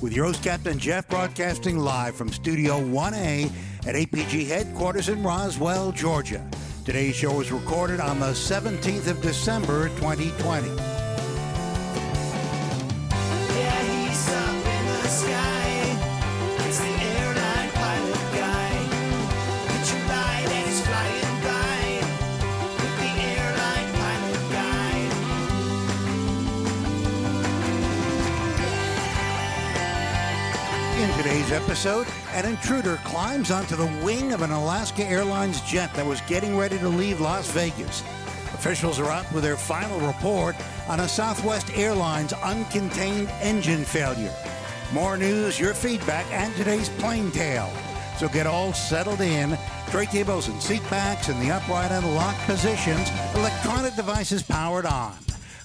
with your host, Captain Jeff, broadcasting live from Studio 1A at APG headquarters in Roswell, Georgia. Today's show was recorded on the 17th of December, 2020. Episode, an intruder climbs onto the wing of an Alaska Airlines jet that was getting ready to leave Las Vegas. Officials are out with their final report on a Southwest Airlines uncontained engine failure. More news, your feedback, and today's plane tale. So get all settled in. Tray tables and seat backs in the upright and locked positions. Electronic devices powered on.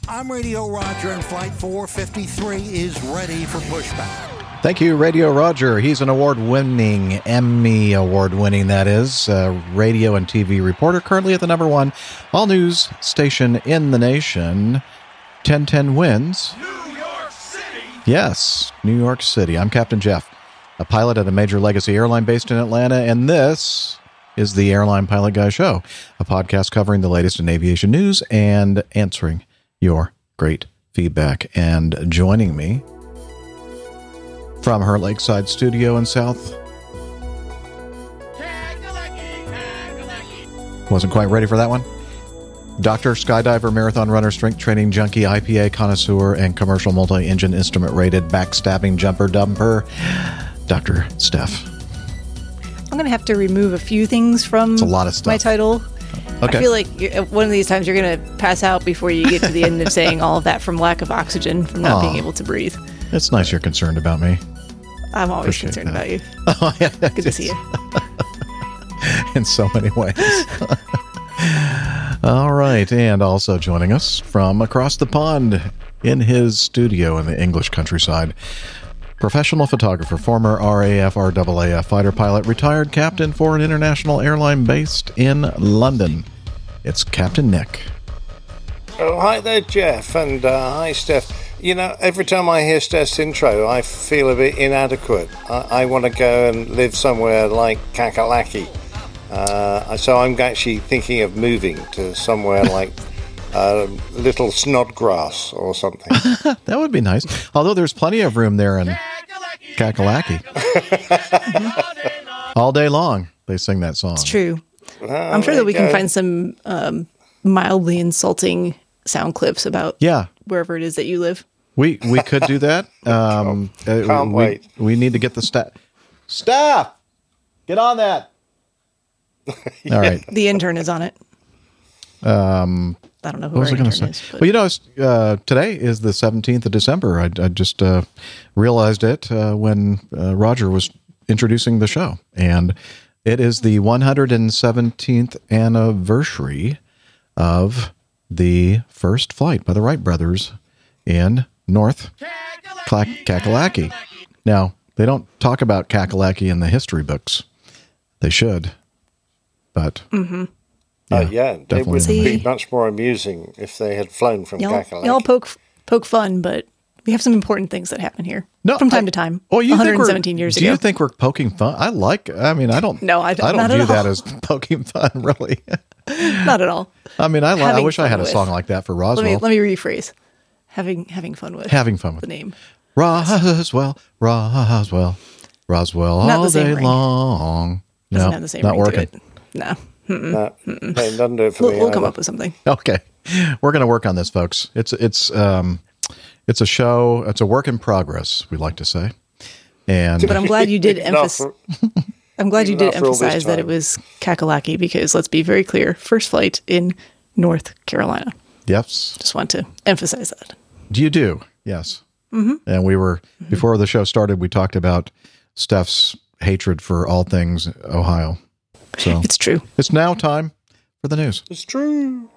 I'm Radio Roger, and Flight 453 is ready for pushback. Thank you, Radio Roger. He's an award winning, Emmy award winning, that is, uh, radio and TV reporter, currently at the number one all news station in the nation. 1010 wins. New York City. Yes, New York City. I'm Captain Jeff, a pilot at a major legacy airline based in Atlanta, and this is the Airline Pilot Guy Show, a podcast covering the latest in aviation news and answering your great feedback. And joining me from her lakeside studio in South. Wasn't quite ready for that one. Doctor, skydiver, marathon runner, strength training junkie, IPA connoisseur, and commercial multi engine instrument rated backstabbing jumper dumper, Dr. Steph. I'm going to have to remove a few things from It's a lot of stuff. my title. Okay. I feel like uh, one of these times you're going to pass out before you get to the end of saying all of that from lack of oxygen, from not Aw. being able to breathe. It's nice you're concerned about me. I'm always Appreciate concerned that. about you. Oh, yeah. Good to see you. in so many ways. All right, and also joining us from across the pond in his studio in the English countryside, professional photographer, former RAF RAAF fighter pilot, retired captain for an international airline based in London. It's Captain Nick. Oh, hi there, Jeff, and uh, hi, Steph. You know, every time I hear Steph's intro, I feel a bit inadequate. I, I want to go and live somewhere like Kakalaki. Uh, so I'm actually thinking of moving to somewhere like uh, Little Snodgrass or something. That would be nice. Although there's plenty of room there in Kakalaki. All day long, they sing that song. It's true. Oh, I'm sure that we you can find some um, mildly insulting sound clips about Yeah, wherever it is that you live. We we could do that. Um, uh, Can't we, wait. We need to get the staff. Staff, get on that. All right. The intern is on it. Um, I don't know who What was I going to say? is. but- Well, you know, uh, today is the seventeenth of December. I, I just uh, realized it uh, when uh, Roger was introducing the show, and it is the one hundred and seventeenth anniversary of the first flight by the Wright brothers in North Cla- Kakalaki. Now, they don't talk about Kakalaki in the history books. They should, but Mm-hmm. Uh, yeah, it would See- be much more amusing if they had flown from y'all, Kakalaki. y'all poke poke fun, but we have some important things that happen here No, from time I- to time. Oh, you think we're- 117 years do ago. you think we're poking fun? I like. I mean, I don't. No, I don't- I don't view that as poking fun, really. Not at all. I mean, I, I wish I had a with. song like that for Let Roswell. me let me rephrase. Having having fun with Having fun with the name. Roswell, Roswell, Roswell Not all day ring. long. Doesn't no, have the same not ring working. to it. No. No, it doesn't do it for We'll, me. we'll come up with something. Okay, we're going to work on this, folks. It's it's um, it's a show. It's a work in progress. We like to say, and But I'm glad you did Not emphasize. for- I'm glad you did after all this emphasize that it was Kakalaki because let's be very clear. First flight in North Carolina. yes, Just want to emphasize that. Do you do? Yes. Mm-hmm. And we were before the show started. We talked about Steph's hatred for all things Ohio. So It's true. it's now time for the news. It's true.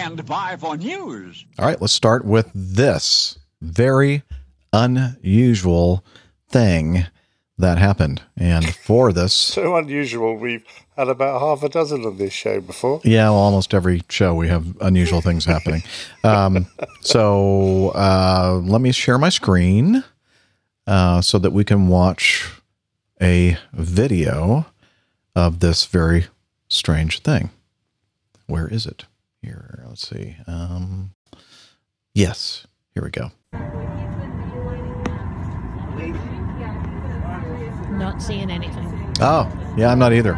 Stand by for news. All right, let's start with this very unusual thing that happened. And for this, So unusual. We've had about half a dozen on this show before. yeah, well, almost every show we have unusual things happening. Um, so uh, let me share my screen uh, so that we can watch a video of this very strange thing. Where is it? Here, let's see. Um, yes, here we go. Not seeing anything. Oh, yeah, I'm not either.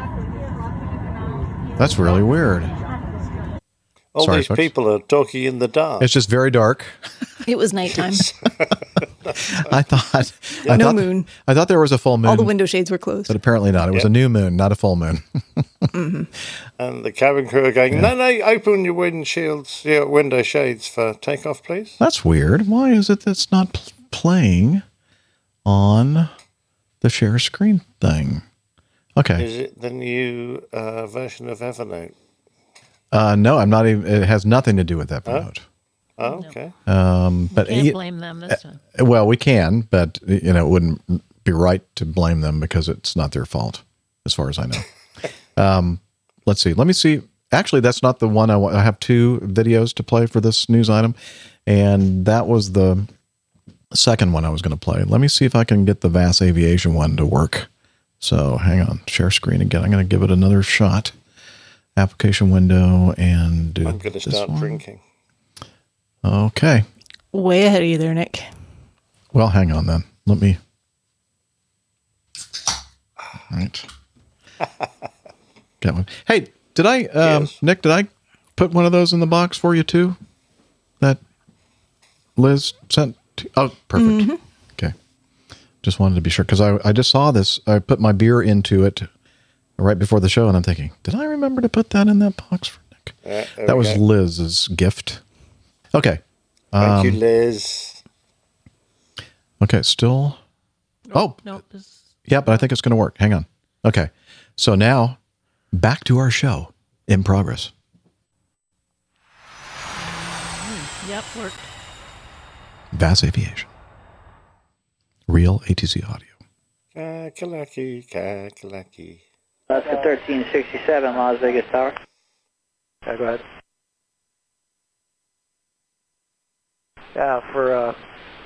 That's really weird. All Sorry, these folks. people are talking in the dark. It's just very dark. It was nighttime. I thought. I No thought, moon. I thought there was a full moon, All the window shades were closed. but apparently not. It was a new moon, not a full moon. And the cabin crew are going, no, no, open your windshields, your window shades for takeoff, please. That's weird. Why is it that's not pl- playing on the share screen thing? Okay. Is it the new uh, version of Evernote? Uh, no, I'm not even. It has nothing to do with that note. Oh, okay. Um, but Can't it- blame them this time. well, we can, but you know, it wouldn't be right to blame them because it's not their fault, as far as I know. um, let's see. Let me see. Actually, that's not the one I want. I have two videos to play for this news item, and that was the second one I was going to play. Let me see if I can get the VASAviation one to work. So hang on, share screen again. I'm going to give it another shot. Application window and do I'm going to this start one. drinking. Okay. Way ahead of you there, Nick. Well, hang on then. Let me. Right. Got one. Hey, did I, um, Yes. Nick? Did I put one of those in the box for you too? That Liz sent. To, oh, perfect. Okay. Just wanted to be sure because I I just saw this. I put my beer into it right before the show, and I'm thinking, did I remember to put that in that box for Nick? Yeah, there that was. Liz's gift. Okay. Thank you, Um, Liz. Okay. Still. Oh, Nope. This, Yeah, but I think it's going to work. Hang on. Okay. So now back to our show in progress. yep, worked. VASAviation. Real ATC audio. Kakalaki, kakalaki. Alaska 1367, Las Vegas Tower. Yeah, go ahead. Yeah, for uh,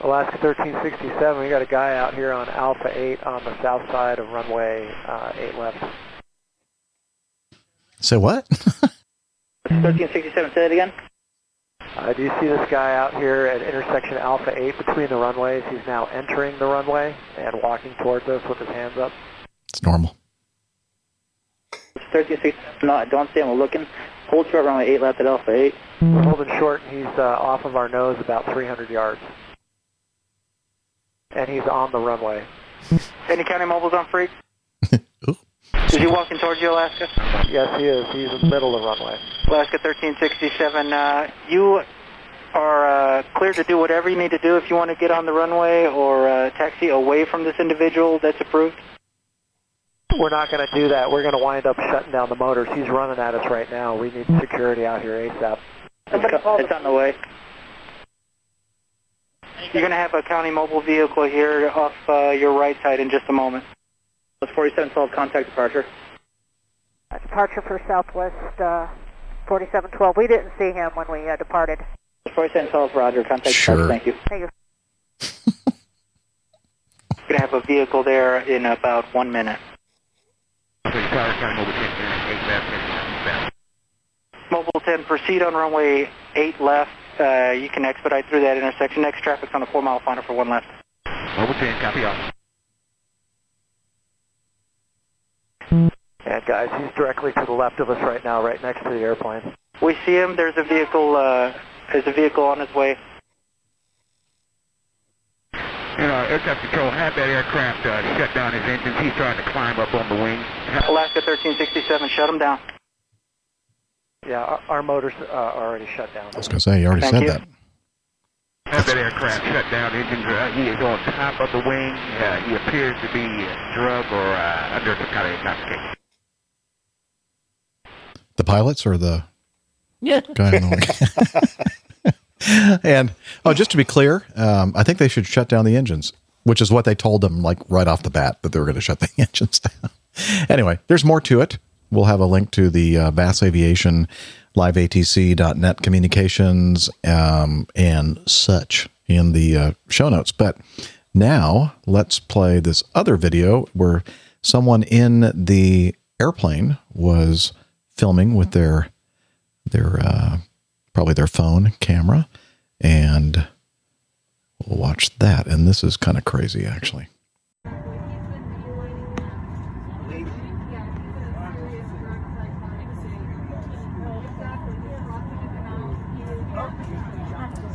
Alaska 1367, we got a guy out here on Alpha 8 on the south side of runway uh, 8 left. Say what? 1367, say that again? Uh, do you see this guy out here at intersection Alpha 8 between the runways? He's now entering the runway and walking towards us with his hands up. it's normal. 1367, no, I don't see him. Looking. Hold short runway 8 left at Alpha 8. We're holding short, he's uh, off of our nose about 300 yards. And he's on the runway. Any county mobiles on freq? Ooh. Is he walking towards you, Alaska? Yes, he is. He's in the middle of the runway. Alaska 1367, uh, you are uh, cleared to do whatever you need to do if you want to get on the runway or uh, taxi away from this individual that's approved. We're not going to do that. We're going to wind up shutting down the motors. He's running at us right now. We need security out here ASAP. It's, co- it's on the way. You're going to have a county mobile vehicle here off uh, your right side in just a moment. That's 4712, contact departure. Departure for Southwest uh, 4712. We didn't see him when we uh, departed. 4712, Roger, contact Sure. departure, thank you. Thank you. We're going to have a vehicle there in about one minute. Mobile 10, proceed on runway 8 left. Uh, you can expedite through that intersection. Next traffic's on the 4 mile final for 1 left. Mobile 10, copy off. Yeah, guys, he's directly to the left of us right now, right next to the airplane. We see him. There's a vehicle. Uh, there's a vehicle on its way. You know, air traffic control, have that aircraft uh, shut down his engines. He's trying to climb up on the wing. Alaska 1367, shut him down. Yeah, our, our motors uh, are already shut down. I was going to say, you already Thank said you. that. Have that aircraft shut down. Engines. Uh, he is on top of the wing. Uh, he appears to be uh, drug or uh, under some kind of intoxication. The pilots or the Yeah. guy on the wing? and oh, just to be clear, um, I think they should shut down the engines, which is what they told them like right off the bat that they were going to shut the engines down. anyway, there's more to it. We'll have a link to the uh, VASAviation liveatc.net communications um, and such in the uh, show notes. But now let's play this other video where someone in the airplane was filming with their their uh, probably their phone camera, and we'll watch that. And this is kind of crazy, actually.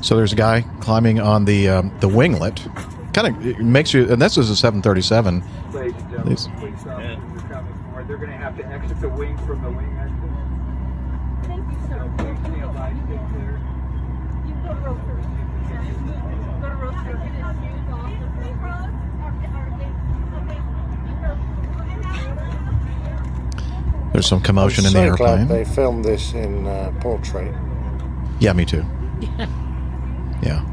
So there's a guy climbing on the um, the winglet. Kind of makes you, and this is a 737. Ladies and gentlemen, please stop. You're coming forward. They're going to have to exit the wing from the wing exit. Thank you, sir. There's some commotion in the so glad airplane. they filmed this in uh, portrait. Yeah, me too. Yeah.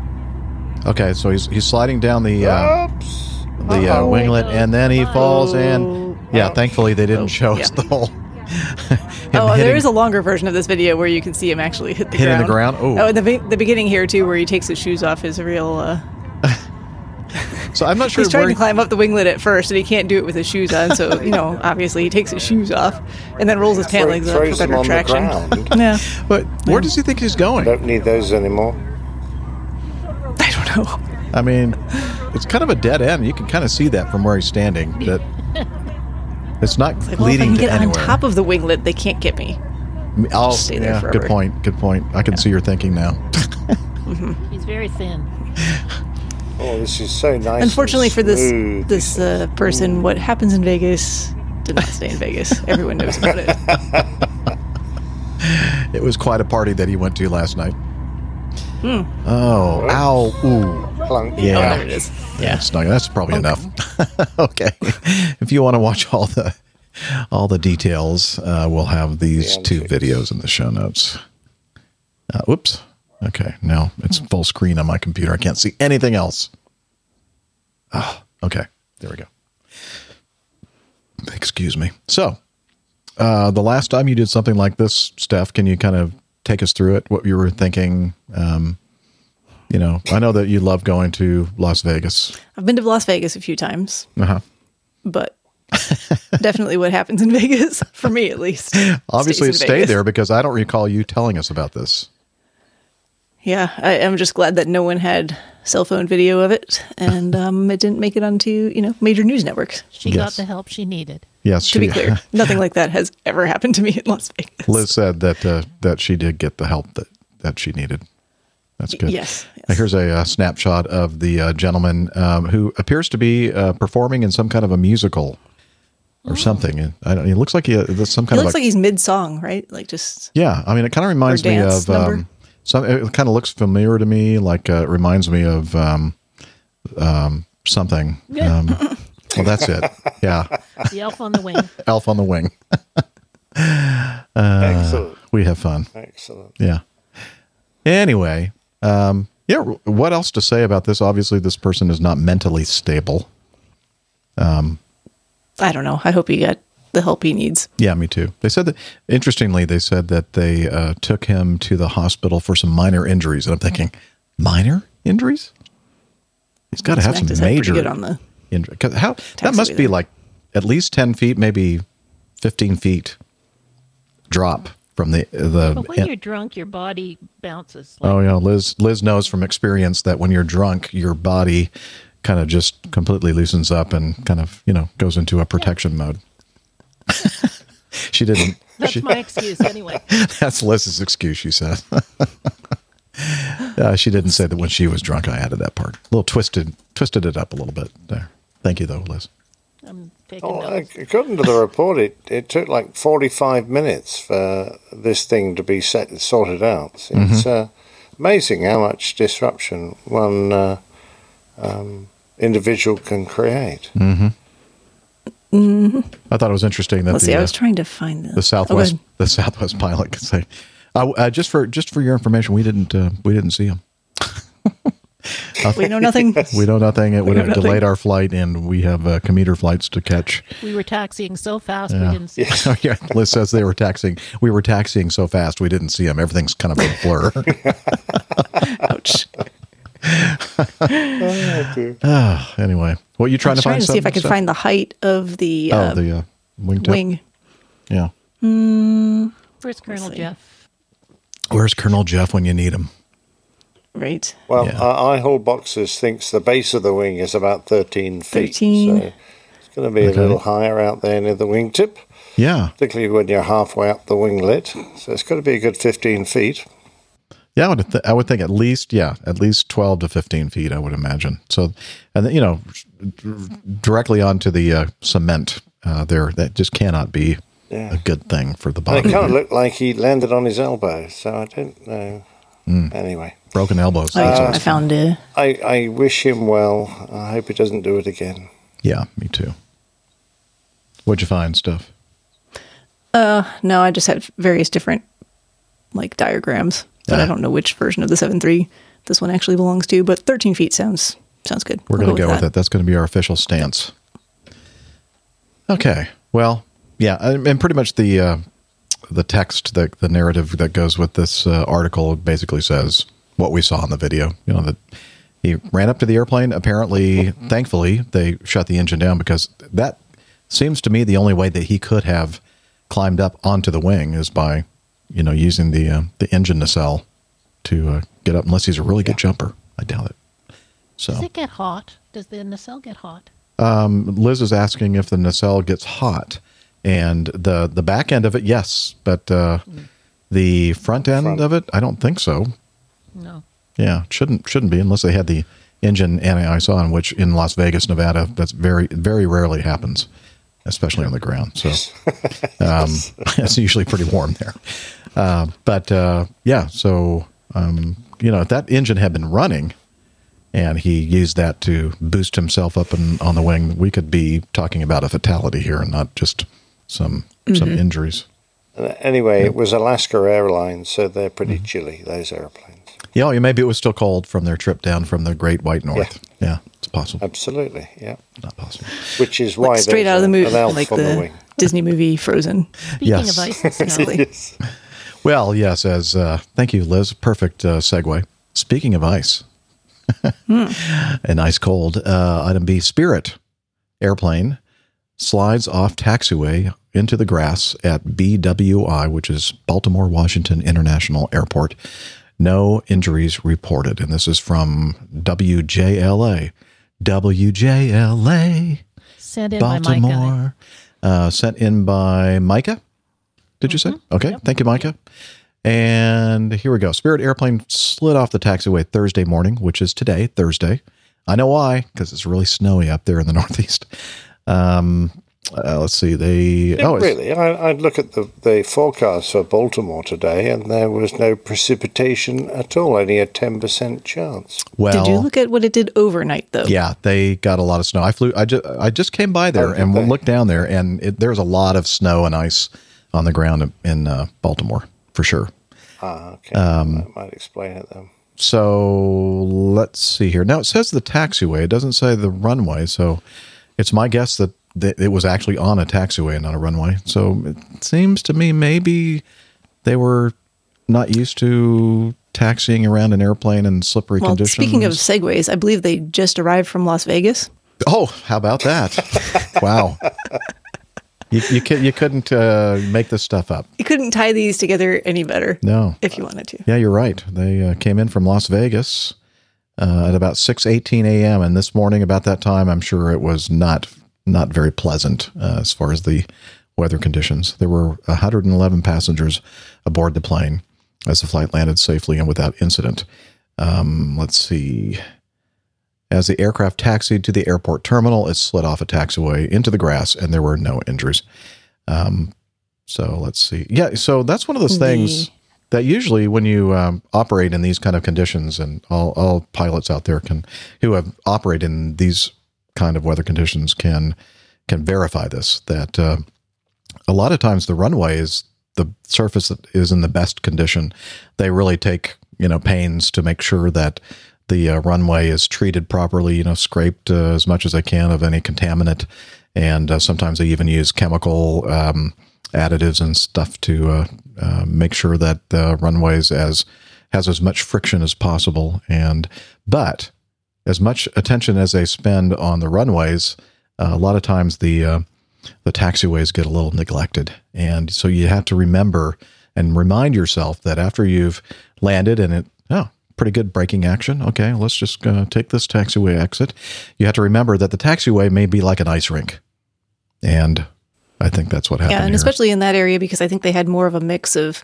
Okay, so he's he's sliding down the uh, the uh, winglet, and then he falls in. Yeah, thankfully they didn't show us the whole. Oh, hitting- there is a longer version of this video where you can see him actually hit the Hitting the ground. ground? Oh. Oh, and the, be- the beginning here too, where he takes his shoes off, is a real. Uh, So I'm not sure he's trying where to climb up the winglet at first, and he can't do it with his shoes on. So you know, obviously, he takes his shoes off and then rolls his pant legs up for better on the traction. ground. yeah, But where does he think he's going? Don't need those anymore. I don't know. I mean, it's kind of a dead end. You can kind of see that from where he's standing. That it's not Like, well, if I leading can to get on top of the winglet, they can't get me. just stay there yeah, forever. good point. Good point. I can see your thinking now. He's very thin. Oh, this is so nice. Unfortunately for this this uh, person, what happens in Vegas did not stay in Vegas. Everyone knows about it. It was quite a party that he went to last night. Hmm. Oh, ow, ooh. Plunk. Yeah, Oh, there it is. Yeah, it's not, that's probably enough. okay, if you want to watch all the all the details, uh, we'll have these The two videos in the show notes. Uh, whoops. Okay, now it's full screen on my computer. I can't see anything else. Ah, okay, there we go. Excuse me. So, uh, the last time you did something like this, Steph, can you kind of take us through it? What you were thinking? Um, you know, I know that you love going to Las Vegas. I've been to Las Vegas a few times, Uh huh. but definitely what happens in Vegas, for me at least. Obviously, it in stayed Vegas. there because I don't recall you telling us about this. Yeah, I, I'm just glad that no one had cell phone video of it, and um, it didn't make it onto you know major news networks. She got the help she needed. Yes, To be clear, nothing like that has ever happened to me in Las Vegas. Liz said that uh, that she did get the help that that she needed. That's good. Yes, Here's a, uh snapshot of the uh, gentleman um, who appears to be uh, performing in some kind of a musical or something. And I don't, he looks like he, uh, there's some He kind looks of like he's mid song, right? Like just Yeah, I mean, it kind of reminds me of number? um, some. It kind of looks familiar to me. Like uh, it reminds me of um, um, something. Um, well, that's it. Yeah, The elf on the wing. Elf on the Wing. uh, Excellent. We have fun. Excellent. Yeah. Anyway, um, yeah. What else to say about this? Obviously, this person is not mentally stable. Um, I don't know. I hope he got the help he needs. Yeah, me too. They said that, interestingly, they said that they uh, took him to the hospital for some minor injuries. And I'm thinking, minor injuries? He's got to have some his head pretty major good on the injury. How that must be there. like at least 10 feet, maybe 15 feet drop from the the. But when you're drunk, your body bounces. oh yeah, Liz. Liz knows from experience that when you're drunk, your body kind of just completely loosens up and kind of you know goes into a protection mode. she didn't. That's she- my excuse anyway. That's Liz's excuse, she said. Uh, she didn't say that when she was drunk. I added that part. A little twisted, twisted it up a little bit there. Thank you, though, Liz. I'm Oh, notes. according to the report, it, it took like 45 minutes for this thing to be set, sorted out. It's Mhm. uh, amazing how much disruption one uh, um, individual can create. Mm-hmm. hmm I thought it was interesting that Let's the, see. I uh, trying to find the, the Southwest Oh, the Southwest pilot could say, uh, uh, just for just for your information, we didn't uh, we didn't see him. We know nothing. we know nothing. It We would know have delayed our flight, and we have uh, commuter flights to catch. We were taxiing so fast Yeah. we didn't see. Oh, yeah, Liz says they were taxing. We were taxiing so fast we didn't see them. Everything's kind of a blur. Ouch. Ah, anyway, what are you trying to find? I trying to trying find? to see if I something, could Steph? find the height of the, oh uh, the uh, wingtip. wing. Yeah. Mm, Where's Colonel. Jeff? Where's Colonel Jeff when you need him? Right. Well, Yeah. I I Hold Boxes thinks the base of the wing is about 13 feet. 13. So it's going to be Okay. a little higher out there near the wingtip, Yeah, particularly when you're halfway up the winglet. So it's got to be a good 15 feet. yeah. I would th- I would think at least yeah at least twelve to fifteen feet. I would imagine. So, and you know, directly onto the uh, cement uh, there. That just cannot be Yeah. a good thing for the And it kind of looked like he landed on his elbow, so I don't know. Mm. Anyway, Broken elbows. Oh, awesome. I found uh, I, I wish him well. I hope he doesn't do it again. Yeah, me too. What'd you find, Steph? Uh, no, I just had various different like diagrams, but Ah. I don't know which version of the seven three this one actually belongs to. But thirteen feet sounds sounds good. We're I'll going to go with that. it. That's going to be our official stance. Okay. Well, yeah, and and pretty much the uh, the text, the the narrative that goes with this uh, article basically says what we saw in the video. You know that he ran up to the airplane. Apparently, thankfully, they shut the engine down because that seems to me the only way that he could have climbed up onto the wing is by you know using the uh, the engine nacelle to uh, get up. Unless he's a really good jumper, I doubt it. So. Does it get hot? Does the nacelle get hot? Um, Liz is asking if the nacelle gets hot, and the the back end of it, yes, but uh, the front end of it, I don't think so. No. Yeah, shouldn't shouldn't be unless they had the engine anti-ice on, which in Las Vegas, Nevada, that's very very rarely happens, especially on the ground. So um, it's usually pretty warm there. Uh, but uh, yeah, so um, you know if that engine had been running, and he used that to boost himself up and on the wing, we could be talking about a fatality here and not just some some Mhm. injuries. Anyway, it was Alaska Airlines, so they're pretty Mm-hmm. chilly, those airplanes. Yeah, or maybe it was still cold from their trip down from the Great White North. Yeah, it's possible. Absolutely, yeah. Not possible. Which is why like straight out of the movie, like the, the. Disney movie Frozen. Speaking Yes. of ice and snow, Well, yes, as uh, thank you, Liz. Perfect uh, segue. Speaking of ice and ice cold, uh, item B: Spirit airplane slides off taxiway into the grass at BWI, which is Baltimore Washington International Airport. No injuries reported, and this is from WJLA. WJLA. sent in by Micah. Baltimore. Uh, sent in by Micah. Did you say? Okay. Thank you, Micah. And here we go. Spirit airplane slid off the taxiway Thursday morning, which is today, Thursday. I know why, because it's really snowy up there in the Northeast. Um, uh, let's see. They Yeah, oh, really, I, I'd look at the, the forecast for Baltimore today, and there was no precipitation at all, only a 10% chance. well. did you look at what it did overnight though? Yeah, they got a lot of snow. I flew. I just I just came by there Oh, and they? looked down there, and it, there's a lot of snow and ice on the ground in, in uh, Baltimore for sure. Ah, okay. Um, that might explain it then. So let's see here. Now it says the taxiway. It doesn't say the runway. So it's my guess that, that it was actually on a taxiway and not a runway. So it seems to me maybe they were not used to taxiing around an airplane in slippery Well, conditions. speaking of segues, I believe they just arrived from Las Vegas. oh, how about that? wow. You, you, you couldn't uh, make this stuff up. You couldn't tie these together any better. No. If you wanted to. Yeah, you're right. They uh, came in from Las Vegas uh, at about 6:18 a.m. and this morning about that time I'm sure it was not not very pleasant uh, as far as the weather conditions. There were 111 passengers aboard the plane as the flight landed safely and without incident. Um, let's see. As the aircraft taxied to the airport terminal, it slid off a taxiway into the grass, and there were no injuries. Um, so let's see. Yeah, so that's one of those things that usually when you um, operate in these kind of conditions, and all, all pilots out there can who have operated in these kind of weather conditions can can verify this that uh, a lot of times the runway is the surface that is in the best condition. They really take you know pains to make sure that the uh, runway is treated properly, you know, scraped uh, as much as they can of any contaminant, and uh, sometimes they even use chemical um, additives and stuff to uh, uh, make sure that the runways as has as much friction as possible. And but as much attention as they spend on the runways, uh, a lot of times the uh, the taxiways get a little neglected, and so you have to remember and remind yourself that after you've landed and it oh pretty good braking action okay let's just uh, take this taxiway exit. You have to remember that the taxiway may be like an ice rink. And i think that's what happened Yeah, and here. especially in that area because I think they had more of a mix of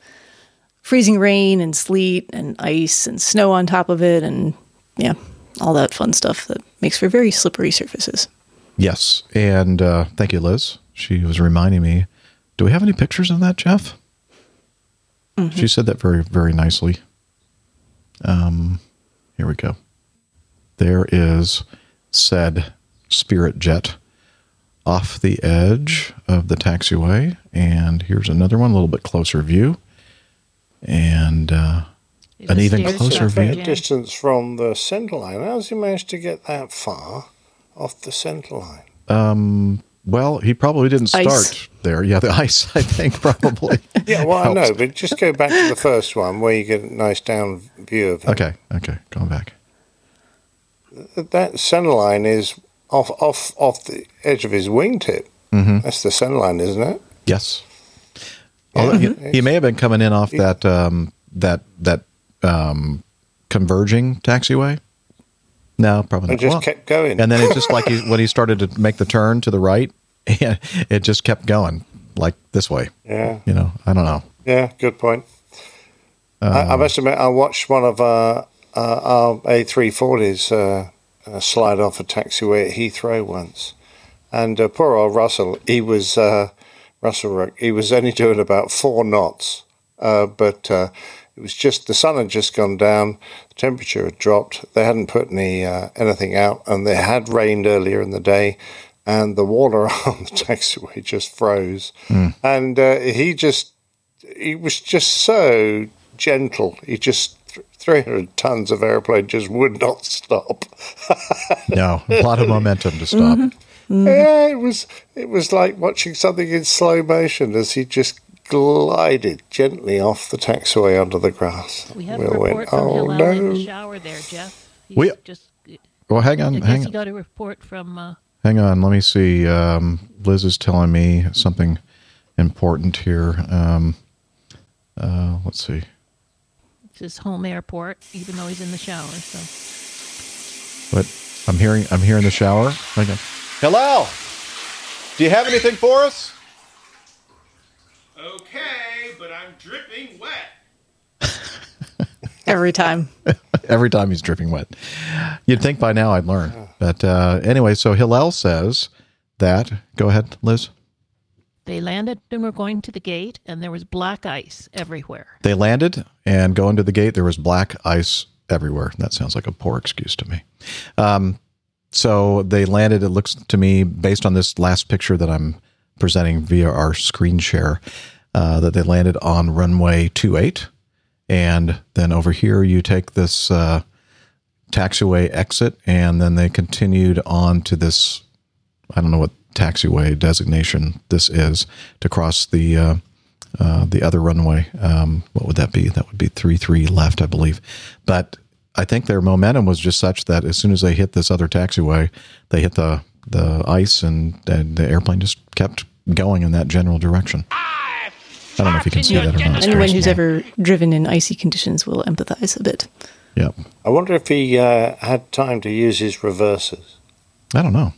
freezing rain and sleet and ice and snow on top of it and yeah, all that fun stuff that makes for very slippery surfaces. Yes, and uh, thank you, Liz. She was reminding me. Do we have any pictures of that, Jeff? Mm-hmm. She said that very, very nicely. Um, here we go. There is said Spirit Jet off the edge of the taxiway, and here's another one, a little bit closer view, and uh, an even closer Fair view. distance from the centre line. How's he managed to get that far off the centre line? Um, well, he probably didn't start Ice. there. Yeah, the ice, I think, probably. Yeah, well, I know, but just go back to the first one where you get a nice down view of him. Okay, okay, going back. That centre line is off off off the edge of his wingtip. Mhm. That's the centre line, isn't it? Yes. Although he, he may have been coming in off that um, that that um, converging taxiway. No, probably not. just Well, kept going. And then it just like he, when he started to make the turn to the right, it just kept going like this way. Yeah. You know, I don't know. Yeah, good point. I, I must admit, I watched one of uh, uh, our A340s uh, uh, slide off a taxiway at Heathrow once. And uh, poor old Russell, he was, uh, Russell, Rook, he was only doing about four knots. Uh, but uh, it was just, the sun had just gone down, the temperature had dropped, they hadn't put any uh, anything out, and it had rained earlier in the day. And the water on the taxiway just froze. And uh, he just he was just so gentle. He just 300 tons of airplane just would not stop. No, a lot of momentum to stop. Yeah, it was it was like watching something in slow motion as he just glided gently off the taxiway onto the grass. We have We a report went, from oh Hillel in the no. shower there, Jeff. He's We- just. Well, hang on, I guess hang he on. got a report from. Uh, Hang on, let me see. Um, Liz is telling me something important here. Um, uh, let's see. it's his home airport, even though he's in the shower. So What I'm hearing, I'm hearing the shower. Hang on. Hello. Do you have anything for us? Okay, but I'm dripping wet. Every time. Every time he's dripping wet. You'd think by now I'd learn. But uh, anyway, so Hillel says that. Go ahead, Liz. they landed and were going to the gate, and there was black ice everywhere. They landed and going to the gate. There was black ice everywhere. That sounds like a poor excuse to me. Um, so they landed. It looks to me, based on this last picture that I'm presenting via our screen share, uh, that they landed on runway 28. And then over here, you take this uh, taxiway exit, and then they continued on to this. I don't know what taxiway designation this is to cross the uh, uh, the other runway. Um, what would that be? That would be three three left, I believe. But I think their momentum was just such that as soon as they hit this other taxiway, they hit the the ice, and, and the airplane just kept going in that general direction. I don't know if you can see that or not. Anyone who's ever driven in icy conditions will empathize a bit. Yeah. I wonder if he uh, had time to use his reverses. I don't know.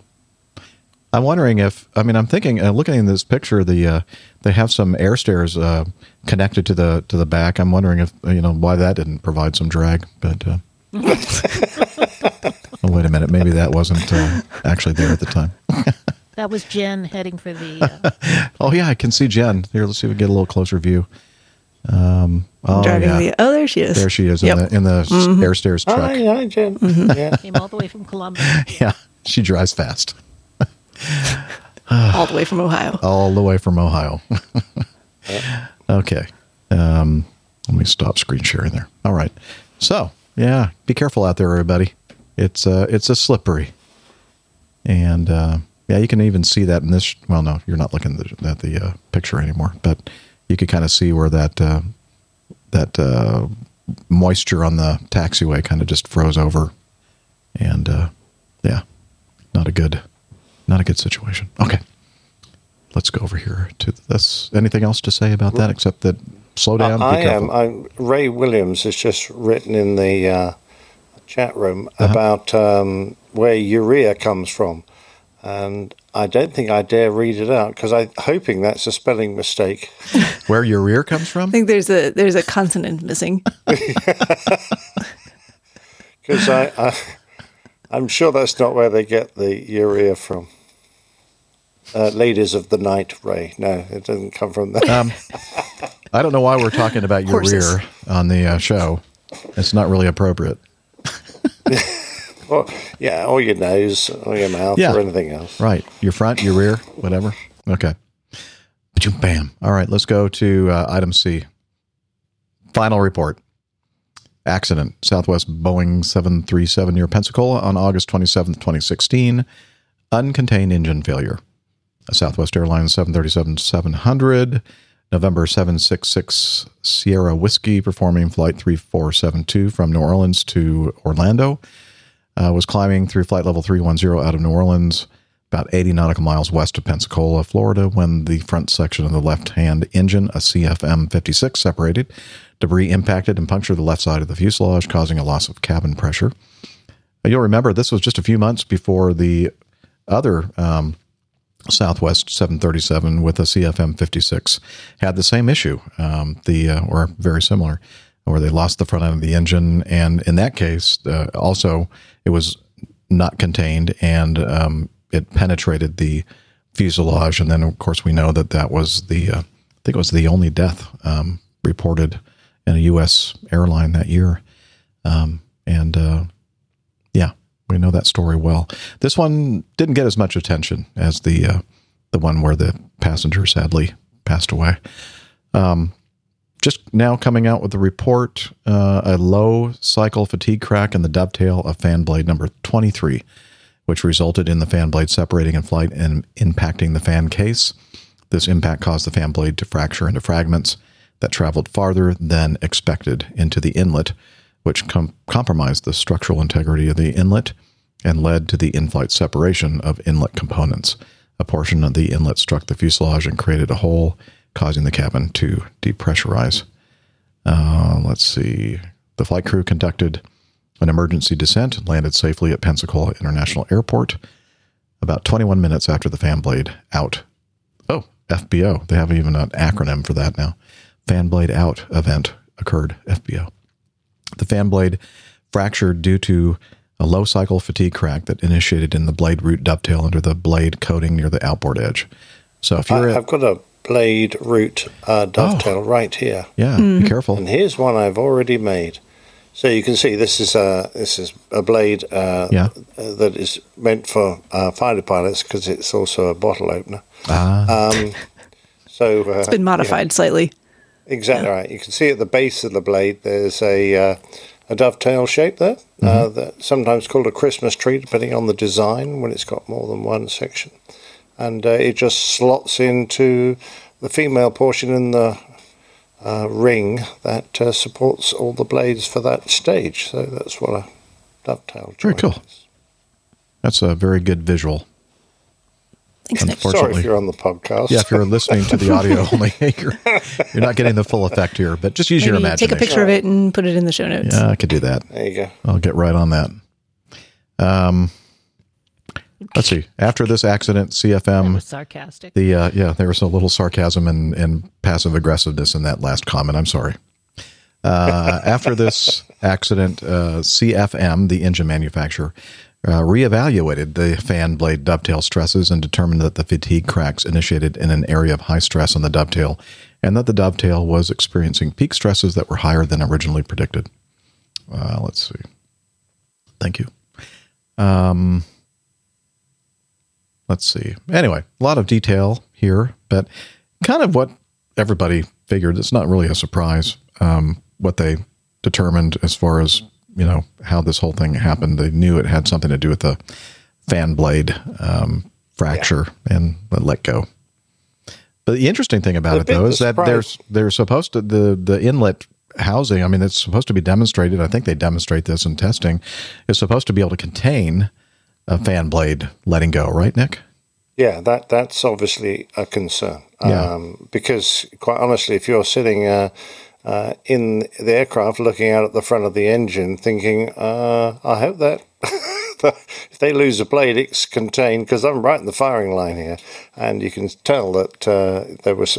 I'm wondering if I mean I'm thinking uh, looking at this picture the uh, they have some air stairs uh, connected to the to the back. I'm wondering if uh, you know why that didn't provide some drag, but. Uh, oh, wait a minute. Maybe that wasn't uh, actually there at the time. That was Jen heading for the. Uh, oh yeah, I can see Jen. Here, let's see if we get a little closer view. Um, oh, Driving yeah. the. Oh, there she is. There she is Yep. in the in the s- Mhm. air stairs truck. Hi, hi, Jen. Mhm. Yeah. came all the way from Columbus. Yeah, she drives fast. all the way from Ohio. all the way from Ohio. okay. Um, let me stop screen sharing there. All right. So yeah, be careful out there, everybody. It's uh, it's a slippery, and uh, yeah, you can even see that in this. Well, no, you're not looking at the, at the uh, picture anymore, but you could kind of see where that uh, that uh, moisture on the taxiway kind of just froze over, and uh, yeah, not a good, not a good situation. Okay let's go over here to this. Anything else to say about that except that slow down? I am. I, Ray Williams has just written in the uh, chat room Uh-huh. about um, where urea comes from, and I don't think I dare read it out because I'm hoping that's a spelling mistake. Where your rear comes from? I think there's a there's a consonant missing. Because I, I, I'm sure that's not where they get the urea from. Uh, ladies of the night, Ray. No, it doesn't come from there. Um, I don't know why we're talking about your Horses. rear on the uh, show. It's not really appropriate. Or, yeah, or your nose, or your mouth, Yeah. or anything else. Right. Your front, your rear, whatever. Okay. Bam. All right. Let's go to uh, item C. Final report. Accident. Southwest Boeing 737 near Pensacola on August 27th, 2016. Uncontained engine failure. A Southwest Airlines 737 700. November 766 Sierra Whiskey performing flight 3472 from New Orleans to Orlando uh, was climbing through flight level 310 out of New Orleans, about 80 nautical miles west of Pensacola, Florida, when the front section of the left hand engine, a CFM 56, separated. Debris impacted and punctured the left side of the fuselage, causing a loss of cabin pressure. Uh, You'll remember this was just a few months before the other um, Southwest 737 with a CFM 56 had the same issue, um, the uh, or very similar, where they lost the front end of the engine, and in that case, uh, also it was not contained and um, it penetrated the fuselage, and then of course we know that that was the uh, I think it was the only death um, reported in a U.S. airline that year, um, and uh, yeah, we know that story well. This one didn't get as much attention as the uh, the one where the passenger sadly passed away. Um, just now coming out with the report, uh, a low cycle fatigue crack in the dovetail of fan blade number 23, which resulted in the fan blade separating in flight and impacting the fan case. This impact caused the fan blade to fracture into fragments that traveled farther than expected into the inlet, which com- compromised the structural integrity of the inlet and led to the in flight separation of inlet components. A portion of the inlet struck the fuselage and created a hole, causing the cabin to depressurize. Uh, let's see. The flight crew conducted an emergency descent and landed safely at Pensacola International Airport about 21 minutes after the fan blade out. Oh, FBO. They have even an acronym for that now. Fan blade out event occurred, FBO. The fan blade fractured due to a low cycle fatigue crack that initiated in the blade root dovetail under the blade coating near the outboard edge. So if you're I, I've got a blade root uh, dovetail right here. yeah, be careful. And here's one I've already made. So you can see this is a this is a blade uh, Yeah. uh, that is meant for uh, fighter pilots because it's also a bottle opener. Ah. Um, so uh, It's been modified slightly. Exactly right. You can see at the base of the blade there's a uh, a dovetail shape there, uh, that sometimes called a Christmas tree, depending on the design when it's got more than one section, and uh, it just slots into the female portion in the uh, ring that uh, supports all the blades for that stage. So that's what a dovetail. joint Very joint cool. That's a very good visual. Thanks. Sorry if you're on the podcast. Yeah, if you're listening to the audio only, you're, you're not getting the full effect here. But just use your imagination. take a picture of it and put it in the show notes. Yeah, I could do that. There you go. I'll get right on that. Um, Let's see. After this accident, CFM was sarcastic. The uh, yeah, there was a little sarcasm and, and passive aggressiveness in that last comment. I'm sorry. Uh, after this accident, uh, CFM, the engine manufacturer, uh, reevaluated the fan blade dovetail stresses and determined that the fatigue cracks initiated in an area of high stress on the dovetail, and that the dovetail was experiencing peak stresses that were higher than originally predicted. Uh, let's see. Thank you. Um, let's see. Anyway, a lot of detail here, but kind of what everybody figured. It's not really a surprise um, what they determined as far as you know how this whole thing happened. They knew it had something to do with the fan blade um, fracture and let go. But the interesting thing about The it, though, that is that surprised- there's they're supposed to the the inlet housing. I mean, it's supposed to be demonstrated. I think they demonstrate this in testing. Is supposed to be able to contain a fan blade letting go, right, Nick? Yeah, that that's obviously a concern. Yeah. Um, because quite honestly, if you're sitting uh, uh, in the aircraft looking out at the front of the engine, thinking, uh, "I hope that if they lose a blade, it's contained," because I'm right in the firing line here, and you can tell that uh, there was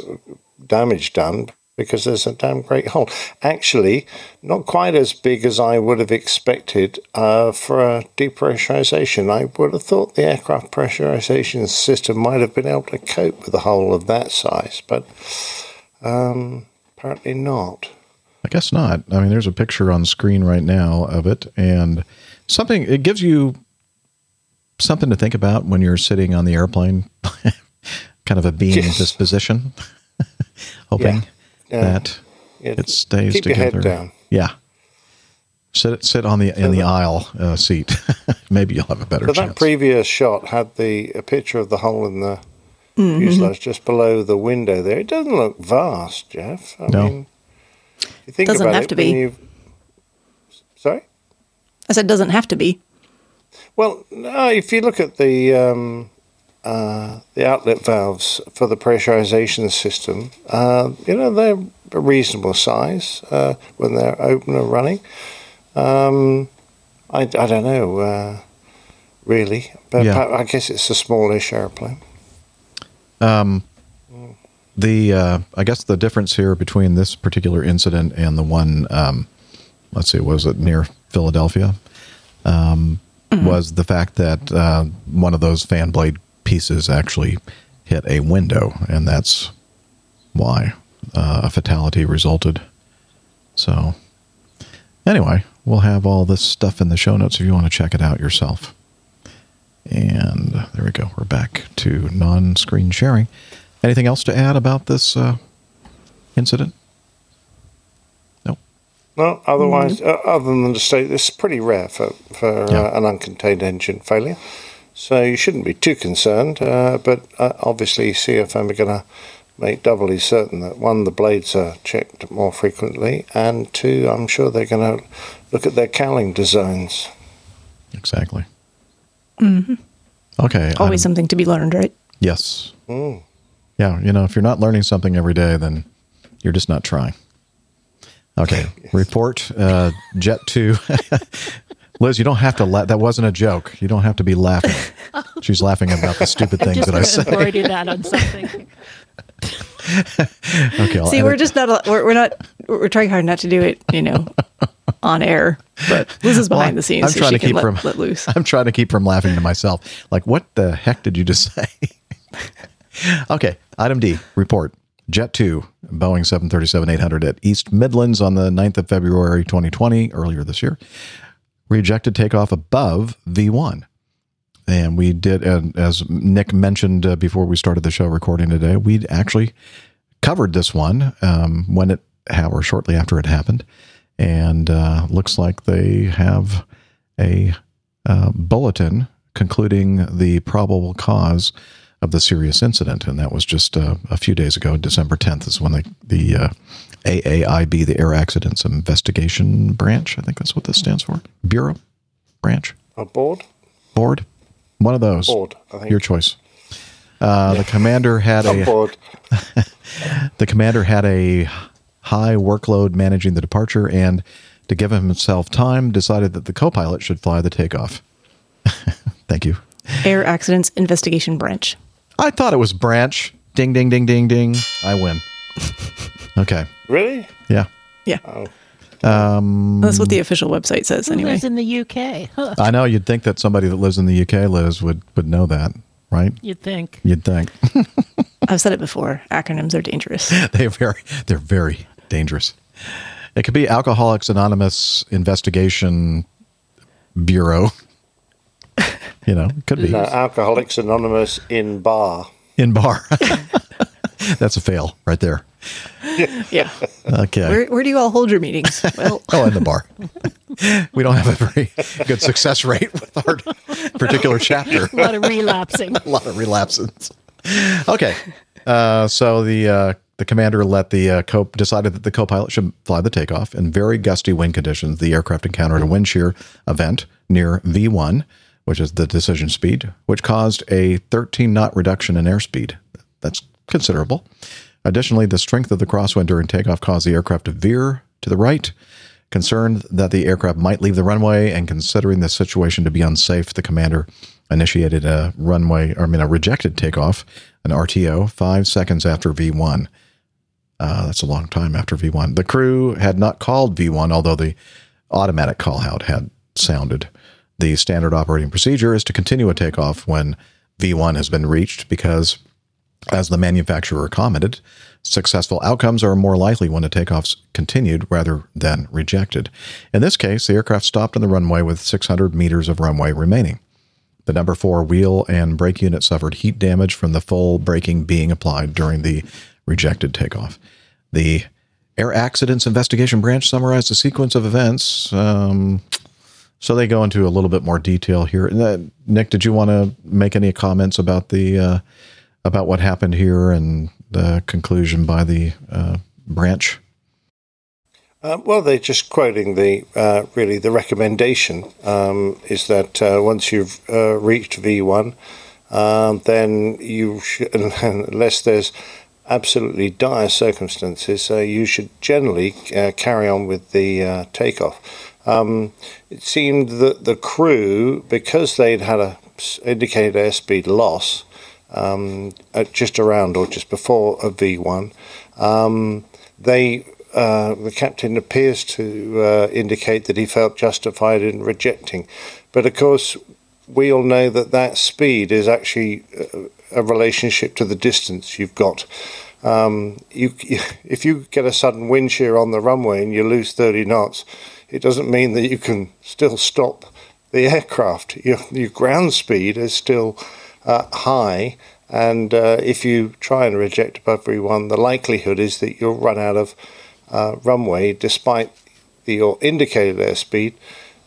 damage done because there's a damn great hole. Actually, not quite as big as I would have expected uh, for a depressurization. I would have thought the aircraft pressurization system might have been able to cope with a hole of that size, but um, apparently not. I guess not. I mean, there's a picture on screen right now of it, and something it gives you something to think about when you're sitting on the airplane, kind of a beam disposition, hoping Yeah. That Yeah, it stays keep your together. head down. Yeah. Sit sit on the in the aisle uh, seat. Maybe you'll have a better So chance. that previous shot had the a picture of the hole in the Mhm. fuselage just below the window there. It doesn't look vast, Jeff. I No. mean, you think Doesn't about have it to be. Sorry. I said doesn't have to be. Well, no, if you look at the um, uh, the outlet valves for the pressurization system, uh, you know they're a reasonable size uh, when they're open and running. Um, I, I don't know uh, really, but Yeah. I guess it's a smallish airplane. Um, the uh, I guess the difference here between this particular incident and the one, um, let's see, was it near Philadelphia, um, was the fact that uh, one of those fan blade pieces actually hit a window, and that's why uh, a fatality resulted. So, anyway, we'll have all this stuff in the show notes if you want to check it out yourself. And there we go. We're back to non screen sharing. Anything else to add about this uh, incident? No, No, otherwise, uh, other than to say this is pretty rare for, for Yeah. uh, an uncontained engine failure. So you shouldn't be too concerned. Uh, but uh, obviously, CFM are going to make doubly certain that one, the blades are checked more frequently, and two, I'm sure they're going to look at their cowling designs. Exactly. Mm-hmm. Okay. Always um, something to be learned, right? yes. Mm. Yeah. You know, if you're not learning something every day, then you're just not trying. Okay. Report uh, Jet 2. Liz, you don't have to la- That wasn't a joke. You don't have to be laughing. She's laughing about the stupid things Just that I gonna say. embroider that on something. Okay. I'll See, we're just not. We're, we're not. We're trying hard not to do it. You know, on air. But Liz is behind Well, the scenes, I'm so trying she to keep can let, from let loose. I'm trying to keep from laughing to myself. Like, what the heck did you just say? okay, item D report. Jet 2, Boeing 737 800 at East Midlands on the 9th of February 2020, earlier this year, rejected takeoff above V1. And we did, and as Nick mentioned uh, before we started the show recording today, we actually covered this one um, when it, or shortly after it happened. And uh, looks like they have a uh, bulletin concluding the probable cause of the serious incident, and that was just uh, a few days ago. December 10th is when the the uh, AAIB, the Air Accidents Investigation Branch, I think that's what this stands for, Bureau Branch A board? Board, one of those. Board, I think. Your choice. Uh, The commander had A a board. the commander had a high workload managing the departure, and to give himself time, decided that the co-pilot should fly the takeoff. Thank you. Air Accidents Investigation Branch. I thought it was Branch. Ding, ding, ding, ding, ding. I win. Okay. Really? Yeah. Yeah. Oh. Um, That's what the official website says, Who anyway. lives in the UK? Huh. I know you'd think that somebody that lives in the UK, Liz, would, would know that, right? You'd think. You'd think. I've said it before. Acronyms are dangerous. they're very they're very dangerous. It could be Alcoholics Anonymous Investigation Bureau. You know, could be No, Alcoholics Anonymous in bar. in bar. That's a fail right there. yeah. Okay. Where, where do you all hold your meetings? Well, oh, in the bar. we don't have a very good success rate with our particular chapter. A lot of relapsing. a lot of relapses. Okay, uh, so the uh, the commander let the uh, co decided that the co-pilot should fly the takeoff in very gusty wind conditions. The aircraft encountered a wind shear event near V1, which is the decision speed, which caused a 13 knot reduction in airspeed. That's considerable. Additionally, the strength of the crosswind during takeoff caused the aircraft to veer to the right. Concerned that the aircraft might leave the runway and considering the situation to be unsafe, the commander initiated a runway, I mean, a rejected takeoff, an RTO, five seconds after V1. Uh, that's a long time after V1. The crew had not called V1, although the automatic call out had sounded. The standard operating procedure is to continue a takeoff when V1 has been reached because, as the manufacturer commented, successful outcomes are more likely when a takeoff's continued rather than rejected. In this case, the aircraft stopped on the runway with 600 meters of runway remaining. The number four wheel and brake unit suffered heat damage from the full braking being applied during the rejected takeoff. The Air Accidents Investigation Branch summarized the sequence of events. Um, so they go into a little bit more detail here. Uh, Nick, did you want to make any comments about the uh, about what happened here and the conclusion by the uh, branch? Uh, well, they're just quoting the uh, really the recommendation um, is that once you've reached V1, um, then you should, unless there's absolutely dire circumstances, you should generally carry on with the takeoff. Um, it seemed that the crew, because they'd had a indicated airspeed loss um, at just around or just before a V1, um, they uh, the captain appears to uh, indicate that he felt justified in rejecting, but of course we all know that that speed is actually uh, a relationship to the distance you've got. Um, you, if you get a sudden wind shear on the runway and you lose 30 knots, it doesn't mean that you can still stop the aircraft. Your, your ground speed is still uh, high, and uh, if you try and reject above V1, the likelihood is that you'll run out of uh, runway despite the, your indicated airspeed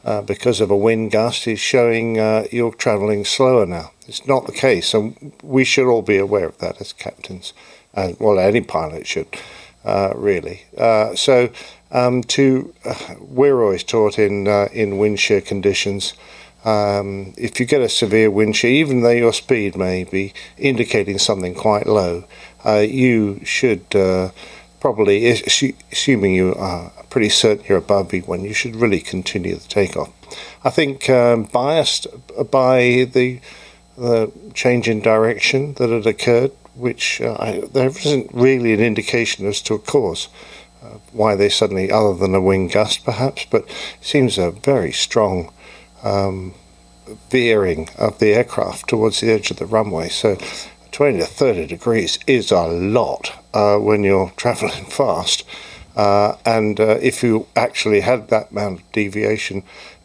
uh, because of a wind gust is showing uh, you're travelling slower now. It's not the case, and we should all be aware of that as captains, and well, any pilot should, uh, really. Uh, so, um, to uh, we're always taught in uh, in wind shear conditions. Um, if you get a severe wind shear, even though your speed may be indicating something quite low, uh, you should uh, probably, assuming you are pretty certain you're above V1, you should really continue the takeoff. I think um, biased by the the change in direction that had occurred, which uh, I, there isn't really an indication as to a cause. Uh, why they suddenly, other than a wind gust perhaps, but it seems a very strong um, veering of the aircraft towards the edge of the runway. So 20 to 30 degrees is a lot uh, when you're traveling fast. Uh, and uh, if you actually had that amount of deviation,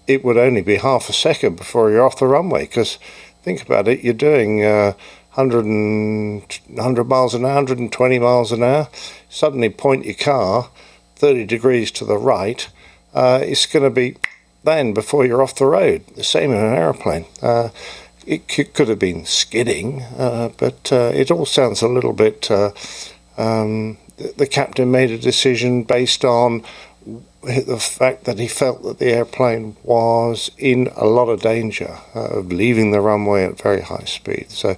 it would only be half a second before you're off the runway. Because think about it, you're doing uh, 100, and, 100 miles an hour, 120 miles an hour. Suddenly point your car 30 degrees to the right. Uh, it's going to be then before you're off the road. The same in an aeroplane. Uh, it c- could have been skidding, uh, but uh, it all sounds a little bit. Uh, um, the, captain made a decision based on the fact that he felt that the airplane was in a lot of danger uh, of leaving the runway at very high speed. So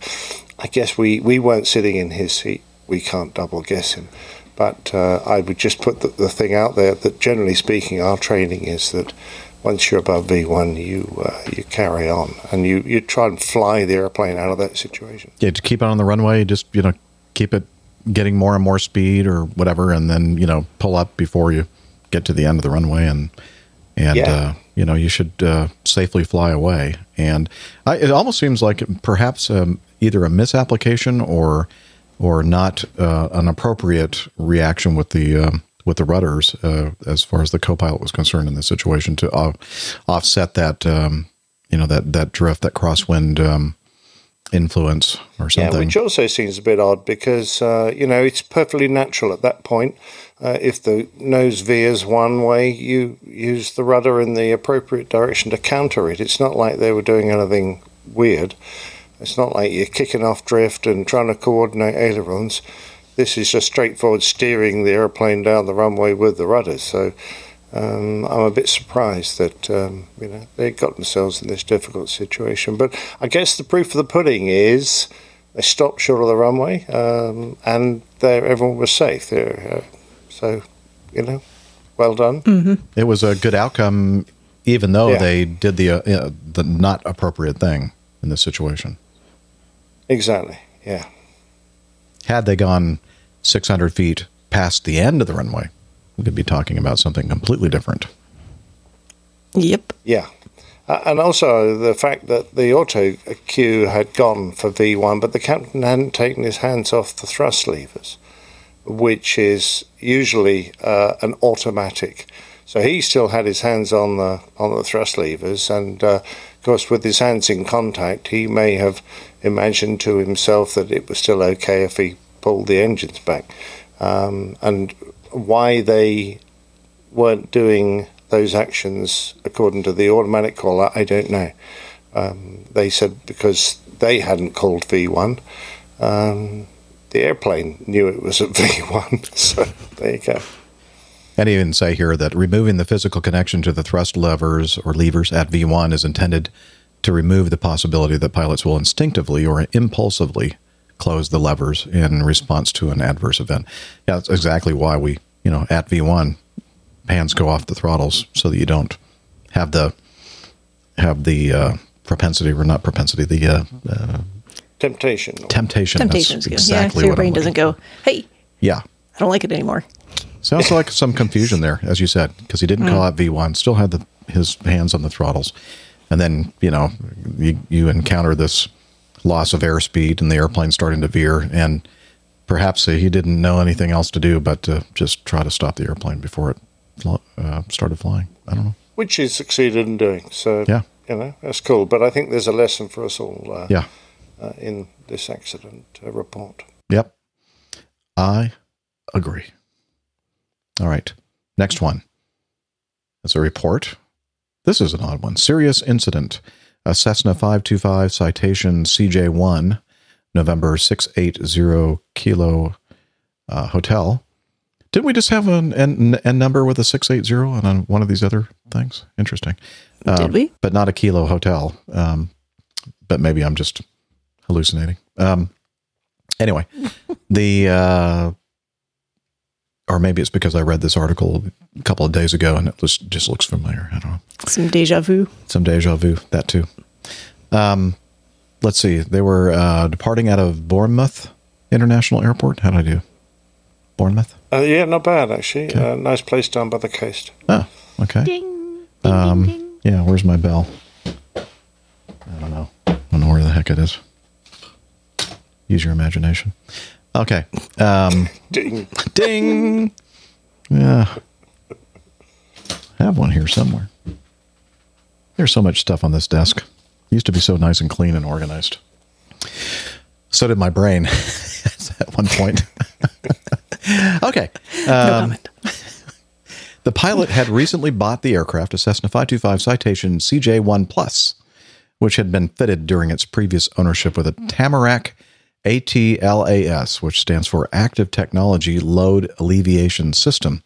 I guess we, we weren't sitting in his seat. We can't double guess him. But uh, I would just put the, the thing out there that generally speaking, our training is that once you're above V1, you uh, you carry on and you, you try and fly the airplane out of that situation. Yeah, to keep it on the runway, just you know, keep it getting more and more speed or whatever, and then you know, pull up before you get to the end of the runway, and and Yeah. uh, you know, you should uh, safely fly away. And I, it almost seems like perhaps um, either a misapplication or or not uh, an appropriate reaction with the um, with the rudders uh, as far as the co-pilot was concerned in this situation to uh, offset that um, you know that that drift that crosswind um, influence or something. Yeah, which also seems a bit odd because uh, you know it's perfectly natural at that point. Uh, if the nose veers one way, you use the rudder in the appropriate direction to counter it. It's not like they were doing anything weird. It's not like you're kicking off drift and trying to coordinate ailerons. This is just straightforward steering the airplane down the runway with the rudders. So um, I'm a bit surprised that um, you know they got themselves in this difficult situation. But I guess the proof of the pudding is they stopped short of the runway um, and there everyone was safe. There, uh, so you know, well done. It was a good outcome, even though Yeah. they did the uh, uh, the not appropriate thing in this situation. Exactly. Yeah. Had they gone 600 feet past the end of the runway, we could be talking about something completely different. Yep. Yeah. Uh, and also the fact that the auto cue had gone for V1, but the captain hadn't taken his hands off the thrust levers, which is usually uh, an automatic. So he still had his hands on the on the thrust levers, and uh, of course, with his hands in contact, he may have imagined to himself that it was still okay if he pulled the engines back. Um, and why they weren't doing those actions according to the automatic caller, I don't know. Um, they said because they hadn't called V1, um, the airplane knew it was at V1. So there you go. And even say here that removing the physical connection to the thrust levers or levers at V1 is intended to remove the possibility that pilots will instinctively or impulsively close the levers in response to an adverse event. Yeah, that's exactly why we, you know, at V1, hands go off the throttles so that you don't have the have the uh, propensity or not propensity, the uh, uh, Temptation. temptation. That's Temptations. exactly yeah, so your brain doesn't go, hey, Yeah. I don't like it anymore. Sounds like some confusion there, as you said, because he didn't Mm. call out V1, still had the, his hands on the throttles. And then, you know, you, you encounter this loss of airspeed and the airplane starting to veer. And perhaps he didn't know anything else to do but to just try to stop the airplane before it flo- uh, started flying. I don't know. Which he succeeded in doing. So, Yeah. you know, that's cool. But I think there's a lesson for us all uh, Yeah. uh, in this accident uh, report. Yep. I agree. All right. Next one. That's a report. This is an odd one. Serious incident. A Cessna 525 citation CJ1, November 680 Kilo uh, Hotel. Didn't we just have an N, N number with a 680 on on one of these other things? Interesting. Did we? But not a Kilo Hotel. Um, but maybe I'm just hallucinating. Um, anyway, the uh, or maybe it's because I read this article a couple of days ago and it was, just looks familiar. I don't know. Some deja vu. Some deja vu, that too. Um, let's see. They were uh, departing out of Bournemouth International Airport. How did I do? Bournemouth? Uh, yeah, not bad, actually. Uh, nice place down by the coast. Oh, okay. Ding. Um, yeah, where's my bell? I don't know. I don't know where the heck it is. Use your imagination. Okay. Um, Ding. ding. Yeah. I have one here somewhere. There's so much stuff on this desk. Used to be so nice and clean and organized. So did my brain at one point. okay. Um, the pilot had recently bought the aircraft, a Cessna 525 Citation CJ1 Plus, which had been fitted during its previous ownership with a Tamarack ATLAS, which stands for Active Technology Load Alleviation System,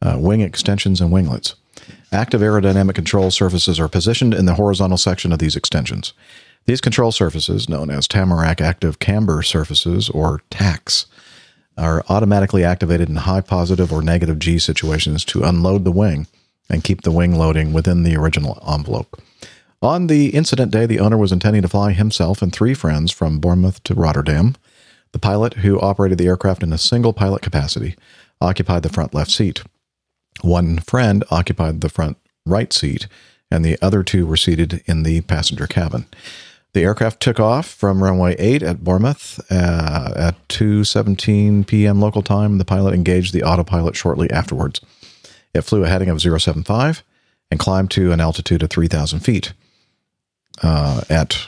uh, wing extensions and winglets. Active aerodynamic control surfaces are positioned in the horizontal section of these extensions. These control surfaces, known as Tamarack Active Camber Surfaces or TACs, are automatically activated in high positive or negative G situations to unload the wing and keep the wing loading within the original envelope. On the incident day, the owner was intending to fly himself and three friends from Bournemouth to Rotterdam. The pilot, who operated the aircraft in a single pilot capacity, occupied the front left seat. One friend occupied the front right seat, and the other two were seated in the passenger cabin. The aircraft took off from runway 8 at Bournemouth uh, at 2:17 p.m. local time. The pilot engaged the autopilot shortly afterwards. It flew a heading of 075 and climbed to an altitude of 3,000 feet. Uh, at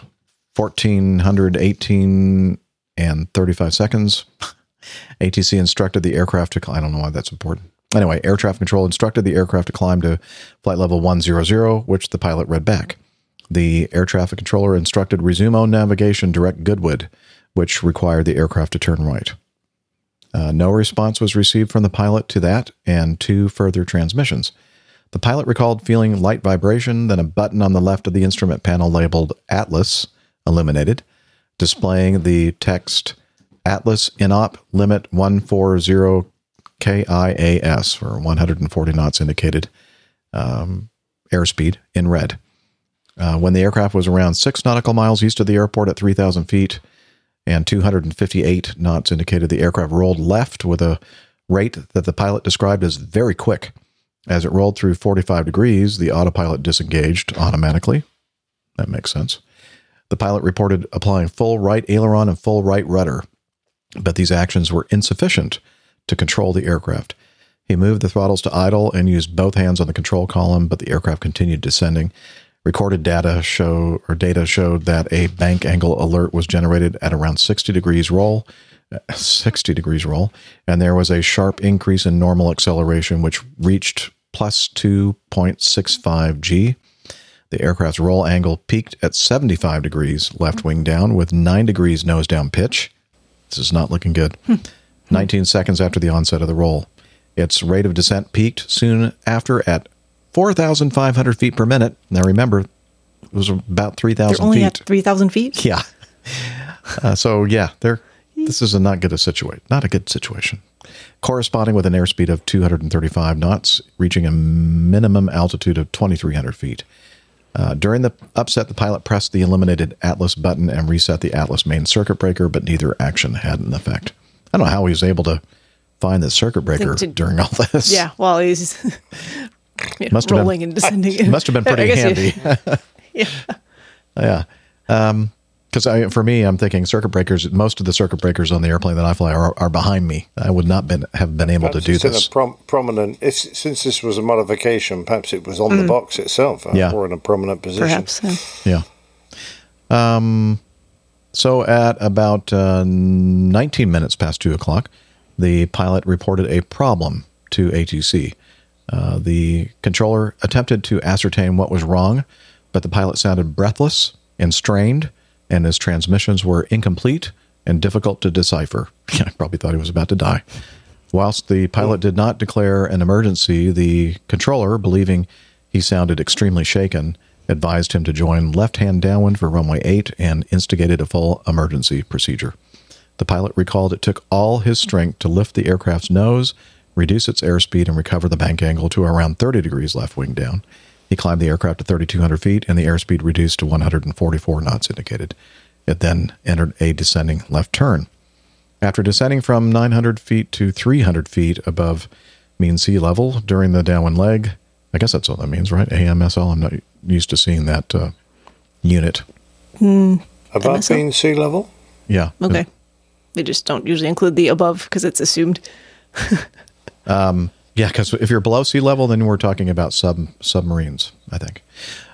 1418 and 35 seconds, ATC instructed the aircraft to. I don't know why that's important. Anyway, air traffic control instructed the aircraft to climb to flight level 100, which the pilot read back. The air traffic controller instructed resume on navigation direct Goodwood, which required the aircraft to turn right. Uh, no response was received from the pilot to that and two further transmissions. The pilot recalled feeling light vibration, then a button on the left of the instrument panel labeled Atlas illuminated, displaying the text Atlas Inop Limit 140 KIAS, or 140 knots indicated um, airspeed in red. Uh, when the aircraft was around six nautical miles east of the airport at 3,000 feet and 258 knots indicated the aircraft rolled left with a rate that the pilot described as very quick. As it rolled through 45 degrees, the autopilot disengaged automatically. That makes sense. The pilot reported applying full right aileron and full right rudder, but these actions were insufficient to control the aircraft. He moved the throttles to idle and used both hands on the control column, but the aircraft continued descending. Recorded data show or data showed that a bank angle alert was generated at around 60 degrees roll, 60 degrees roll, and there was a sharp increase in normal acceleration, which reached plus 2.65 g. The aircraft's roll angle peaked at 75 degrees left wing down with 9 degrees nose down pitch. This is not looking good. 19 seconds after the onset of the roll. Its rate of descent peaked soon after at 4,500 feet per minute. Now remember, it was about 3,000 They're only feet. at 3,000 feet? Yeah. Uh, so yeah, they're this is a not good a situation. Not a good situation. Corresponding with an airspeed of 235 knots, reaching a minimum altitude of 2,300 feet. Uh, during the upset, the pilot pressed the eliminated Atlas button and reset the Atlas main circuit breaker, but neither action had an effect. I don't know how he was able to find the circuit breaker to- during all this. Yeah, while he's you know, Must have been- rolling and descending. Must have been pretty handy. yeah. Yeah. Because I, for me, I'm thinking circuit breakers. Most of the circuit breakers on the airplane that I fly are, are behind me. I would not been, have been able Perhaps to do it's in this. a prom- prominent. If, since this was a modification, perhaps it was on the Mm. box itself, uh, Yeah. or in a prominent position. Perhaps. yeah. Yeah. Um, so at about uh, 19 minutes past two o'clock, the pilot reported a problem to ATC. Uh, the controller attempted to ascertain what was wrong, but the pilot sounded breathless and strained, and his transmissions were incomplete and difficult to decipher. I probably thought he was about to die. Whilst the pilot did not declare an emergency, the controller, believing he sounded extremely shaken, advised him to join left hand downwind for runway 8 and instigated a full emergency procedure. The pilot recalled it took all his strength to lift the aircraft's nose, reduce its airspeed, and recover the bank angle to around 30 degrees left wing down. He climbed the aircraft to 3,200 feet, and the airspeed reduced to 144 knots indicated. It then entered a descending left turn. After descending from 900 feet to 300 feet above mean sea level during the downwind leg, I guess that's what that means, right? AMSL. I'm not used to seeing that uh, unit. Hmm. Above MSL? mean sea level? Yeah. Okay. They just don't usually include the above because it's assumed. Um, yeah, because if you're below sea level, then we're talking about sub submarines. I think.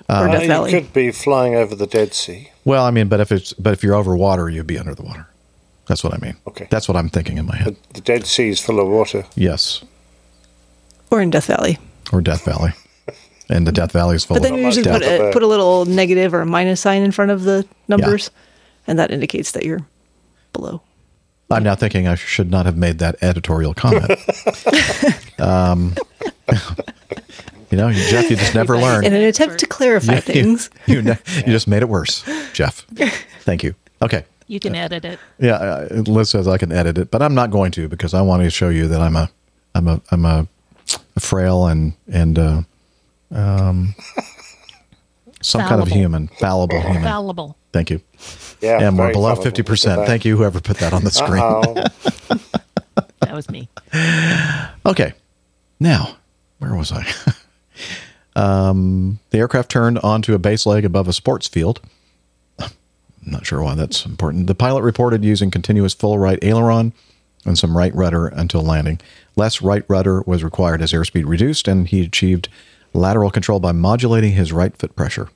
Or Uh, Death you Valley. could be flying over the Dead Sea. well, I mean, but if it's but if you're over water, you'd be under the water. That's what I mean. Okay. That's what I'm thinking in my head. The Dead Sea is full of water. Yes, Or in Death Valley. or Death Valley, and the Death Valley is full But then of you usually death. put a, put a little negative or a minus sign in front of the numbers, and that indicates that you're below. I'm now thinking I should not have made that editorial comment. um, you know, Jeff, you just never learn. In an attempt to clarify You- things. You, ne- you just made it worse, Jeff. Thank you. Okay. You can edit it. Yeah, uh, Liz says I can edit it, but I'm not going to because I want to show you that I'm a, I'm a, I'm a, a frail and and uh, Um, some kind of human, fallible human. Fallible. Thank you. Yeah, and we're below fifty percent. Thank you, whoever put that on the screen. That was me. Okay. Now, where was I? um, the aircraft turned onto a base leg above a sports field. I'm not sure why that's important. The pilot reported using continuous full right aileron and some right rudder until landing. Less right rudder was required as airspeed reduced, and he achieved lateral control by modulating his right foot pressure.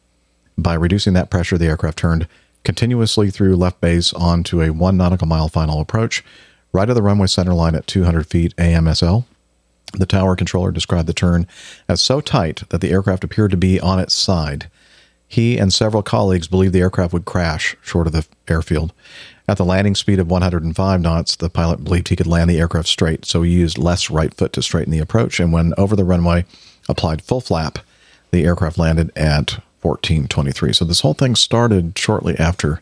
By reducing that pressure, the aircraft turned continuously through left base onto a one nautical mile final approach, right of the runway center line at 200 feet AMSL. The tower controller described the turn as so tight that the aircraft appeared to be on its side. He and several colleagues believed the aircraft would crash short of the airfield. At the landing speed of 105 knots, the pilot believed he could land the aircraft straight, so he used less right foot to straighten the approach. And when over the runway, applied full flap, the aircraft landed at 1423. So this whole thing started shortly after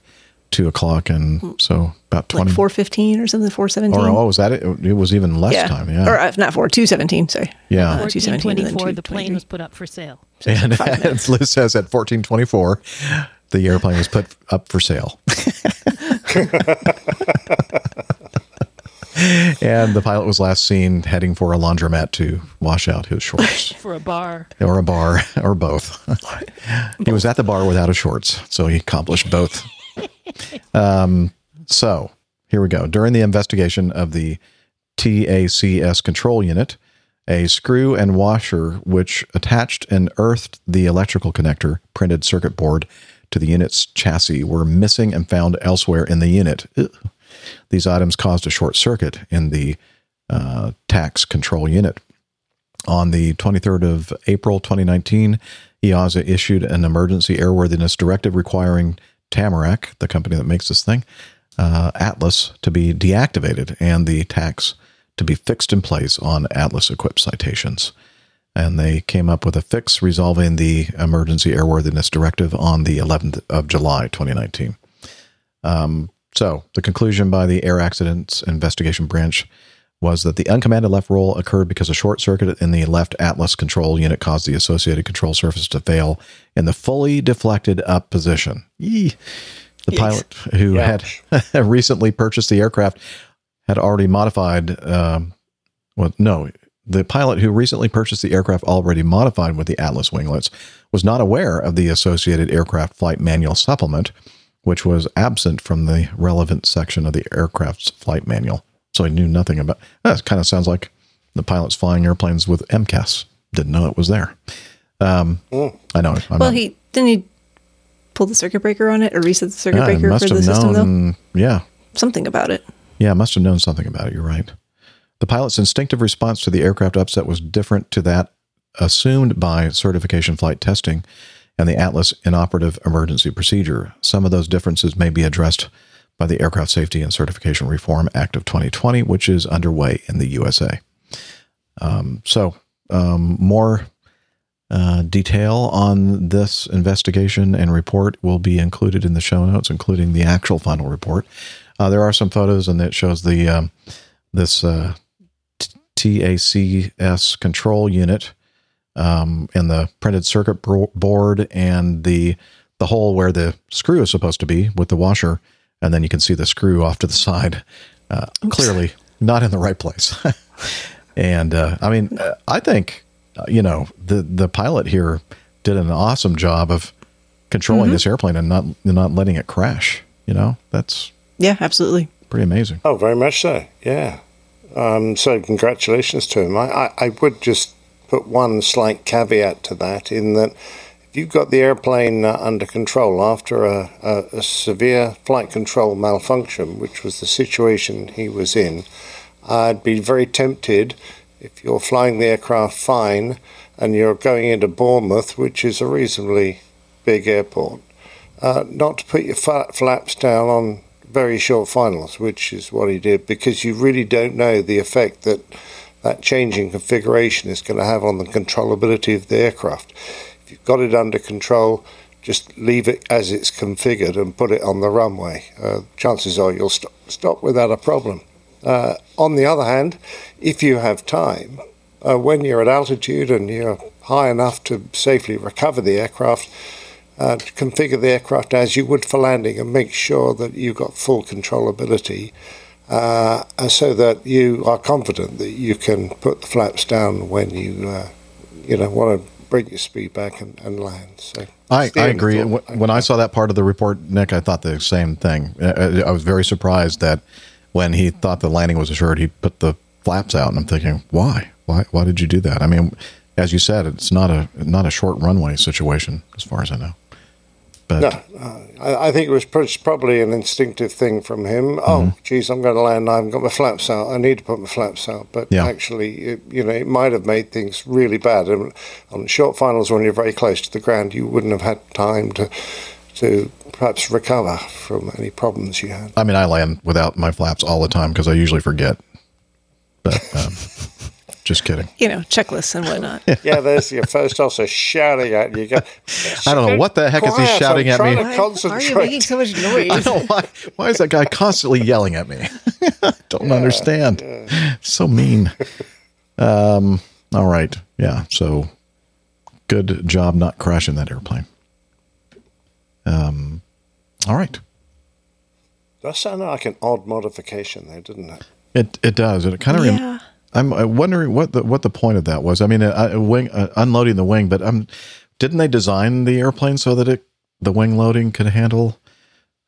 two o'clock, and so about 20. Like 415 or something, 417. or oh, was that it? It was even less yeah. time. Yeah. Or uh, not 4, 217, sorry. Yeah. Uh, 217 and then 1424, the plane was put up for sale. And as. Liz says at 1424, the airplane was put up for sale. and the pilot was last seen heading for a laundromat to wash out his shorts. For a bar. or a bar, or both. he was at the bar without his shorts, so he accomplished both. Um, so here we go. During the investigation of the TACS control unit, a screw and washer which attached and earthed the electrical connector printed circuit board to the unit's chassis were missing and found elsewhere in the unit. Ugh. These items caused a short circuit in the uh, TACS control unit. On the 23rd of April 2019, EASA issued an emergency airworthiness directive requiring Tamarack, the company that makes this thing, uh, Atlas, to be deactivated and the TACS to be fixed in place on Atlas equipped citations. And they came up with a fix resolving the emergency airworthiness directive on the 11th of July 2019. Um, so, the conclusion by the Air Accidents Investigation Branch was that the uncommanded left roll occurred because a short circuit in the left Atlas control unit caused the associated control surface to fail in the fully deflected up position. Yee. The pilot who had recently purchased the aircraft had already modified. Um, well, no, the pilot who recently purchased the aircraft already modified with the Atlas winglets was not aware of the associated aircraft flight manual supplement, which was absent from the relevant section of the aircraft's flight manual. So he knew nothing about. That kind of sounds like the pilots flying airplanes with MCAS didn't know it was there. Um, I know. I'm well, not- he didn't he pull the circuit breaker on it or reset the circuit Yeah, breaker must for the have system, though? Yeah, Something about it. Yeah, must have known something about it. You're right. The pilot's instinctive response to the aircraft upset was different to that assumed by certification flight testing and the Atlas inoperative emergency procedure. Some of those differences may be addressed by the Aircraft Safety and Certification Reform Act of 2020, which is underway in the USA. Um, so, um, more uh, detail on this investigation and report will be included in the show notes, including the actual final report. Uh, there are some photos, and it shows the um, this uh, TACS control unit um, and the printed circuit board and the the hole where the screw is supposed to be with the washer, and then you can see the screw off to the side. Uh, clearly, not in the right place. and uh, I mean, uh, I think uh, you know the the pilot here did an awesome job of controlling Mhm. this airplane and not not letting it crash. You know, that's Yeah, absolutely. pretty amazing. Oh, very much so. Yeah. Um, so congratulations to him. I, I, I would just put one slight caveat to that in that if you've got the airplane uh, under control after a, a, a severe flight control malfunction, which was the situation he was in, I'd be very tempted if you're flying the aircraft fine and you're going into Bournemouth, which is a reasonably big airport, uh, not to put your flaps down on very short finals, which is what he did, because you really don't know the effect that that changing configuration is going to have on the controllability of the aircraft. If you've got it under control, just leave it as it's configured and put it on the runway. Uh, chances are you'll st- stop without a problem. Uh, on the other hand, if you have time, uh, when you're at altitude and you're high enough to safely recover the aircraft, uh, configure the aircraft as you would for landing and make sure that you've got full controllability uh, so that you are confident that you can put the flaps down when you, uh, you know, want to bring your speed back and, and land. So I, I agree. thought- When I saw that part of the report, Nick, I thought the same thing. Uh, I was very surprised that when he thought the landing was assured, he put the flaps out, and I'm thinking, why? Why? Why did you do that? I mean, as you said, it's not a not a short runway situation, as far as I know. But no, uh, I, I think it was pr- probably an instinctive thing from him. Mm-hmm. Oh, geez, I'm going to land. I haven't got my flaps out. I need to put my flaps out. But Yeah. actually, it, you know, it might have made things really bad. And on short finals, when you're very close to the ground, you wouldn't have had time to to perhaps recover from any problems you had. I mean, I land without my flaps all the time because I usually forget. But um, just kidding. You know, checklists and whatnot. yeah, there's your first officer shouting at you. you go, I don't know what the heck is he shouting I'm at me. trying to Why are concentrate. you making so much noise? I don't know why. Why is that guy constantly yelling at me? I don't understand. So mean. Um. All right. Yeah. So good job not crashing that airplane. Um. All right. That sounded like an odd modification there, didn't it? It it does. It kind of. Yeah. I'm uh, wondering what the what the point of that was. I mean, a, a wing uh, unloading the wing, but um, didn't they design the airplane so that it the wing loading could handle?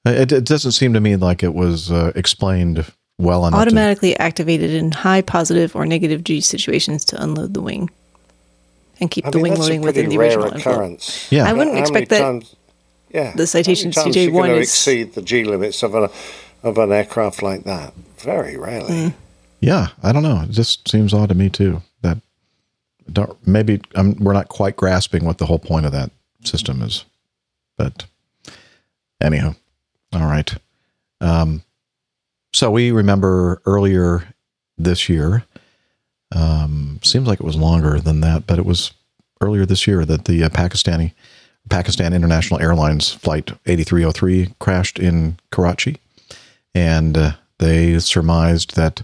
It, it doesn't seem to me like it was uh, explained well enough. to- Automatically activated in high positive or negative G situations to unload the wing and keep I the mean, wing loading within the rare original envelope. occurrence. Yeah. I wouldn't How expect many that times- yeah. the citations How many to times are you J1 is- exceed the G limits of an of an aircraft like that? Very rarely. Mm. Yeah, I don't know. It just seems odd to me too. That maybe um, we're not quite grasping what the whole point of that system is. But anyhow, all right. Um, so we remember earlier this year. Um, seems like it was longer than that, but it was earlier this year that the uh, Pakistani Pakistan International Airlines flight 8303 crashed in Karachi, and uh, they surmised that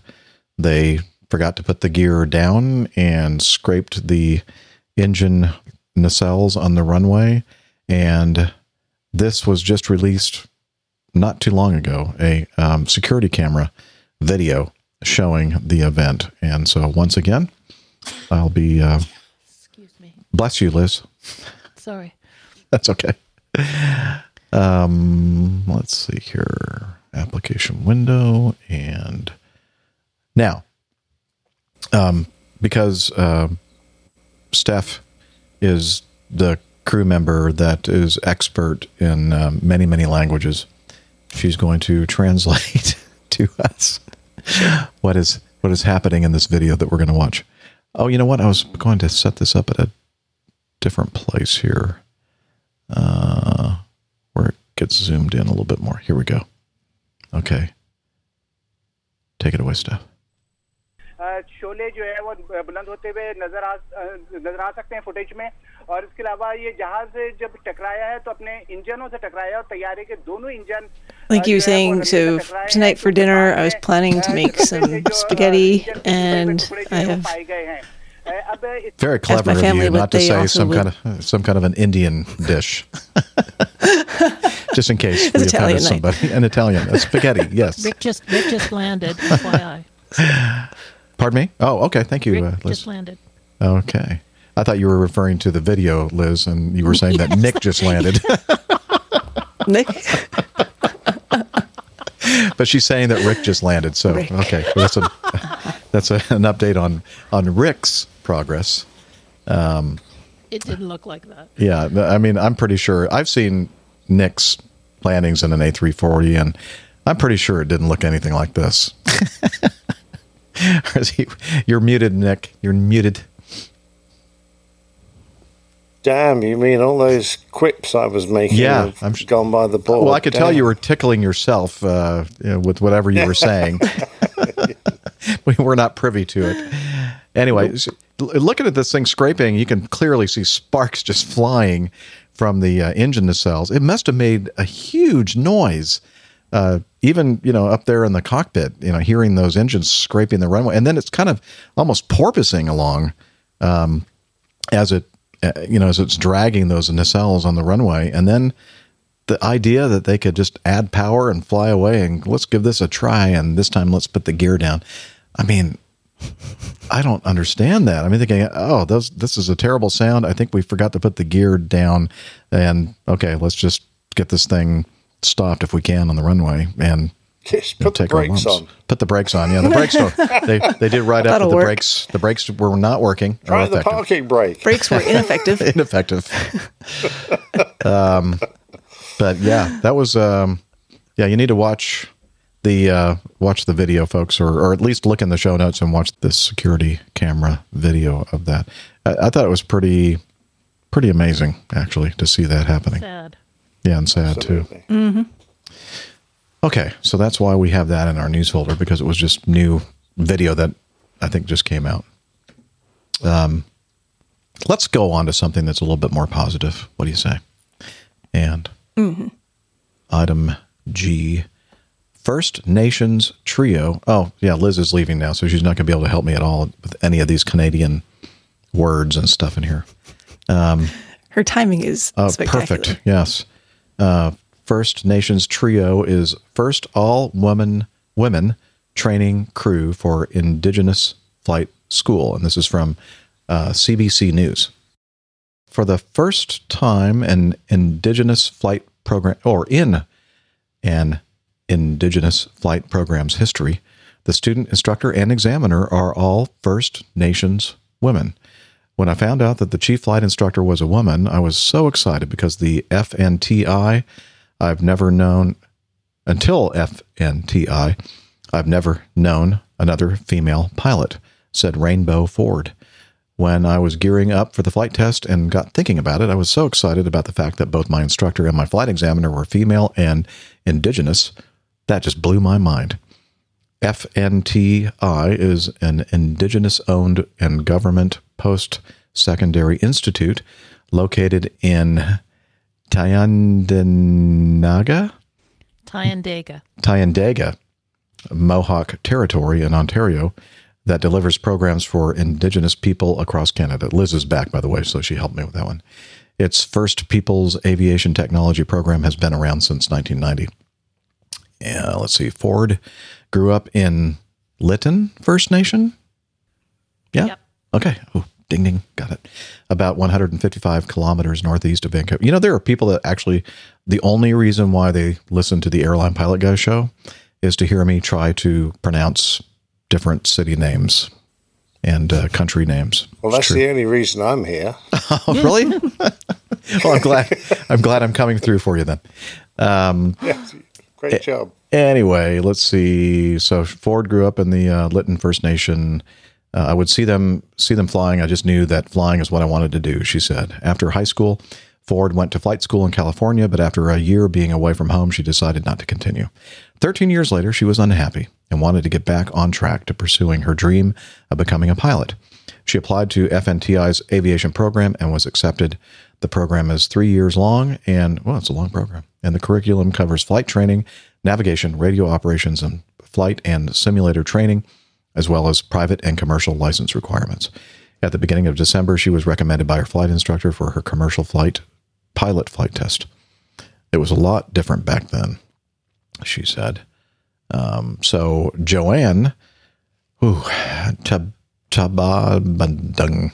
they forgot to put the gear down and scraped the engine nacelles on the runway. And this was just released not too long ago a um, security camera video showing the event. And so, once again, I'll be. Uh, Excuse me. bless you, Liz. Sorry. That's okay. Um, let's see here. Application window and now, um, because uh, Steph is the crew member that is expert in um, many many languages, she's going to translate to us what is what is happening in this video that we're going to watch. Oh, you know what? I was going to set this up at a different place here uh, where it gets zoomed in a little bit more. Here we go. Okay. Take it away, Steph. अ, शोले जो है वो बुलंद होते हुए नजर आ अ, नजर आ सकते हैं फुटेज में और इसके अलावा ये जहाज जब टकराया है तो अपने इंजनों से टकराया और तैयारे के दोनों engine Like you were saying, so tonight for dinner, I was planning to make some spaghetti, and I have पाए गए हैं अ, अब Very Ask clever my of family you what not to they say also some would- kind of some kind of an Indian dish, just in case It's we Italian offended night. somebody. An Italian, a spaghetti. Yes. Rick just Rick just landed. FYI, Pardon me. Oh, okay. Thank you, Rick uh, Liz. just landed. Okay. I thought you were referring to the video, Liz, and you were saying that Nick just landed. Nick. but she's saying that Rick just landed. So Rick. okay, well, that's a that's a, an update on on Rick's progress. Um, It didn't look like that. yeah, I mean, I'm pretty sure I've seen Nick's landings in an A340, and I'm pretty sure it didn't look anything like this. You're muted, Nick. You're muted. Damn, you mean all those quips I was making Yeah, I'm gone by the board? Well, I could tell you were tickling yourself uh, with whatever you were saying. we were not privy to it. Anyway, looking at this thing scraping, you can clearly see sparks just flying from the uh, engine nacelles. It must have made a huge noise uh, even you know up there in the cockpit, you know, hearing those engines scraping the runway, and then it's kind of almost porpoising along um, as it uh, you know as it's dragging those nacelles on the runway, and then the idea that they could just add power and fly away and let's give this a try and this time let's put the gear down. I mean, I don't understand that. I'm thinking, oh, those, this is a terrible sound. I think we forgot to put the gear down. And okay, let's just get this thing stopped if we can on the runway and Just you know, put the take our brakes on. Put the brakes on. Yeah, the brakes don't. They they did right after the work. brakes. The brakes were not working. or Try the effective. parking brake. Brakes were ineffective. ineffective. um, but yeah, that was um, yeah. You need to watch the uh, watch the video, folks, or or at least look in the show notes and watch the security camera video of that. I, I thought it was pretty pretty amazing actually to see that happening. Sad. Yeah, and sad too. Mm-hmm. Okay, so that's why we have that in our news folder because it was just new video that I think just came out. Um, let's go on to something that's a little bit more positive. What do you say? And Mm-hmm. item G, First Nations Trio. Oh, yeah, Liz is leaving now, so she's not going to be able to help me at all with any of these Canadian words and stuff in here. Um, Her timing is Oh, spectacular. perfect. Yes. Uh, First Nations Trio is first all woman women training crew for Indigenous Flight School, and this is from uh, CBC News. For the first time, an Indigenous flight program, or in an Indigenous flight program's history, the student, instructor, and examiner are all First Nations women. When I found out that the chief flight instructor was a woman, I was so excited because the FNTI, I've never known until FNTI, I've never known another female pilot, said Rainbow Ford. When I was gearing up for the flight test and got thinking about it, I was so excited about the fact that both my instructor and my flight examiner were female and indigenous. That just blew my mind. FNTI is an indigenous owned and government post secondary institute located in Tyendinaga, Tyandaga. Tyandaga, Mohawk Territory in Ontario that delivers programs for Indigenous people across Canada. Liz is back, by the way, so she helped me with that one. Its first People's Aviation Technology program has been around since 1990. Yeah, let's see. Ford grew up in Lytton First Nation. Yeah. Okay. Oh, ding ding. Got it. About 155 kilometers northeast of Vancouver. You know, there are people that actually, the only reason why they listen to the Airline Pilot Guy show is to hear me try to pronounce different city names and uh, country names. Well, that's the only reason I'm here. Oh, really? well, I'm glad. I'm glad I'm coming through for you then. Um, Yeah, great job. Anyway, let's see. So Ford grew up in the uh, Lytton First Nation. Uh, I would see them see them flying. I just knew that flying is what I wanted to do. She said. After high school, Ford went to flight school in California, but after a year being away from home, she decided not to continue. Thirteen years later, she was unhappy and wanted to get back on track to pursuing her dream of becoming a pilot. She applied to FNTI's aviation program and was accepted. The program is three years long, and well, it's a long program. And the curriculum covers flight training, navigation, radio operations, and flight and simulator training, as well as private and commercial license requirements. At the beginning of December, she was recommended by her flight instructor for her commercial flight pilot flight test. It was a lot different back then, she said. Um, so Joanne, tab, tabadung,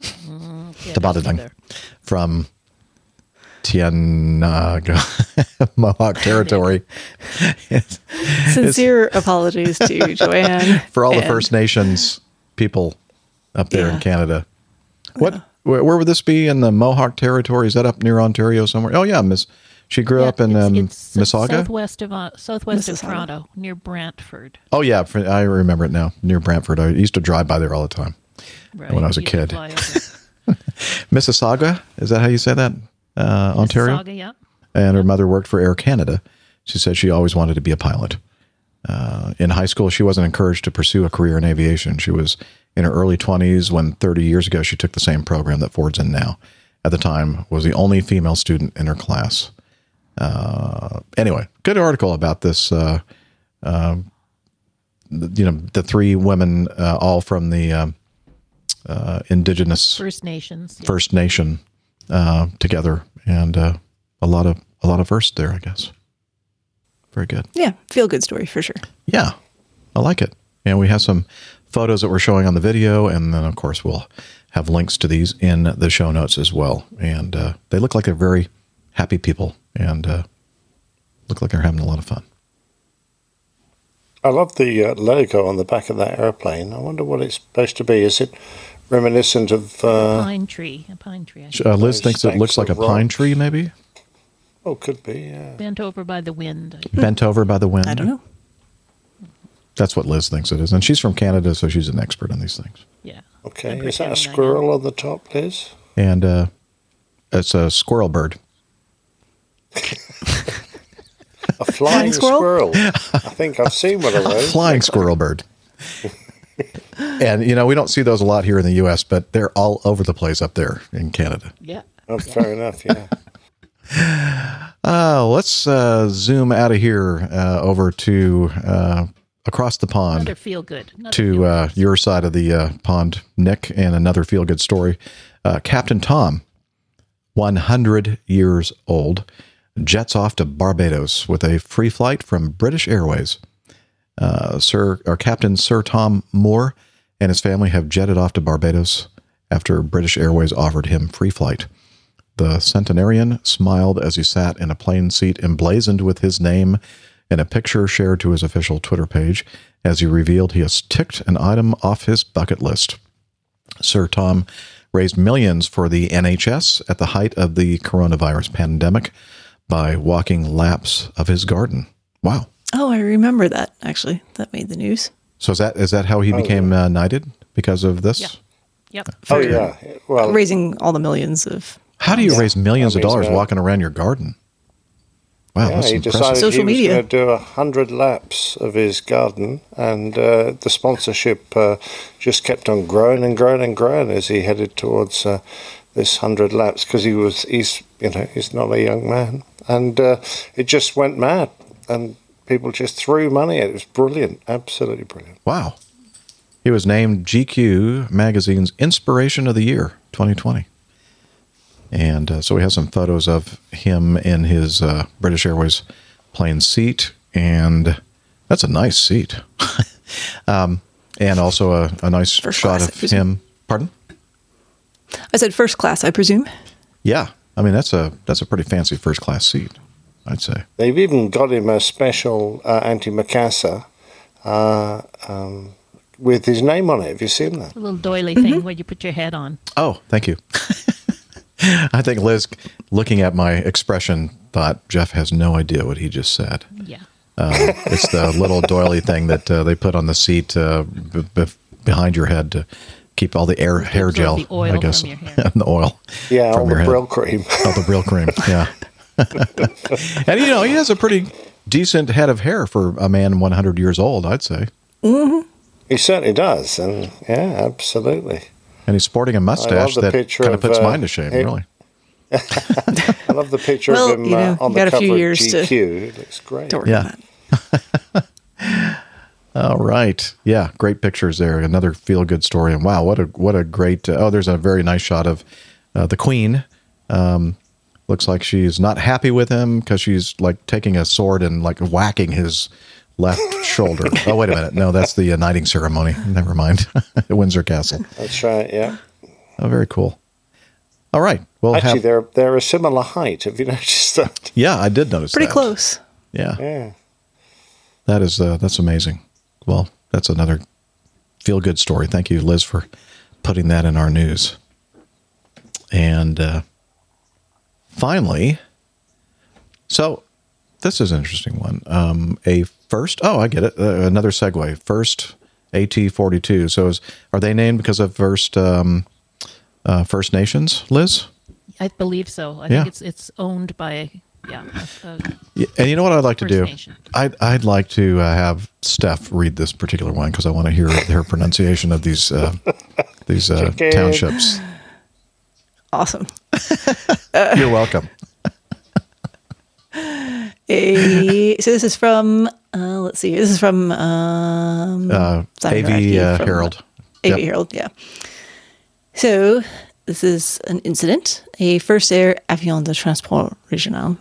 tabadung, from Tianaga, Mohawk Territory. It's- Sincere apologies to Joanne for all the First Nations people up there in Canada. What? Where, where would this be in the Mohawk Territory? Is that up near Ontario somewhere? Oh yeah, Miss. She grew up in um, It's Mississauga. southwest of uh, southwest of Toronto, near Brantford. Oh yeah, fr- I remember it now. Near Brantford. I used to drive by there all the time Right, when I was a you kid. Mississauga. Is that how you say that? Uh, Ontario. Mississauga, yeah. and her mother worked for Air Canada. She said she always wanted to be a pilot. Uh, in high school, she wasn't encouraged to pursue a career in aviation. She was in her early 20s when 30 years ago she took the same program that Ford's in now. At the time, was the only female student in her class. Uh, anyway, good article about this. Uh, um, you know, the three women, uh, all from the um uh, indigenous First Nations. yeah. First Nation uh, together, and uh, a lot of a lot of verse there, I guess. Very good. Yeah, feel good story for sure. Yeah, I like it. And we have some photos that we're showing on the video, and then of course we'll have links to these in the show notes as well. And uh, they look like they're very happy people, and uh, look like they're having a lot of fun. I love the uh, logo on the back of that airplane. I wonder what it's supposed to be. Is it reminiscent of? Uh, pine tree. A pine tree. I think. Uh, Liz thinks it looks like a of pine tree, maybe oh, could be. Yeah. Bent over by the wind. bent over by the wind. I don't know. That's what Liz thinks it is, and she's from Canada, so she's an expert on these things. Yeah. Okay. Is that a pretending I know. squirrel on the top, Liz? And uh, it's a squirrel bird. A flying squirrel? squirrel. I think I've seen one of those. flying squirrel bird. and you know we don't see those a lot here in the U.S., but they're all over the place up there in Canada. Yeah. Oh, fair enough. Yeah. Uh, let's uh, zoom out of here uh, over to uh, across the pond Another feel good. Another to uh, your side of the uh, pond, Nick, and another feel good story. Uh, Captain Tom, 100 years old, jets off to Barbados with a free flight from British Airways. Uh, Sir or Captain Sir Tom Moore and his family have jetted off to Barbados after British Airways offered him free flight. The centenarian smiled as he sat in a plane seat emblazoned with his name in a picture shared to his official Twitter page as he revealed he has ticked an item off his bucket list. Sir Tom raised millions for the NHS at the height of the coronavirus pandemic by walking laps of his garden. Wow. Oh, I remember that actually. That made the news. So is that is that how he became uh, knighted because of this? Yeah. Yep. Oh yeah. Well, Raising all the millions of. How do you Yeah. raise millions of dollars uh, walking around your garden? Wow, yeah, that's he impressive. decided Social he was media. going to do a hundred laps of his garden, and uh, the sponsorship uh, just kept on growing and growing and growing as he headed towards uh, this hundred laps. Because he was, he's, you know, he's not a young man, and uh, it just went mad, and people just threw money at it. It was brilliant, absolutely brilliant. Wow. He was named GQ magazine's Inspiration of the Year 2020. And uh, so we have some photos of him in his uh, British Airways plane seat. And that's a nice seat. um, and also a, a nice First shot class, of him. Pardon? I said first class, I presume. Yeah. I mean, that's a that's a pretty fancy first class seat, I'd say. They've even got him a special uh, antimacassar uh, um, with his name on it. Have you seen that? A little doily thing where you put your head on. Oh, thank you. I think Liz, looking at my expression, thought Jeff has no idea what he just said. Yeah. Uh, it's the little doily thing that uh, they put on the seat uh, b- b- behind your head to keep all the air hair gel, the oil I guess, from your hair. and the oil. Yeah, all the head. Brylcreem. Oh, the Brylcreem. Yeah. and you know, he has a pretty decent head of hair for a man 100 years old, I'd say. Mm-hmm. He certainly does, and yeah, absolutely. And he's sporting a mustache that kind of of, puts uh, mine to shame, him- really. I love the picture Well, of him you know, uh, on you the got a cover few of years to- It looks great. to work Yeah. All right. Yeah, great pictures there. Another feel good story. And wow, what a what a great. Uh, oh, there's a very nice shot of uh, the Queen. Um, looks like she's not happy with him because she's like taking a sword and like whacking his left shoulder. Oh, wait a minute. No, that's the uh, knighting ceremony. Never mind. At Windsor Castle. That's right. Yeah. Oh, very cool. All right. Well, Actually, have, they're they're a similar height. Have you noticed that? yeah, I did notice Pretty that. close. Yeah, Yeah. that is uh, that's amazing. Well, that's another feel good story. Thank you, Liz, for putting that in our news. And uh, finally, so this is an interesting one. Um, a first, oh, I get it. Uh, another segue. First AT forty two. So, is, are they named because of first um, uh, First Nations, Liz? I believe so. I Yeah. think it's it's owned by yeah. a- a- Yeah, and you know what I'd like to do? Nation. I'd I'd like to uh, have Steph read this particular one because I want to hear her pronunciation of these uh, these uh, Chicken. townships. Awesome. You're welcome. A so this is from uh, let's see. This is from um, Uh, AV uh, from- Herald. AV Yep. Herald, yeah. So this is an incident. A First Air Avion de Transport Regional,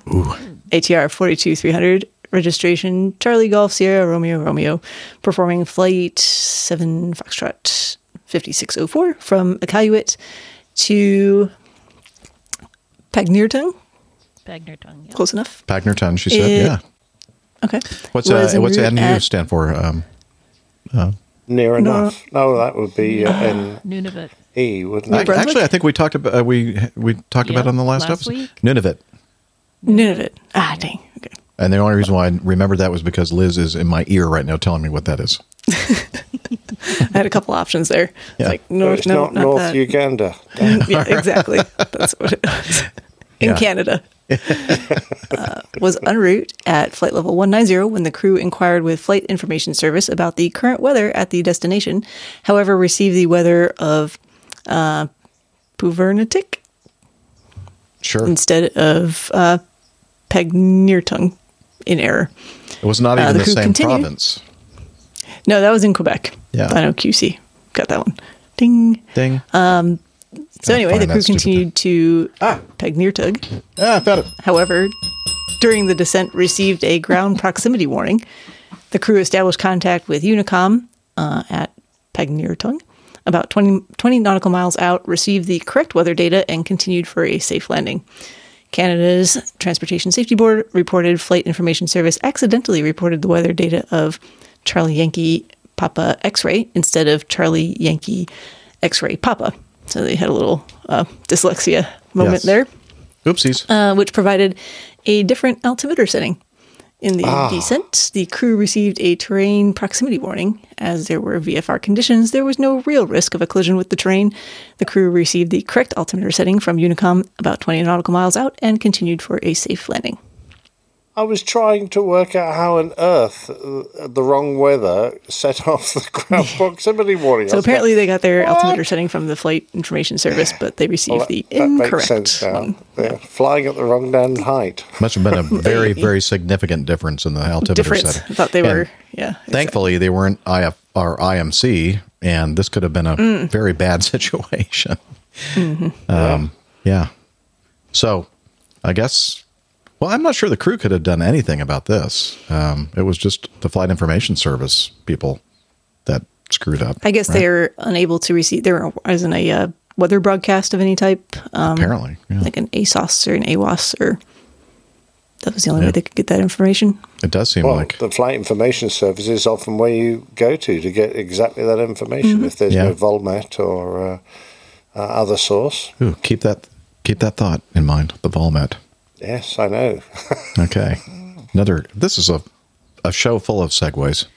ATR 42300, registration Charlie Golf Sierra Romeo Romeo, performing flight 7 Foxtrot 5604 from Iqaluit to Pagnirtung. Pagnertung. Yeah. Close enough. Pagnerton, she said. It- yeah. Okay. What's Was uh, en what's route NU at- stand for? Um, uh, Near enough. No, that would be uh, N Nunavut. E, wouldn't I- it? actually, I think we talked about uh, we we talked Yeah, about it on the last, last episode. week. Nunavut. Nunavut. Ah, dang. Okay. And the only reason why I remember that was because Liz is in my ear right now telling me what that is. I had a couple options there. Yeah. It's like, No, no, not, not North that. Uganda. yeah, exactly. That's what it was. In Yeah. Canada. uh, was en route at flight level 190 when the crew inquired with Flight Information Service about the current weather at the destination. However, received the weather of uh, Puvernatic Sure. instead of uh, Pagnirtung in error. It was not Uh, even the the, same continued. province. No, that was in Quebec. Yeah. I know QC. Got that one. Ding. Ding. Um, so anyway, the crew continued to Pagnirtung. Ah, I found it. However, during the descent, received a ground proximity warning. The crew established contact with Unicom uh, at Pagnirtung, about 20, 20 nautical miles out, received the correct weather data, and continued for a safe landing. Canada's Transportation Safety Board reported Flight Information Service accidentally reported the weather data of Charlie Yankee Papa X ray instead of Charlie Yankee X ray Papa. So they had a little uh, dyslexia moment Yes. there Oopsies. uh, which provided a different altimeter setting. In the Ah. descent, the crew received a terrain proximity warning. As there were VFR conditions, there was no real risk of a collision with the terrain. The crew received the correct altimeter setting from Unicom about 20 nautical miles out and continued for a safe landing. I was trying to work out how on earth uh, the wrong weather set off the ground proximity warning. So apparently, going, they got their What? altimeter setting from the Flight Information Service, but they received well, the that, that incorrect makes sense now. one. They're flying at the wrong damn height. Must have been a very, very significant difference in the altimeter Difference. setting. I thought they And were, yeah. Thankfully, they weren't IF or IMC, and this could have been a Mm. very bad situation. Mhm. Um, yeah. So, I guess. Well, I'm not sure the crew could have done anything about this. Um, it was just the flight information service people that screwed up. I guess right? they're unable to receive. There wasn't a uh, weather broadcast of any type. Um, Apparently, yeah. like an ASOS or an AWOS, or that was the only Yeah. way they could get that information. It does seem well, like the flight information service is often where you go to to get exactly that information. Mhm. If there's Yeah. no Volmet or uh, uh, other source, Ooh, keep that keep that thought in mind. The Volmet. Yes, I know. Okay. Another. This is a a show full of segues,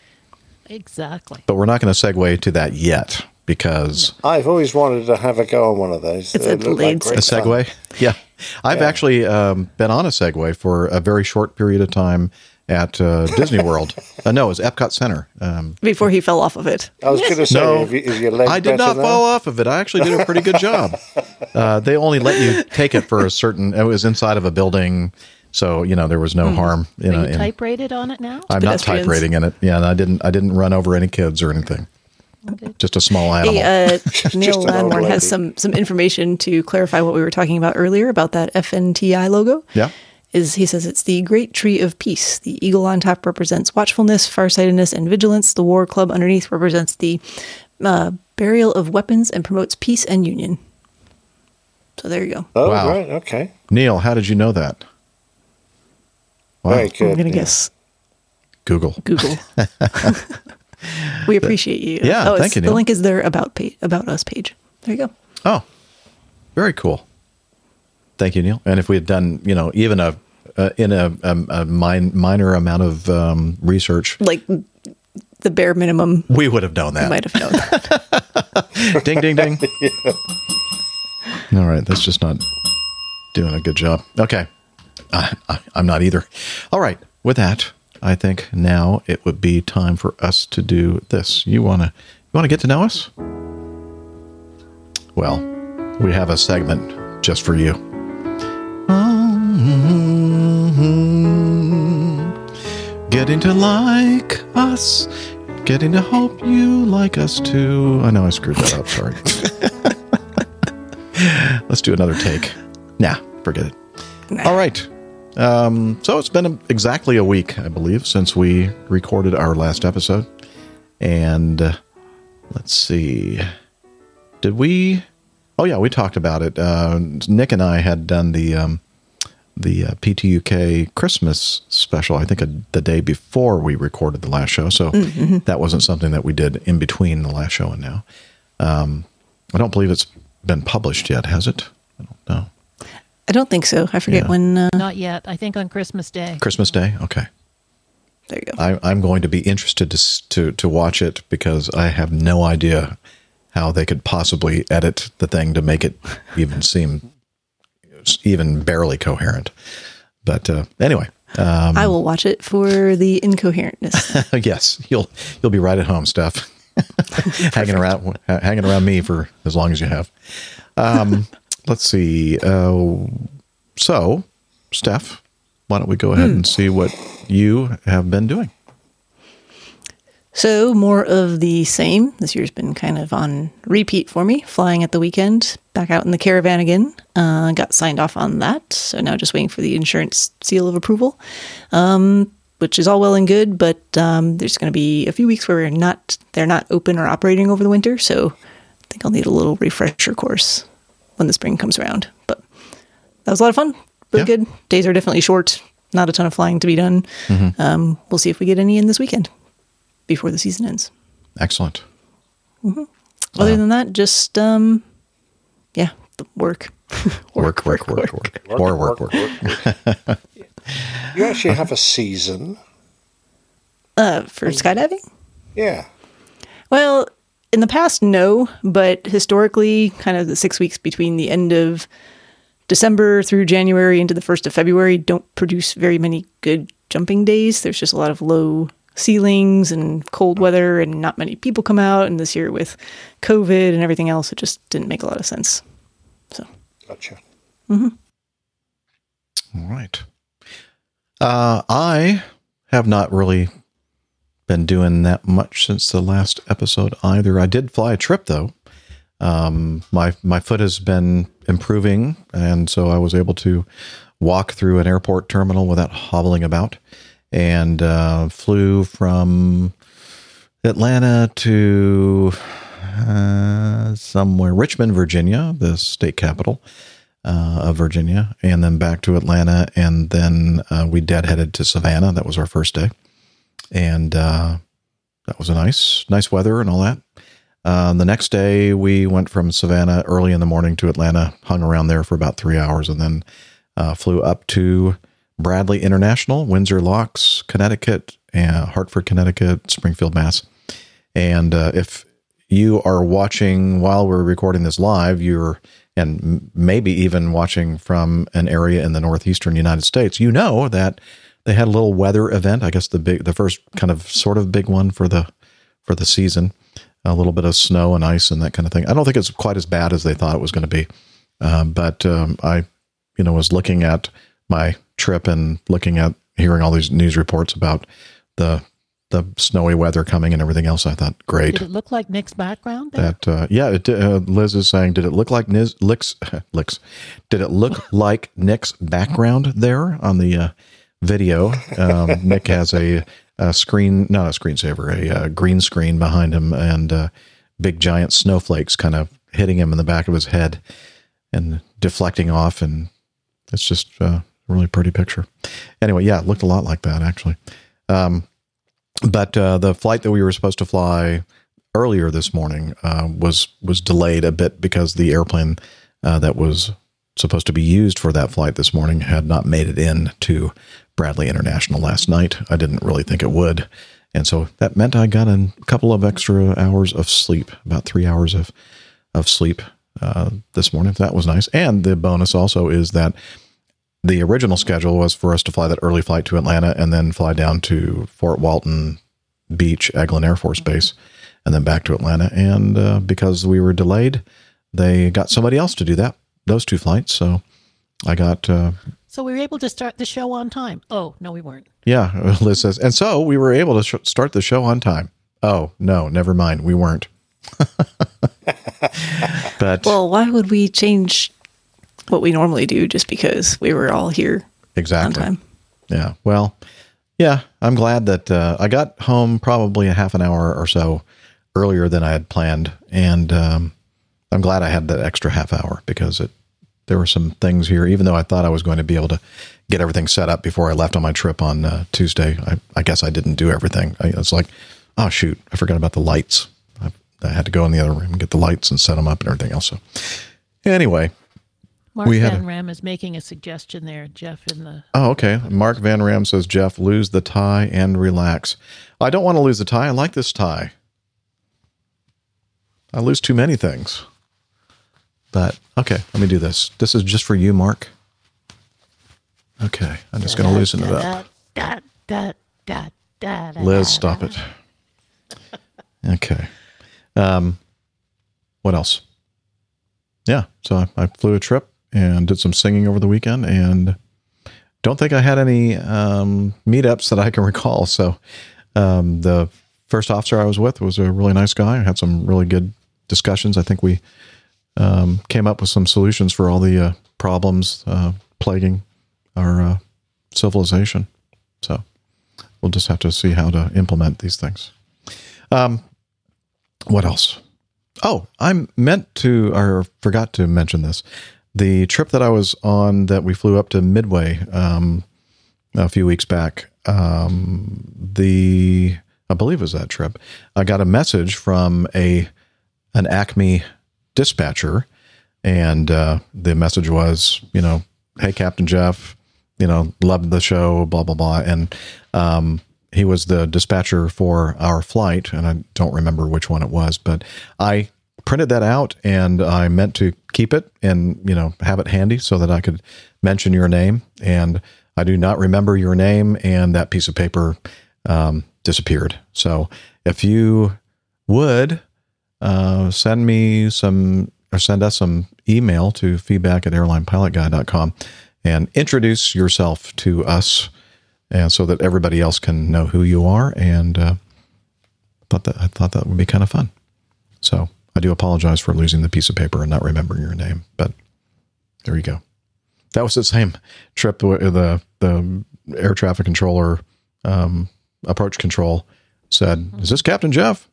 Exactly. but we're not going to segue to that yet because I've always wanted to have a go on one of those. It's They a look like great a fun. Segway. Yeah, I've Yeah. actually um, been on a Segway for a very short period of time at uh, Disney World. Uh, no, it was Epcot Center. Um, Before he fell off of it. I was going to say, No. if, you, if your leg I did not now? fall off of it. I actually did a pretty good job. Uh, they only let you take it for a certain. It was inside of a building, so you know there was no harm. You know, you in- type rated on it now? I'm not type rating in it. Yeah, and I didn't. I didn't run over any kids or anything. Just a small animal. Hey, uh, Neil an old Ladmore lady. has some some information to clarify what we were talking about earlier about that FNTI logo. yeah. Is he says it's the Great Tree of Peace. The eagle on top represents watchfulness, farsightedness, and vigilance. The war club underneath represents the uh, burial of weapons and promotes peace and union. So there you go. Oh, Wow. right, okay. Neil, how did you know that? Wow. Very good. I'm gonna yeah. guess Google. Google. we appreciate you. Yeah, oh, thank you, The link is there about page, about us page. There you go. Oh, very cool. Thank you, Neil. And if we had done, you know, even a uh, in a, a, a min- minor amount of um, research, Like the bare minimum. we would have known that. might have known. that. ding, ding, ding. All right, that's just not doing a good job. Okay, I, I, I'm not either. All right, with that, I think now it would be time for us to do this. You wanna you wanna get to know us? Well, we have a segment just for you. Getting to like us. Getting to hope you like us too. I know I screwed that up. Sorry. Let's do another take. Nah, forget it. All right. Um, so it's been exactly a week, I believe, since we recorded our last episode. And uh, let's see. Did we? Oh yeah, we talked about it. Uh, Nick and I had done the um, the uh, PTUK Christmas special. I think a, the day before we recorded the last show, so Mhm. that wasn't something that we did in between the last show and now. Um, I don't believe it's been published yet, has it? I don't know. I don't think so. I forget Yeah. when. Uh, Not yet. I think on Christmas Day. Christmas Day. Okay. There you go. I, I'm going to be interested to, to to watch it because I have no idea how they could possibly edit the thing to make it even seem even barely coherent. But uh, anyway, um, I will watch it for the incoherentness. yes, you'll you'll be right at home, Steph. hanging around ha- hanging around me for as long as you have. Um, let's see. Uh, so, Steph, why don't we go ahead and see what you have been doing? So, more of the same. This year's been kind of on repeat for me. Flying at the weekend, back out in the caravan again. Uh, got signed off on that. So now just waiting for the insurance seal of approval, um, which is all well and good. But um, there's going to be a few weeks where we're not, they're not open or operating over the winter. So I think I'll need a little refresher course when the spring comes around. But that was a lot of fun. Really good. Days are definitely short. Not a ton of flying to be done. Mhm. Um, we'll see if we get any in this weekend before the season ends. Excellent. hmm Other than that, just um, yeah, the work. Work, work, work, work, more work, work. You actually have a season. Uh, for skydiving. Yeah. Well, in the past, no, but historically, kind of the six weeks between the end of December through January into the first of February don't produce very many good jumping days. There's just a lot of low ceilings and cold weather, and not many people come out. And this year, with COVID and everything else, it just didn't make a lot of sense. So. Gotcha. hmm All right. Uh, I have not really been doing that much since the last episode either. I did fly a trip though. Um, my my foot has been improving, and so I was able to walk through an airport terminal without hobbling about, and uh, flew from Atlanta to uh, somewhere Richmond, Virginia, the state capital uh, of Virginia, and then back to Atlanta, and then uh, we deadheaded to Savannah. That was our first day, and uh, that was a nice, nice weather and all that. Uh, the next day, we went from Savannah early in the morning to Atlanta, hung around there for about three hours, and then flew up to Bradley International, Windsor Locks, Connecticut, and Hartford, Connecticut, Springfield, Mass. And uh, if you are watching while we're recording this live, you're and maybe even watching from an area in the northeastern United States, you know that they had a little weather event. I guess the big, the first kind of sort of big one for the for the season. A little bit of snow and ice and that kind of thing. I don't think it's quite as bad as they thought it was going to be, um, but um, I, you know, was looking at my trip and looking at hearing all these news reports about the the snowy weather coming and everything else. I thought, great. Did it look like Nick's background? There? That uh, yeah, it, uh, Liz is saying, did it look like Niz, Licks, Licks? Did it look like Nick's background there on the uh, video? Um, Nick has a, a screen, not a screensaver, a, uh green screen behind him, and uh, big giant snowflakes kind of hitting him in the back of his head and deflecting off, and it's just uh, a really pretty picture. Anyway, yeah, it looked a lot like that actually. Um, but uh, the flight that we were supposed to fly earlier this morning uh, was was delayed a bit because the airplane uh, that was supposed to be used for that flight this morning had not made it in to Bradley International last night. I didn't really think it would, and so that meant I got a couple of extra hours of sleep, about three hours of of sleep uh, this morning. That was nice. And the bonus also is that the original schedule was for us to fly that early flight to Atlanta and then fly down to Fort Walton Beach, Eglin Air Force Base, and then back to Atlanta. And uh, because we were delayed, they got somebody else to do that, those two flights. So I got uh, So we were able to start the show on time. Oh, no, we weren't. Yeah, Liz says. And so we were able to sh- start the show on time. Oh, no, never mind. We weren't. but Well, why would we change what we normally do just because we were all here exactly. on time? Yeah. Well, yeah, I'm glad that uh, I got home probably a half an hour or so earlier than I had planned. And um, I'm glad I had that extra half hour because it there were some things here, even though I thought I was going to be able to get everything set up before I left on my trip on uh, Tuesday. I, I guess I didn't do everything. I, it's like, oh, shoot, I forgot about the lights. I, I had to go in the other room and get the lights and set them up and everything else. So, anyway, Mark we Van a- Ram is making a suggestion there, Jeff, in the Oh, okay. Mark Van Ram says, Jeff, lose the tie and relax. I don't want to lose the tie. I like this tie. I lose too many things. But okay, let me do this. This is just for you, Mark. Okay, I'm just going to loosen it up. Da, da, da, da, da, Liz, stop it. Okay. Um, what else? Yeah, so I, I flew a trip and did some singing over the weekend, and don't think I had any um, meetups that I can recall. So um, the first officer I was with was a really nice guy. I had some really good discussions. I think we um, came up with some solutions for all the uh, problems uh, plaguing our uh, civilization. So we'll just have to see how to implement these things. Um, what else? Oh, I meant to, or forgot to mention this. The trip that I was on, that we flew up to Midway um, a few weeks back. Um, the I believe it was that trip. I got a message from a an Acme dispatcher, and uh, the message was, you know, hey Captain Jeff, you know, loved the show, blah blah blah, and um, he was the dispatcher for our flight, and I don't remember which one it was, but I printed that out and I meant to keep it and you know have it handy so that I could mention your name, and I do not remember your name, and that piece of paper um, disappeared. So if you would uh, send me some or send us some email to feedback at airlinepilotguy.com and introduce yourself to us and so that everybody else can know who you are and uh, thought that I thought that would be kind of fun. So I do apologize for losing the piece of paper and not remembering your name, but there you go. That was the same trip where the the air traffic controller um, approach control said, "Is this Captain Jeff?"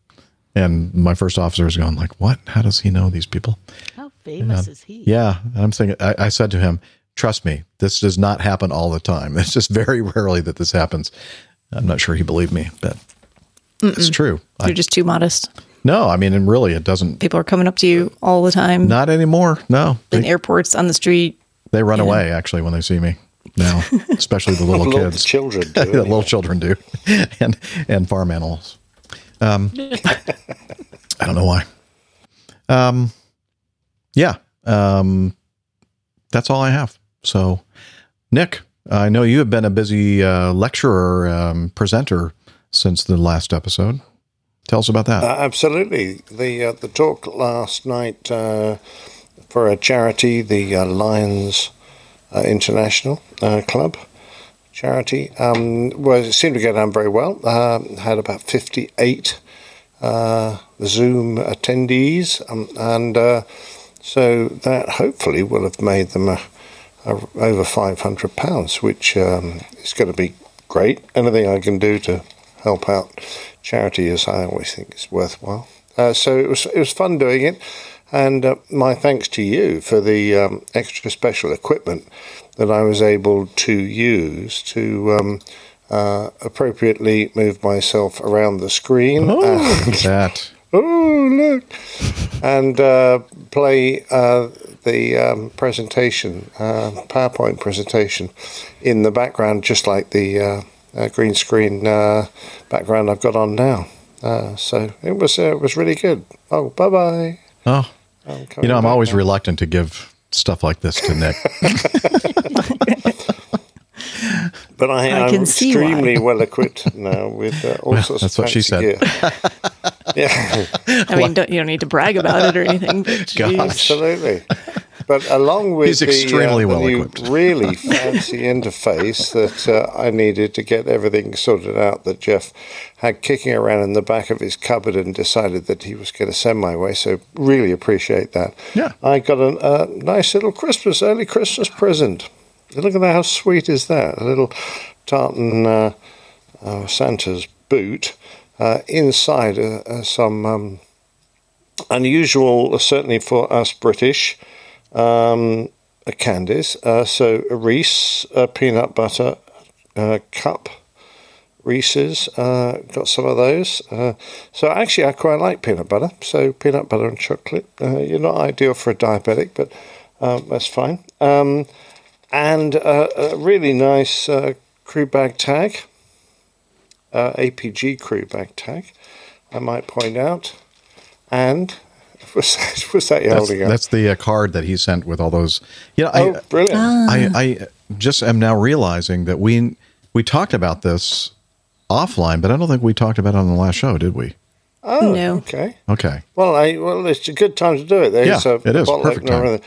And my first officer is going like, "What? How does he know these people?" How famous Yeah. is he? Yeah, and I'm thinking. I, I said to him, "Trust me, this does not happen all the time. It's just very rarely that this happens." I'm not sure he believed me, but it's Mm-mm. true. I- You're just too modest. No, I mean, and really, it doesn't. People are coming up to you all the time Not anymore. No, in they, airports, on the street. they run yeah. away actually when they see me now, especially the little Little kids. children do, the little children do, and and farm animals. Um, I don't know why. Um, yeah. Um, that's all I have. So, Nick, I know you have been a busy uh, lecturer, um, presenter since the last episode. Tell us about that. Uh, absolutely. The uh, the talk last night uh, for a charity, the uh, Lions uh, International uh, Club charity, um, was it seemed to go down very well. Had about fifty eight uh, Zoom attendees, um, and so that hopefully will have made them a, a, over five hundred pounds, which um, is going to be great. Anything I can do to help out charity as I always think is worthwhile. Uh, so it was it was fun doing it, and uh, my thanks to you for the um, extra special equipment that I was able to use to um, uh, appropriately move myself around the screen. Oh, and- that. oh look, and uh, play uh, the um, presentation, uh, PowerPoint presentation, in the background, just like the uh, green screen uh, background I've got on now. Uh, so it was uh, it was really good. Oh, bye bye. Oh, I'm you know, I'm always now. reluctant to give stuff like this to Nick. But I, I am can see why. extremely well equipped now with uh, all Well, sorts that's of what she fancy said. gear. yeah. I mean, don't, you don't need to brag about it or anything. But Gosh. Absolutely. But along with He's the, extremely uh, the well new equipped. really fancy interface that uh, I needed to get everything sorted out that Jeff had kicking around in the back of his cupboard and decided that he was going to send my way. So really appreciate that. Yeah. I got a, nice little Christmas, early Christmas present. Look at that! How sweet is that? A little tartan uh, uh, Santa's boot. Uh, inside uh, uh, some um, unusual, certainly for us British, um, candies. Uh, so Reese uh, peanut butter uh, cup. Reese's, uh, got some of those. Uh, so actually, I quite like peanut butter. So peanut butter and chocolate. You're not ideal for a diabetic, but um, that's fine. Um, and a really nice crew bag tag, APG crew bag tag, I might point out. And what's that, what's that That's, holding up? that's the uh, card that he sent with all those. You know, Oh, I, brilliant. Ah. I, I just am now realizing that we we talked about this offline, but I don't think we talked about it on the last show, did we? Oh, No. okay. Okay. Well, I, well, it's a good time to do it. There's Yeah, a it is. Perfect time. and-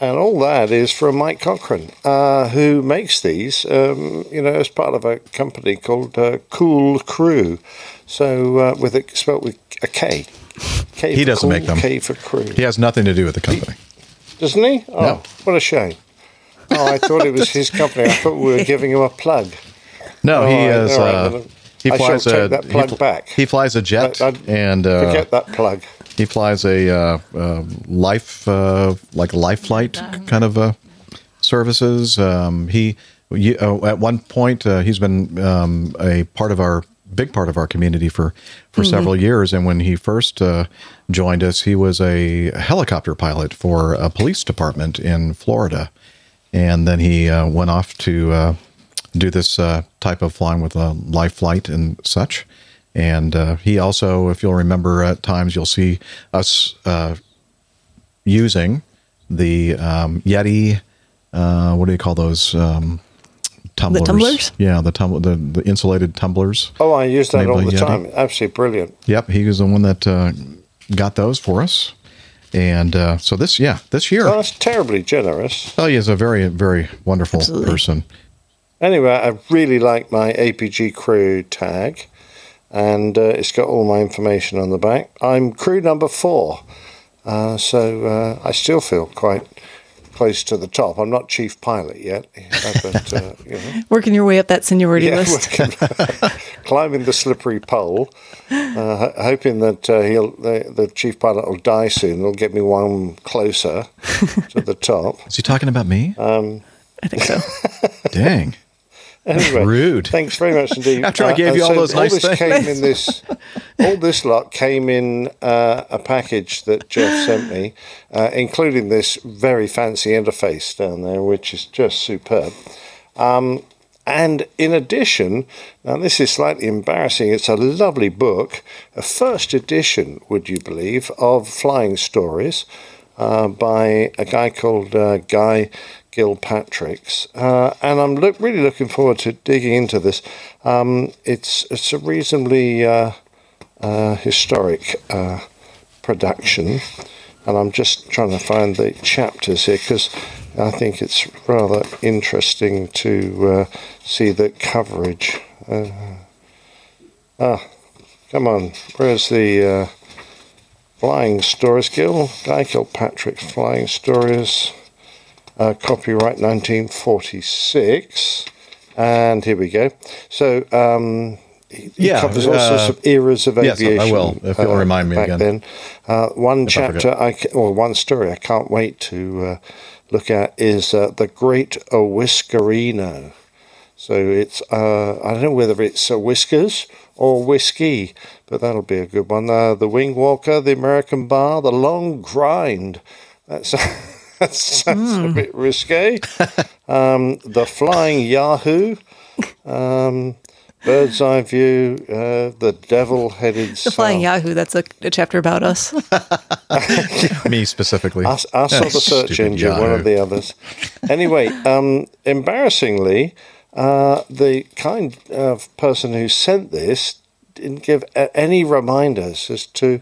And all that is from Mike Cochran, uh, who makes these, um, you know, as part of a company called uh, Kool Krew. So uh, with it spelled with a K. K He for doesn't cool, make them. K for crew. He has nothing to do with the company. Doesn't he? Oh, No. what a shame. Oh, I thought it was his company. I thought we were giving him a plug. No, All he right, is. right, uh, he I flies a take that plug fl- back. He flies a jet, I- I and uh, Forget that plug. he flies a uh, uh, life uh, like life flight kind of uh, services. Um, he you, uh, at one point uh, he's been um, a part of our big part of our community for for Mhm. several years. And when he first uh, joined us, he was a helicopter pilot for a police department in Florida, and then he uh, went off to uh, do this uh, type of flying with a life flight and such. And uh, he also, if you'll remember, at times you'll see us uh, using the um, Yeti. Uh, what do you call those? Um, tumblers. tumblers? Yeah, the tum- the, the insulated tumblers. Oh, I use that Made all by the Yeti. time. Absolutely brilliant. Yep, he was the one that uh, got those for us. And uh, so this, yeah, this year. Oh, that's terribly generous. Oh, he is a very, very wonderful person. Anyway, I really like my APG crew tag, and uh, it's got all my information on the back. I'm crew number four, uh, so uh, I still feel quite close to the top. I'm not chief pilot yet, but uh, you know. Working your way up that seniority Yeah, list. working- climbing the slippery pole, uh, ho- hoping that uh, he'll the, the chief pilot will die soon. It'll get me one closer to the top. Is he talking about me? Um, I think so. Dang. Anyway, rude. Thanks very much indeed. After I Uh, gave and you all so those nice this things. came in this. All this lot came in uh, a package that Jeff sent me, uh, including this very fancy interface down there, which is just superb. Um, and in addition, now this is slightly embarrassing. It's a lovely book, a first edition, would you believe, of flying stories uh, by a guy called uh, Guy Gilpatrick's, uh, and I'm look, really looking forward to digging into this. Um, it's it's a reasonably uh, uh, historic uh, production, and I'm just trying to find the chapters here because I think it's rather interesting to uh, see the coverage. Uh, ah, come on, where's the Flying Stories Gil? Guy Gilpatrick's Flying Stories. Uh, copyright 1946. And here we go. So, um, he Yeah, covers all sorts uh, of eras of yes, I will, if you'll uh, remind me back again. Then, uh, one If I chapter, I, ca- or one story I can't wait to uh, look at is uh, the Great Whiskerino. So it's uh, I don't know whether it's uh, whiskers or whiskey, but that'll be a good one. Uh, the Wing Walker, the American Bar, the Long Grind. That's that sounds a bit risque. Um, the Flying Yahoo, um, Bird's Eye View, uh, the Devil-Headed. The Flying South. Yahoo, that's a, a chapter about us. Me specifically. Us, us or the search Stupid engine, one of the others. Anyway, um, embarrassingly, uh, the kind of person who sent this didn't give a- any reminders as to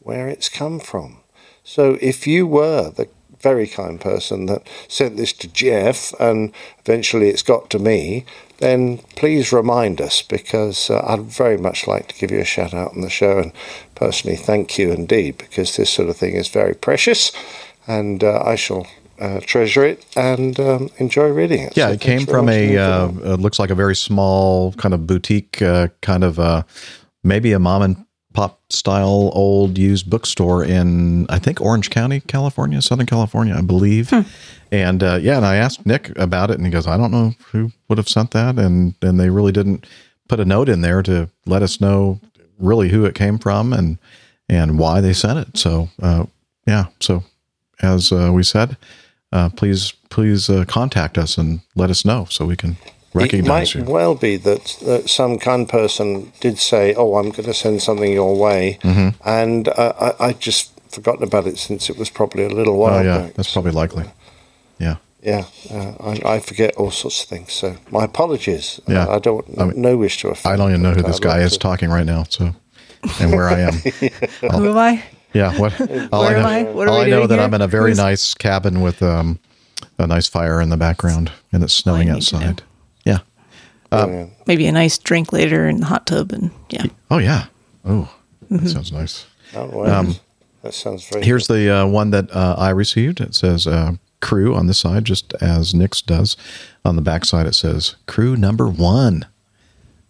where it's come from. So if you were the very kind person that sent this to Jeff, and eventually it's got to me, then please remind us because uh, I'd very much like to give you a shout out on the show and personally thank you indeed because this sort of thing is very precious, and uh, I shall. Uh, treasure it and um, enjoy reading it. Yeah, So it came from a uh, uh, looks like a very small kind of boutique, uh, kind of uh, maybe a mom and pop style old used bookstore in I think Orange County, California, Southern California, I believe. And uh, yeah, and I asked Nick about it, and he goes, "I don't know who would have sent that," and and they really didn't put a note in there to let us know really who it came from and and why they sent it. So uh, yeah, so as uh, we said, uh, please please uh, contact us and let us know so we can recognize it you. might well be that, that some kind person did say, "Oh, I'm going to send something your way," Mhm. and uh, I, I just forgotten about it since it was probably a little while oh yeah, back. that's probably likely. Yeah. Yeah, uh, I, I forget all sorts of things. So my apologies. Yeah. Uh, I don't I mean, no wish to offend. I don't even know who this guy is to- talking right now. So, and where I am. Who am I? Yeah. What? All Where I am know, I? What all we I know that here? I'm in a very Who's- nice cabin with um, a nice fire in the background, and it's snowing outside. Yeah. Um, Maybe a nice drink later in the hot tub, and yeah. oh yeah. Oh, that Mhm. sounds nice. Oh, Um, that sounds very. Here's the uh, one that uh, I received. It says uh, crew on the side, just as Nick's does. On the back side, it says crew number one.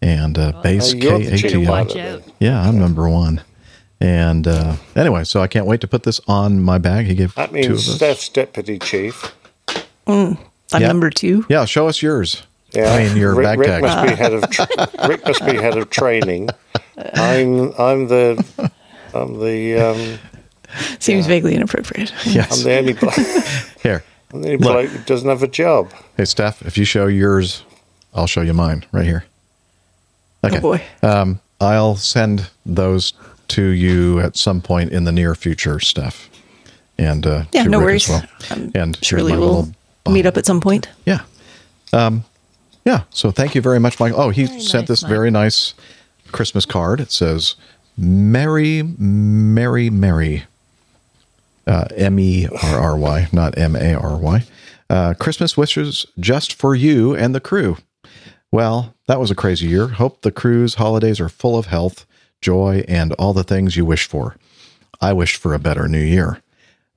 And uh, base Oh, you're the K A chief T L. pilot then. Yeah, I'm number one. And uh, anyway, so I can't wait to put this on my bag. He gave That two of means us. Steph's deputy chief. Mm, I'm Yeah. number two. Yeah, show us yours. Yeah, I mean, your Rick, bag Rick must be head of tra- Rick must be head of training. I'm I'm the I'm the um, Seems vaguely inappropriate. Yes. I'm the only bloke, Here. I'm the only Look. bloke who doesn't have a job. Hey, Steph, if you show yours, I'll show you mine right here. Okay. Oh, boy. Um, I'll send those to you at some point in the near future, Steph. And uh, Yeah, to no Rick worries. As well. And Surely we'll little- meet up at some point. yeah. Um, yeah. So thank you very much, Mike. Oh, he sent this very nice Christmas card. It says, Merry, Merry, Merry. Uh, M E R R Y, not M A R Y. Uh, Christmas wishes just for you and the crew. Well, that was a crazy year. Hope the crew's holidays are full of health, joy, and all the things you wish for. I wish for a better new year.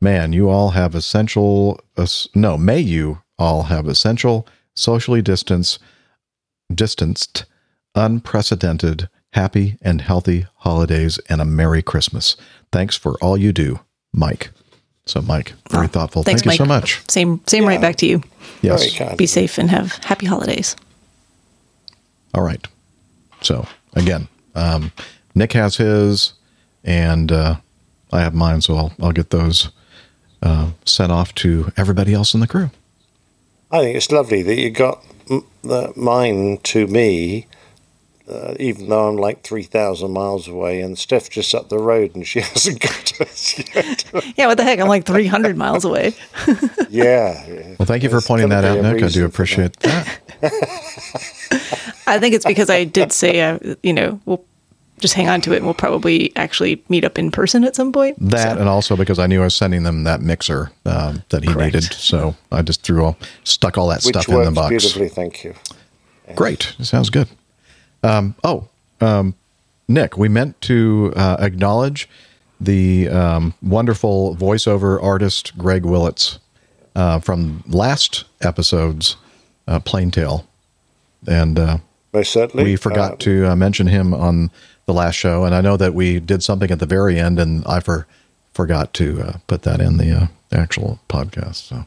Man, you all have essential, es- no, may you all have essential, socially distanced, distanced, unprecedented, happy and healthy holidays and a Merry Christmas. Thanks for all you do, Mike. So, Mike, very thoughtful. Thanks, Thank you so much. Same, same right back to you. Yes. Be safe and have happy holidays. All right. So again, um, Nick has his, and uh, I have mine. So I'll I'll get those uh, sent off to everybody else in the crew. I think it's lovely that you got m- the, mine to me, uh, even though I'm like 3,000 miles away, and Steph just up the road and she hasn't got to us yet. Yeah, what the heck? I'm like 300 miles away. yeah. yeah. Well, thank you for pointing that out, Nick. I do for appreciate that. I think it's because I did say, uh, you know, we'll just hang on to it and we'll probably actually meet up in person at some point. That and also because I knew I was sending them that mixer um, that he needed, so I just threw all stuck all that Which stuff in the box. beautifully, thank you. Great. Sounds good. Um, oh, um, Nick, we meant to uh, acknowledge the um, wonderful voiceover artist Greg Willits uh, from last episode's uh, Plain Tale. And uh, Most certainly. we forgot Uh, to uh, mention him on the last show. And I know that we did something at the very end, and I for, forgot to uh, put that in the uh, actual podcast. So.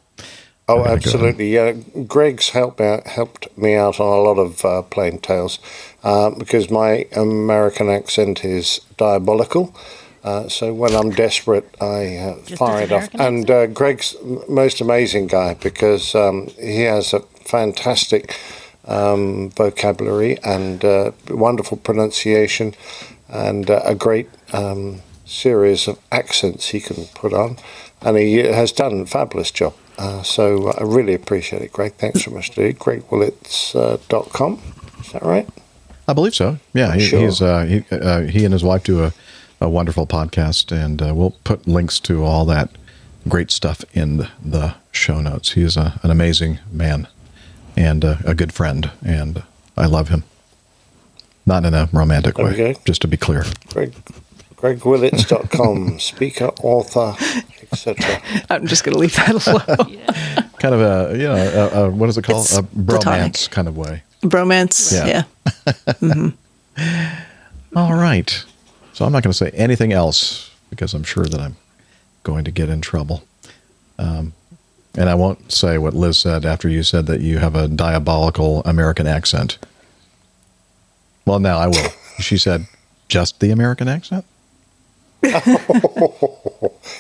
Oh, I'm gonna go ahead. absolutely. Yeah, Greg's helped out, helped me out on a lot of uh, plain tales uh, because my American accent is diabolical. Uh, so when I'm desperate, I uh, fire it off. And uh, Greg's m- most amazing guy because um, he has a fantastic um, vocabulary and uh, wonderful pronunciation and uh, a great um, series of accents he can put on. And he has done a fabulous job. Uh, so I really appreciate it, Greg. Thanks so much, dude. GregWillits.com. Uh, Is that right? I believe so. Yeah, he, Sure. he's uh, he uh, he and his wife do a, a wonderful podcast, and uh, we'll put links to all that great stuff in the, show notes. He is a, an amazing man and a, a good friend, and I love him. Not in a romantic way, Okay. just to be clear. Greg, GregWillits.com, speaker, author, etc. I'm just going to leave that alone. Kind of a, you know, a, a, what is it called? It's a bromance platonic. kind of way. Bromance. Yeah. Yeah. hmm All right. So I'm not going to say anything else because I'm sure that I'm going to get in trouble. Um, and I won't say what Liz said after you said that you have a diabolical American accent. Well, now I will. She said, just the American accent?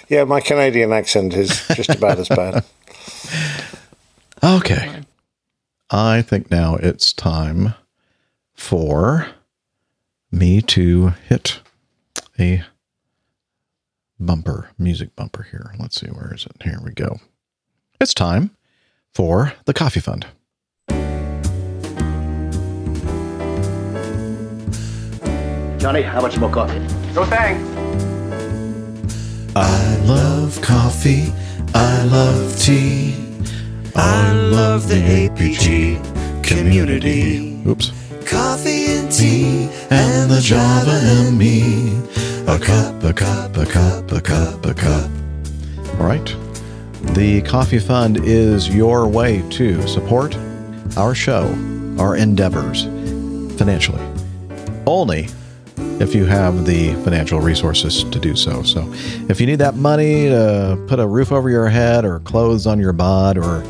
yeah, my Canadian accent is just about as bad. Okay. I think now it's time for me to hit a bumper, music bumper here. Let's see, where is it? Here we go. It's time for the Coffee Fund. Johnny, how much more coffee? No thanks. I love coffee. I love tea. I love the APG community. Oops. Coffee and tea And the Java and me. A cup, a cup, a cup, a cup, a cup. All right. The Coffee Fund is your way to support our show, our endeavors financially. Only if you have the financial resources to do so. So, if you need that money to put a roof over your head, or clothes on your bod, or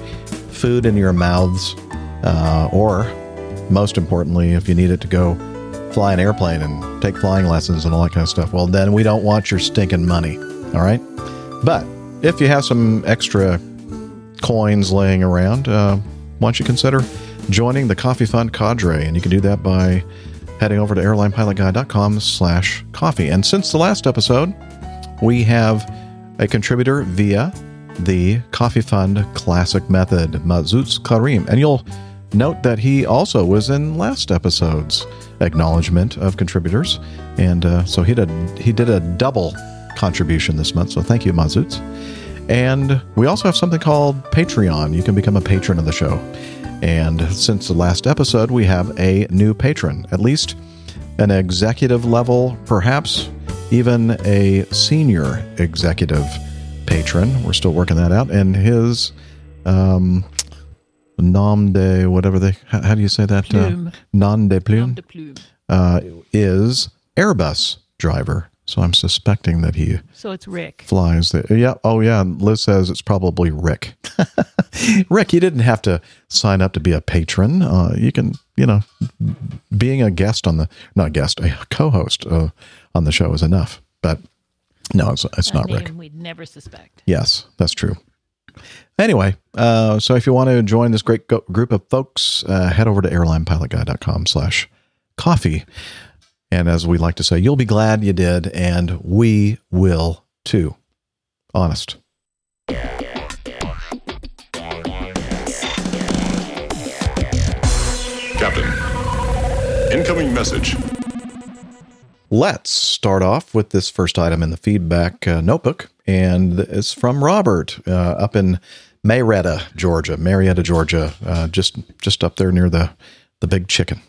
food in your mouths, uh, or most importantly, if you need it to go fly an airplane and take flying lessons and all that kind of stuff, well, then we don't want your stinking money. All right. But if you have some extra coins laying around, uh, why don't you consider joining the Coffee Fund cadre? And you can do that by heading over to airlinepilotguy.com slash coffee. And since the last episode, we have a contributor via the Coffee Fund Classic Method, Mazuz Karim. And you'll note that he also was in last episode's acknowledgement of contributors. And uh, so he did, he did a double contribution this month. So thank you, Mazuz. And we also have something called Patreon. You can become a patron of the show. And since the last episode, we have a new patron, at least an executive level, perhaps even a senior executive patron. We're still working that out. And his um, nom de whatever they, how, do you say that? Plume. Uh, non de plume, Nom de plume. Uh, is Airbus driver. So I'm suspecting that he So it's Rick. flies the yeah oh yeah liz says it's probably rick. Rick you didn't have to sign up to be a patron. Uh, you can you know being a guest on the not guest a co-host uh, on the show is enough. But no it's, it's A not rick. we'd never suspect. yes that's true. Anyway uh, so if you want to join this great go- group of folks uh, head over to airlinepilotguy.com slash coffee and as we like to say, you'll be glad you did, and we will too. Honest. Captain, incoming message. Let's start off with this first item in the feedback uh, notebook, and it's from Robert uh, up in Marietta, Georgia. Marietta, Georgia, uh, just just up there near the the Big Chicken.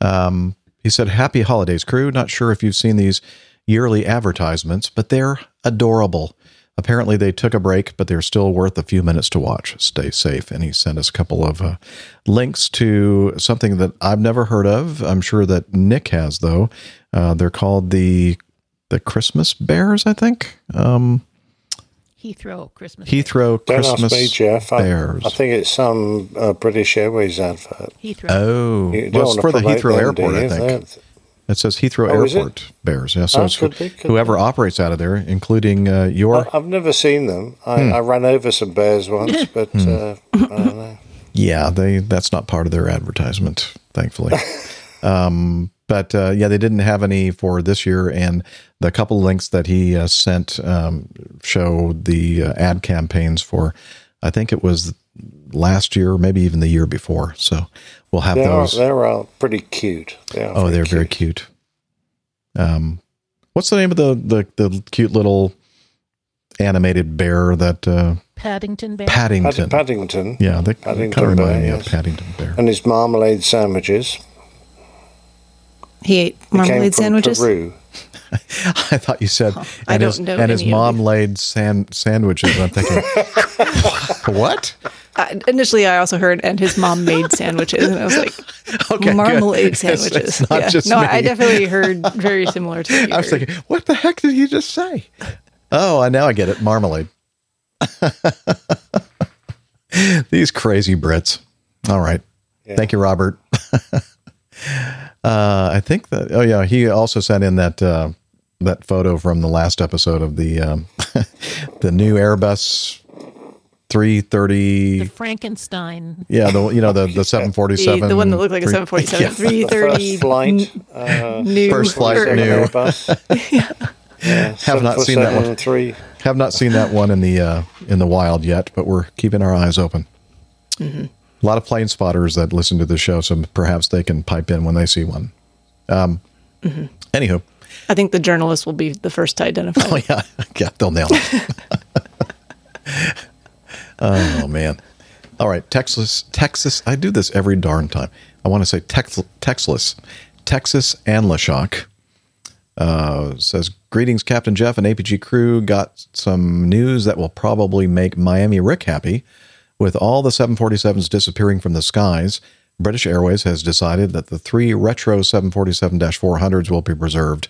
Um, he said, "Happy holidays, crew. Not sure if you've seen these yearly advertisements, but they're adorable. Apparently, they took a break, but they're still worth a few minutes to watch. Stay safe." And he sent us a couple of uh, links to something that I've never heard of. I'm sure that Nick has, though. Uh, they're called the the Christmas Bears, I think. Um, Heathrow Christmas. Heathrow Don't Christmas ask me, Jeff. I, Bears. I think it's some uh, British Airways advert. Heathrow. Oh, You well, it's for the Heathrow them, do Airport, I think. They're- It says Heathrow Oh. Airport Bears. Yeah, so Oh, it's could be, could whoever operates out of there, including uh, your. I- I've never seen them. I, Hmm. I ran over some bears once, but Hmm. uh, I don't know. Yeah, they that's not part of their advertisement, thankfully. um, but uh, yeah, they didn't have any for this year, and the couple links that he uh, sent um, show the uh, ad campaigns for. I think it was last year, maybe even the year before. So we'll have They are, those. they're uh, pretty cute. They are oh, they're very cute. Um, what's the name of the the, the cute little animated bear that uh, Paddington Bear. Paddington. Paddington. Yeah, they Paddington kind of remind Bear, me yes. of Paddington Bear. And his marmalade sandwiches. He ate marmalade sandwiches. Peru. I thought you said, I and don't his, know and his mom laid sand, sandwiches. I'm thinking, what? Uh, initially, I also heard, and his mom made sandwiches, and I was like, Okay, good. marmalade It's- it's sandwiches. not yeah. just no, me. I definitely heard very similar to. What you I was heard. thinking, what the heck did he just say? Oh, I now I get it. Marmalade. These crazy Brits. All right. Thank you, Robert. Uh, I think that. Oh yeah, he also sent in that uh, that photo from the last episode of the um, the new Airbus 330. Frankenstein. Yeah, the you know the the 747. The- the one that looked like a 747, Yeah. 330 First flight. Uh, new- First flight or- new. Airbus. yeah, Have not seen that one. 747-3. Have not seen that one in the uh, in the wild yet, but we're keeping our eyes open. Mhm. A lot of plane spotters that listen to the show, so perhaps they can pipe in when they see one. Um, mm-hmm. Anywho, I think the journalist will be the first to identify. oh yeah, yeah, they'll nail it. oh man! All right, Texas, Texas. I do this every darn time. I want to say Tex, Texas, Texas and LaShock. Uh, says greetings, Captain Jeff and APG crew. Got some news that will probably make Miami Rick happy. With all the 747s disappearing from the skies, British Airways has decided that the three retro 747 400s will be preserved.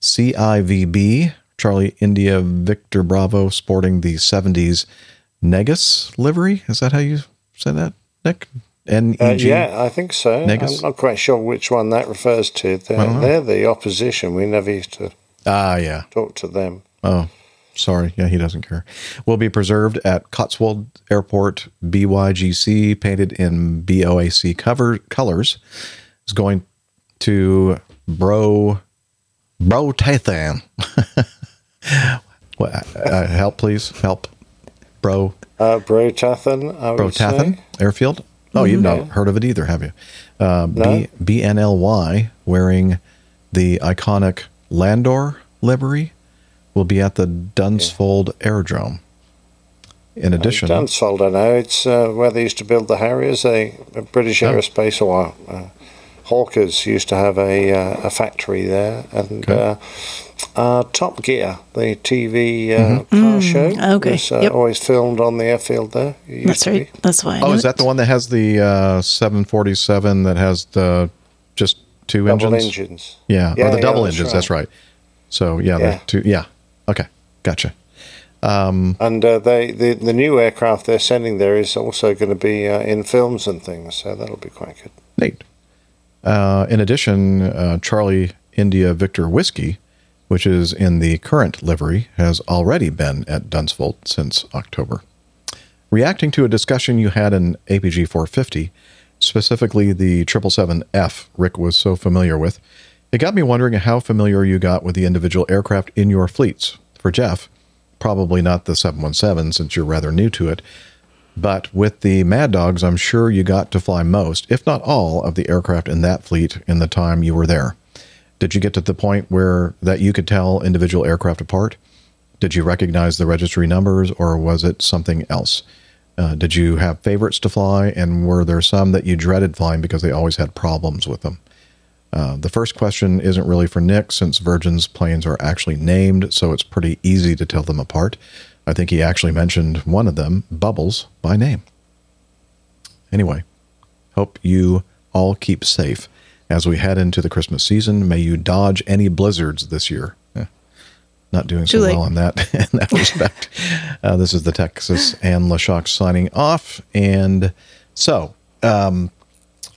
CIVB, Charlie India Victor Bravo, sporting the 70s Negus livery. Is that how you say that, Nick? N Uh, yeah, I think so. Negus? I'm not quite sure which one that refers to. They're, they're the opposition. We never used to Ah, yeah. talk to them. Oh, sorry. Yeah, he doesn't care. Will be preserved at Cotswold Airport, BYGC, painted in BOAC cover colors. Is going to Bro Bro Tathan. what? Uh, help, please. Help, Bro Uh, Bro Tathan, I would Bro Tathan say. Airfield. Oh, you've Mhm. not heard of it either, have you? Uh, No. B BNLY wearing the iconic Landor livery will be at the Dunsfold Aerodrome. In addition, Dunsfold, I know. It's uh, where they used to build the Harriers. They, British Oh. Aerospace or uh, Hawkers used to have a, uh, a factory there. And uh, uh, Top Gear, the TV uh, Mhm. car Mm, show, okay, was uh, yep. always filmed on the airfield there. That's right. be. That's why. I oh, is it. that the one that has the uh, 747 that has the just two Double engines? engines. Yeah, Yeah, or the yeah, double that's engines. That's right. So yeah, Yeah. the two. Yeah, okay, gotcha. Um, And uh, they the, the new aircraft they're sending there is also going to be uh, in films and things, so that'll be quite good. Neat. Uh, in addition, uh, Charlie India Victor Whiskey, which is in the current livery, has already been at Dunsfold since October. Reacting to a discussion you had in APG 450, specifically the 777F Rick was so familiar with, it got me wondering how familiar you got with the individual aircraft in your fleets. For Jeff, probably not the 717 since you're rather new to it, but with the Mad Dogs, I'm sure you got to fly most, if not all, of the aircraft in that fleet in the time you were there. Did you get to the point where that you could tell individual aircraft apart? Did you recognize the registry numbers, or was it something else? Uh, did you have favorites to fly, and were there some that you dreaded flying because they always had problems with them? Uh, the first question isn't really for Nick, since Virgin's planes are actually named, so it's pretty easy to tell them apart. I think he actually mentioned one of them, Bubbles, by name. Anyway, hope you all keep safe. As we head into the Christmas season, may you dodge any blizzards this year. Eh, not doing so well in that in that respect. Uh, this is the Texas and LaShock signing off. And so, um,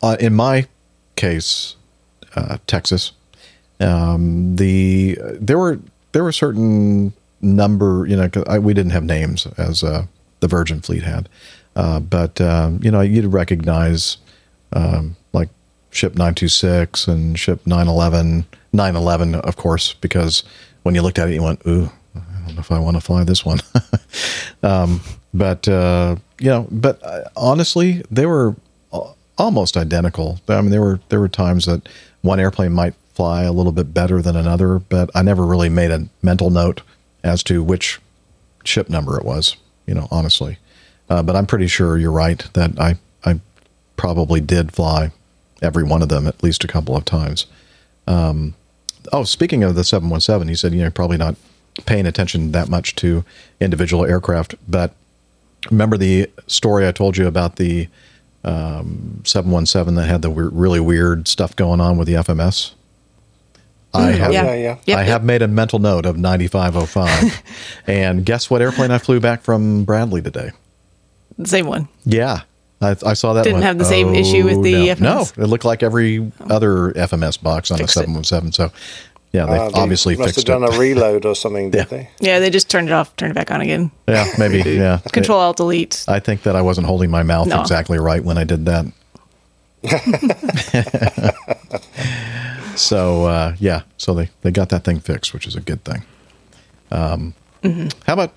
uh, in my case, uh, Texas, um, the there were there were certain number you know I, we didn't have names as uh, the Virgin Fleet had, uh, but um, you know you'd recognize um, like ship 926 and ship 911 911 of course because when you looked at it you went ooh I don't know if I want to fly this one. Um, but uh, you know but uh, honestly they were almost identical. I mean there were there were times that one airplane might fly a little bit better than another but I never really made a mental note as to which ship number it was. You know, honestly, uh, but I'm pretty sure you're right that I I probably did fly every one of them at least a couple of times. Um, oh, speaking of the 717, he said you know probably not paying attention that much to individual aircraft, but remember the story I told you about the um, 717 that had the we- really weird stuff going on with the FMS? I Mm, have, yeah. Yeah. Yep, I have made a mental note of 9505. and guess what airplane I flew back from Bradley today? The same one. Yeah. I, I saw that. Didn't one. have the same issue with the no. FMS? No, it looked like every other FMS box on Fixed the it. 717. So, yeah, they Uh, have obviously must fixed have done it. a reload or something, did they? Yeah, they just turned it off, turned it back on again. yeah, maybe. Yeah. Control Alt Delete. I think that I wasn't holding my mouth No. exactly right when I did that. so uh, yeah, so they they got that thing fixed, which is a good thing. Um, Mhm. How about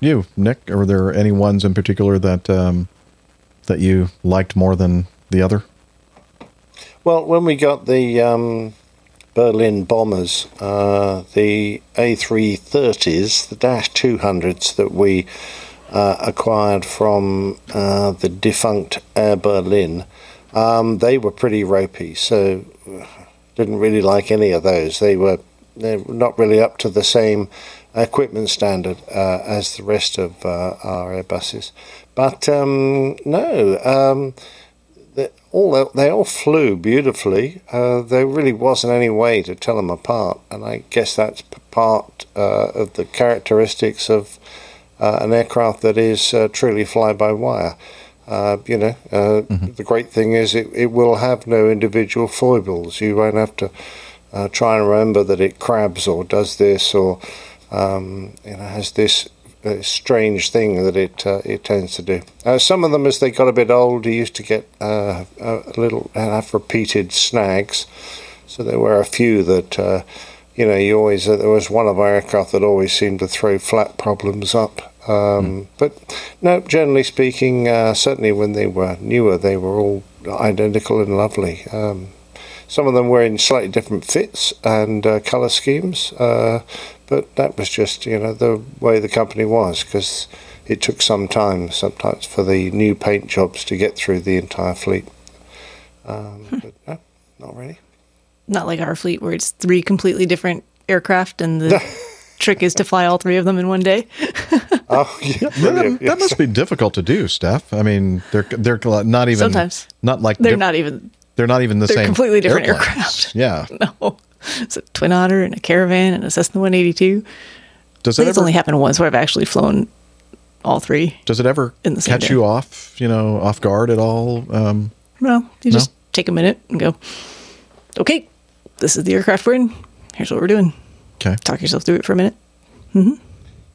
you, Nick? Are there any ones in particular that um, that you liked more than the other? Well, when we got the um, Berlin bombers, uh, the A330s, the Dash 200s that we uh, acquired from uh, the defunct Air Berlin, um, they were pretty ropey. So uh, didn't really like any of those. They were they're not really up to the same equipment standard uh, as the rest of uh, our Airbuses. But um, no. Um, they all they all flew beautifully. Uh, there really wasn't any way to tell them apart, and I guess that's part uh, of the characteristics of uh, an aircraft that is uh, truly fly-by-wire. Uh, you know, uh, the great thing is it, it will have no individual foibles. You won't have to uh, try and remember that it crabs or does this or um, you know has this uh, strange thing that it uh, it tends to do. Uh, some of them, as they got a bit older, used to get uh, a little have repeated snags. So there were a few that uh, you know you always uh, there was one of our aircraft that always seemed to throw flat problems up. Um, But no, generally speaking, uh, certainly when they were newer, they were all identical and lovely. Um, some of them were in slightly different fits and uh, color schemes, uh, but that was just you know the way the company was because it took some time sometimes for the new paint jobs to get through the entire fleet. Um, but no, not really. Not like our fleet where it's three completely different aircraft and the trick is to fly all three of them in one day. Oh, yeah, that, that must be difficult to do, Steph. I mean, they're they're not even Sometimes. not like They're di- not even they're not even the they're same. completely different airplanes. aircraft. Yeah. No. It's a Twin Otter and a Caravan and a Cessna 182. Does it it's ever only happened once where I've actually flown all three. does it ever in the same catch day. you off? You know, off guard at all? Um, No, you No? just take a minute and go, okay, this is the aircraft we're in. Here's what we're doing. Okay. Talk yourself through it for a minute. hmm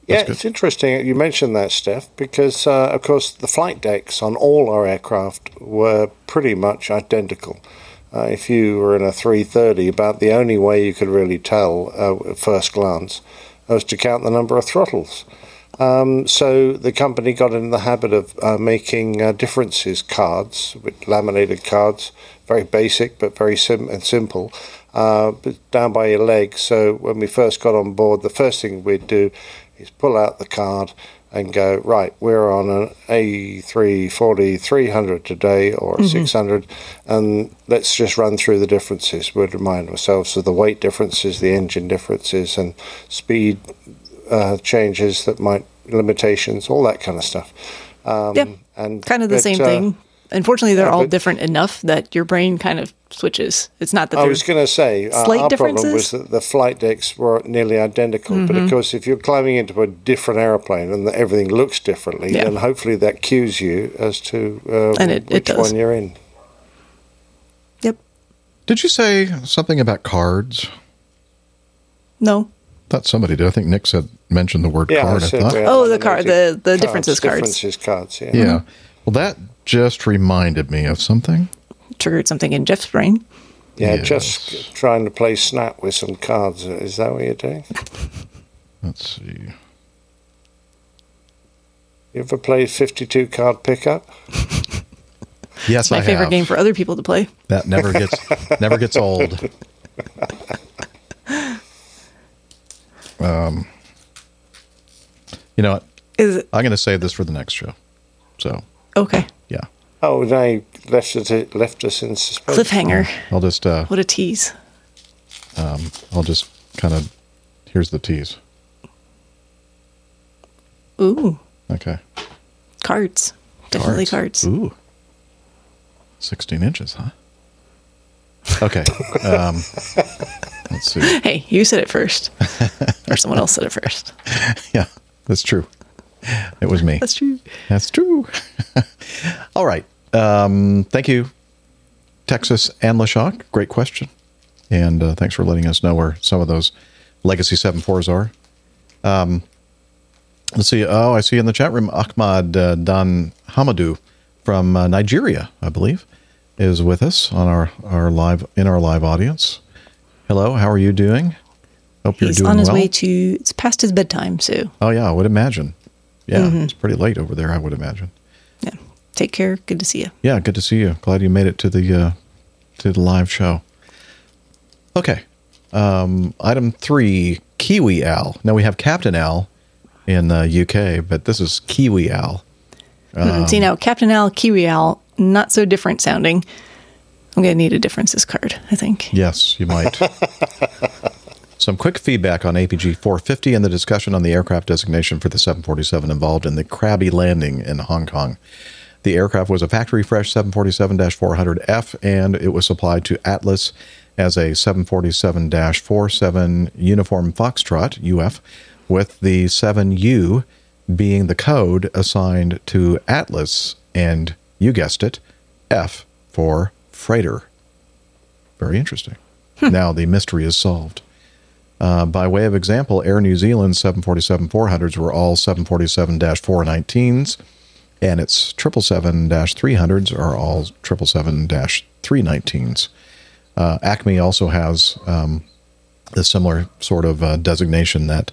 Yeah, it's interesting you mentioned that, Steph, because uh, of course the flight decks on all our aircraft were pretty much identical. Uh, if you were in a 330, about the only way you could really tell uh, at first glance was to count the number of throttles. Um, so the company got in the habit of uh, making uh, differences cards, with laminated cards, very basic but very sim- and simple, uh, down by your leg. So when we first got on board, the first thing we'd do is pull out the card and go, right, we're on an A340 300 today or a Mhm. 600, and let's just run through the differences. We'd remind ourselves of the weight differences, the engine differences, and speed uh, changes that might, limitations, all that kind of stuff. Um, Yeah, and Kind of the but, same uh, thing. Unfortunately, they're yeah, all different enough that your brain kind of switches. It's not that I was going to say uh, slight our problem was that the flight decks were nearly identical. But of Mhm. course, if you're climbing into a different airplane and everything looks differently, Yeah. then hopefully that cues you as to uh, And it- it which does. one you're in. Yep. Did you say something about cards? no. thought somebody did. I think Nick said mentioned the word Yeah, card. I, said thought. we had Oh, the card, the the cards, differences cards Differences cards, yeah. Yeah. Well, that just reminded me of something. triggered something in Jeff's brain. Yeah, Yes. just trying to play snap with some cards. Is that what you're doing? Let's see. You ever played 52 card pickup? Yes, My I favorite have. game for other people to play. That never gets never gets old. Um, You know what? Is it I'm going to save this for the next show. So, okay? yeah. Oh, they left us, left us in suspense. Cliffhanger. I'll just, uh, What a tease. um, I'll just kind of, here's the tease. Ooh, Okay. cards. Definitely cards. Ooh. 16 inches, huh? Okay. Um, let's see. Hey, you said it first, or someone else said it first. Yeah, that's true. It was me. That's true. That's true. All right. Um, thank you, Texas and LaShock. Great question. And uh, thanks for letting us know where some of those Legacy 7.4s are. Um, let's see. Oh, I see in the chat room Ahmad uh, Dan Hamadou from uh, Nigeria, I believe, is with us on our, our live in our live audience. Hello, how are you doing? Hope you're He's doing on his well. way to. It's past his bedtime, so Oh yeah, I would imagine. Yeah, Mhm. it's pretty late over there. I would imagine. Yeah. Take care. Good to see you. Yeah, good to see you. Glad you made it to the uh, to the live show. Okay, um, item three, Kiwi Al. Now we have Captain Al in the UK, but this is Kiwi Al. Mm, Um, see now, Captain Al, Kiwi Al, not so different sounding. I'm gonna need a differences card. I think. Yes, you might. Some quick feedback on APG 450 and the discussion on the aircraft designation for the 747 involved in the Krabi landing in Hong Kong. The aircraft was a factory fresh 747 400F and it was supplied to Atlas as a 747 47 Uniform Foxtrot UF, with the 7U being the code assigned to Atlas and, you guessed it, F for freighter. Very interesting. Hmm. Now the mystery is solved. Uh, by way of example, Air New Zealand's 747 400s were all 747 419s, and its 777 300s are all 777 319s. Uh, Acme also has um, a similar sort of uh, designation that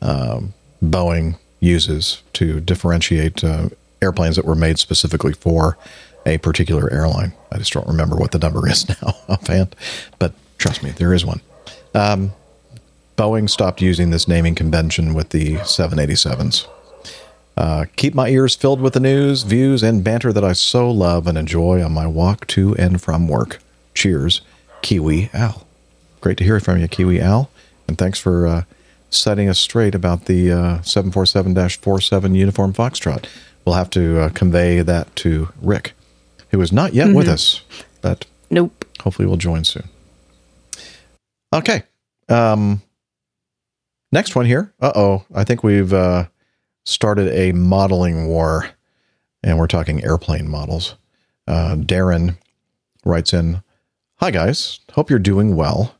um, Boeing uses to differentiate uh, airplanes that were made specifically for a particular airline. I just don't remember what the number is now offhand, but trust me, there is one. Um, Boeing stopped using this naming convention with the 787s. Uh, keep my ears filled with the news, views, and banter that I so love and enjoy on my walk to and from work. Cheers, Kiwi Al. Great to hear from you, Kiwi Al. And thanks for uh, setting us straight about the uh, 747 47 Uniform Foxtrot. We'll have to uh, convey that to Rick, who is not yet with Mhm. us, but Nope. hopefully we'll join soon. Okay. Um, next one here. Uh oh. I think we've uh, started a modeling war, and we're talking airplane models. Uh, Darren writes in Hi, guys. Hope you're doing well.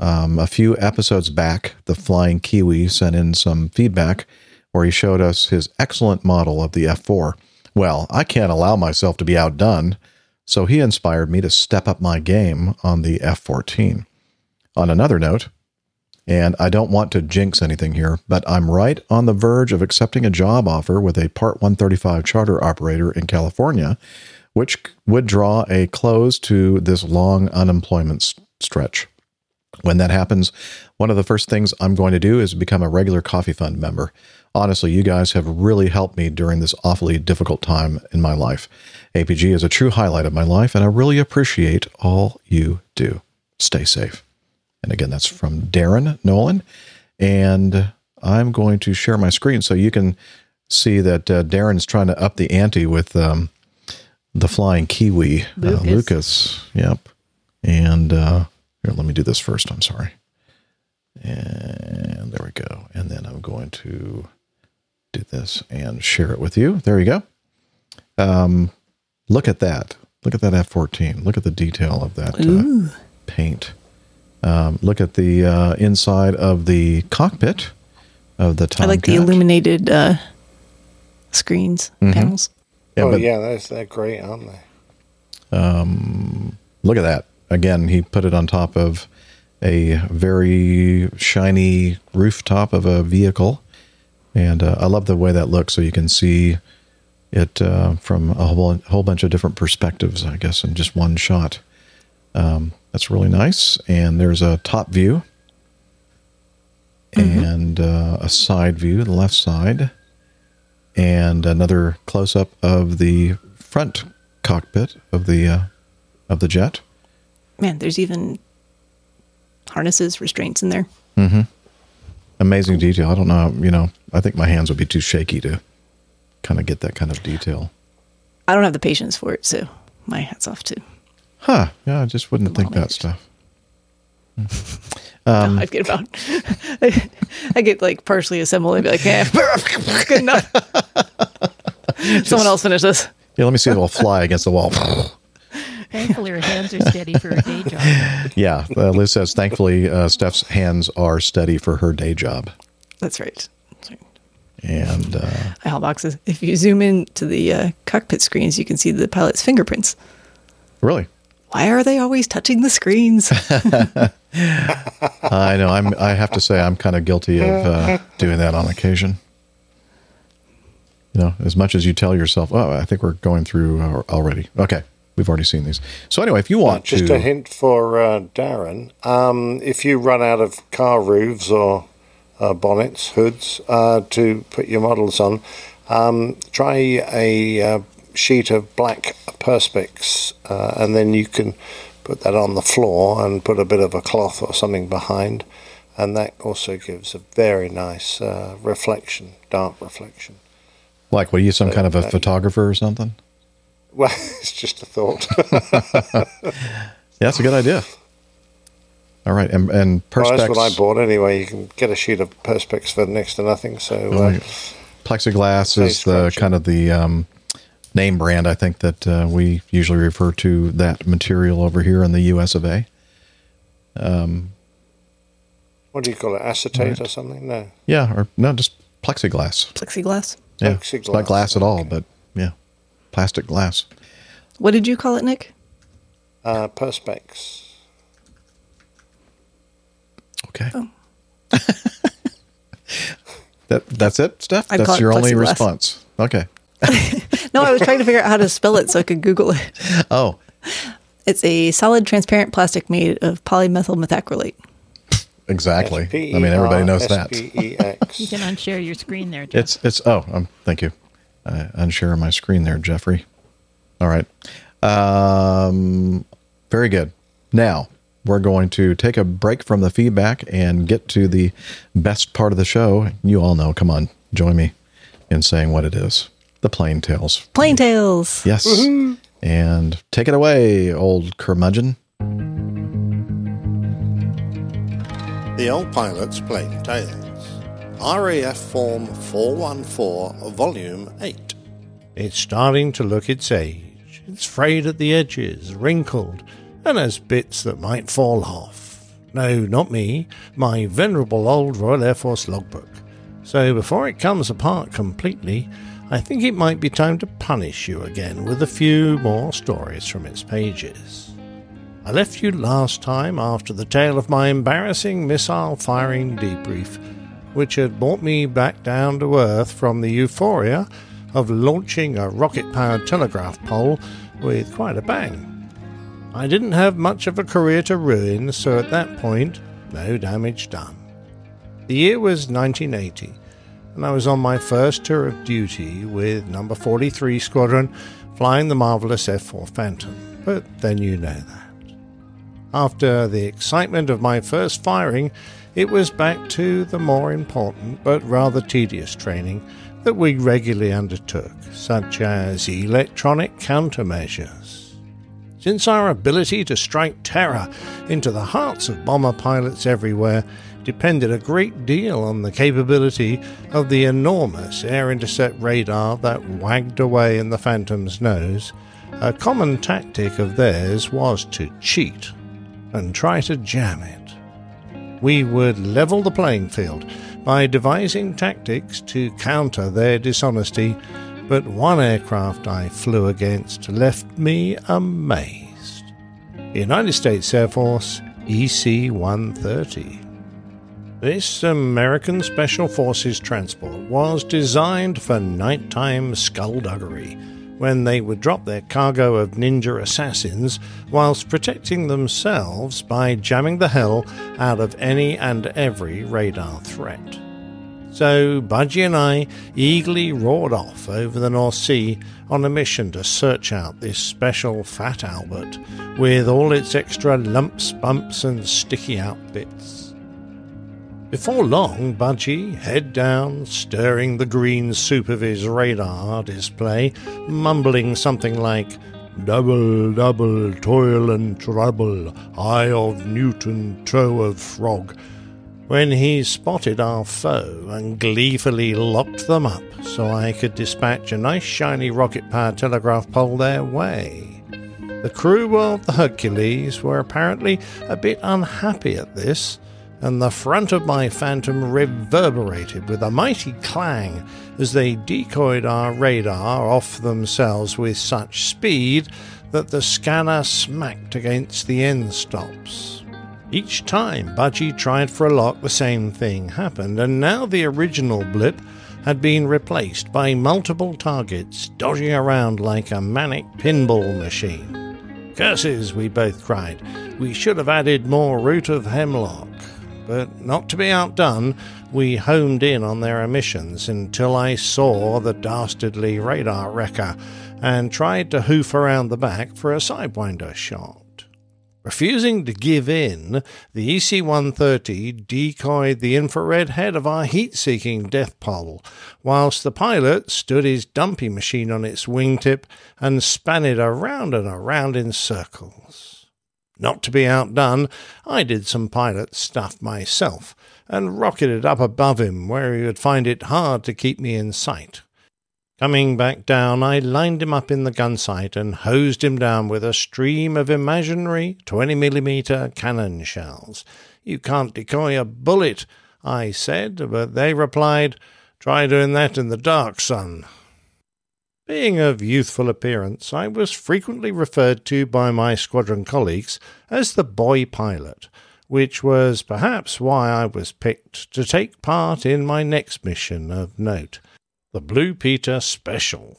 Um, a few episodes back, the Flying Kiwi sent in some feedback where he showed us his excellent model of the F4. Well, I can't allow myself to be outdone, so he inspired me to step up my game on the F 14. On another note, and I don't want to jinx anything here, but I'm right on the verge of accepting a job offer with a Part 135 charter operator in California, which would draw a close to this long unemployment stretch. When that happens, one of the first things I'm going to do is become a regular Coffee Fund member. Honestly, you guys have really helped me during this awfully difficult time in my life. APG is a true highlight of my life, and I really appreciate all you do. Stay safe. And again, that's from Darren Nolan. And I'm going to share my screen so you can see that uh, Darren's trying to up the ante with um, the flying Kiwi. Lucas. Uh, Lucas. Yep. And uh, here, let me do this first. I'm sorry. And there we go. And then I'm going to do this and share it with you. There you go. Um, look at that. Look at that F14. Look at the detail of that uh, paint. Um, look at the uh, inside of the cockpit of the I like the illuminated uh, screens Mhm. panels. Yeah, oh, but yeah, that's they're great, aren't they? Um, look at that. Again, he put it on top of a very shiny rooftop of a vehicle. And uh, I love the way that looks. So you can see it uh, from a whole, whole bunch of different perspectives, I guess, in just one shot. Um, that's really nice. And there's a top view. and uh, a side view, the left side, and another close up of the front cockpit of the uh, of the jet. Man, there's even harnesses, restraints in there. Mm-hmm. Amazing detail. I don't know. You know, I think my hands would be too shaky to kind of get that kind of detail. I don't have the patience for it, so my hat's off too. Huh? Yeah, I just wouldn't think that stuff. Um, I get about, I get like partially assembled and be like, yeah, good enough. Someone else finish this. yeah, let me see if it'll fly against the wall. Thankfully, her hands are steady for her day job. yeah, uh, Liz says, thankfully, uh, Steph's hands are steady for her day job. That's right. And uh, HAL boxes. If you zoom in to the uh, cockpit screens, you can see the pilot's fingerprints. really, Why are they always touching the screens? I know. I'm. I have to say, I'm kind of guilty of uh, doing that on occasion. You know, as much as you tell yourself, "Oh, I think we're going through uh, already." Okay, we've already seen these. So anyway, if you want Just to, a hint for uh, Darren. Um, if you run out of car roofs or uh, bonnets, hoods uh, to put your models on, um, try a uh, sheet of black Perspex, uh, and then you can put that on the floor and put a bit of a cloth or something behind, and that also gives a very nice uh, reflection, dark reflection. like, what are you, some So kind of a that- photographer or something? Well, it's just a thought. Yeah, that's a good idea. All right, and and Well, that's what I bought anyway. You can get a sheet of Perspex for next to nothing. So uh, plexiglass is the kind of the um, name brand. I think that uh, we usually refer to that material over here in the U.S. of A. Um, what do you call it? Acetate Right. or something? No. yeah, or no, just plexiglass. Plexiglass. Yeah, it's not glass at all, but yeah, plastic glass. What did you call it, Nick? Uh, Perspex. Okay. that that's it, Steph. I'd call that's it your only response. Okay. No, I was trying to figure out how to spell it so I could Google it. Oh, It's a solid, transparent plastic made of polymethyl methacrylate. exactly. I mean, everybody knows that. You can unshare your screen there, Jeff. It's it's oh, um, thank you. I unshare my screen there, Jeffrey. All right. Um, very good. Now we're going to take a break from the feedback and get to the best part of the show. You all know. Come on, join me in saying what it is. The plain tales. Plain Tales. Yes. And take it away, old curmudgeon. The Old Pilot's Plain Tales. RAF Form 414, Volume 8. It's starting to look its age. It's frayed at the edges, wrinkled, and has bits that might fall off. No, not me, my venerable old Royal Air Force logbook. So before it comes apart completely, I think it might be time to punish you again with a few more stories from its pages. I left you last time after the tale of my embarrassing missile firing debrief, which had brought me back down to earth from the euphoria of launching a rocket powered telegraph pole with quite a bang. I didn't have much of a career to ruin, so at that point, no damage done. The year was 1980, and I was on my first tour of duty with Number 43 Squadron flying the marvelous F 4 Phantom, but then you know that. After the excitement of my first firing, it was back to the more important but rather tedious training that we regularly undertook, such as electronic countermeasures. Since our ability to strike terror into the hearts of bomber pilots everywhere depended a great deal on the capability of the enormous air intercept radar that wagged away in the Phantom's nose, a common tactic of theirs was to cheat and try to jam it. We would level the playing field by devising tactics to counter their dishonesty, but one aircraft I flew against left me amazed. United States Air Force EC 130. This American Special Forces transport was designed for nighttime skullduggery, when they would drop their cargo of ninja assassins whilst protecting themselves by jamming the hell out of any and every radar threat. So Budgie and I eagerly roared off over the North Sea on a mission to search out this special Fat Albert with all its extra lumps, bumps, and sticky out bits. Before long, Budgie, head down, stirring the green soup of his radar display, mumbling something like, Double, double, toil and trouble, eye of Newton, toe of frog, when he spotted our foe and gleefully locked them up so I could dispatch a nice shiny rocket powered telegraph pole their way. The crew of the Hercules were apparently a bit unhappy at this, and the front of my Phantom reverberated with a mighty clang as they decoyed our radar off themselves with such speed that the scanner smacked against the end stops. Each time Budgie tried for a lock, the same thing happened, and now the original blip had been replaced by multiple targets dodging around like a manic pinball machine. Curses, we both cried. We should have added more root of hemlock. But not to be outdone, we homed in on their emissions until I saw the dastardly radar wrecker and tried to hoof around the back for a sidewinder shot. Refusing to give in, the EC 130 decoyed the infrared head of our heat seeking death pole, whilst the pilot stood his dumpy machine on its wingtip and span it around and around in circles. Not to be outdone, I did some pilot stuff myself and rocketed up above him where he would find it hard to keep me in sight. Coming back down, I lined him up in the gun sight and hosed him down with a stream of imaginary 20 millimeter cannon shells. You can't decoy a bullet, I said, but they replied, Try doing that in the dark, son. Being of youthful appearance, I was frequently referred to by my squadron colleagues as the boy pilot, which was perhaps why I was picked to take part in my next mission of note the Blue Peter Special.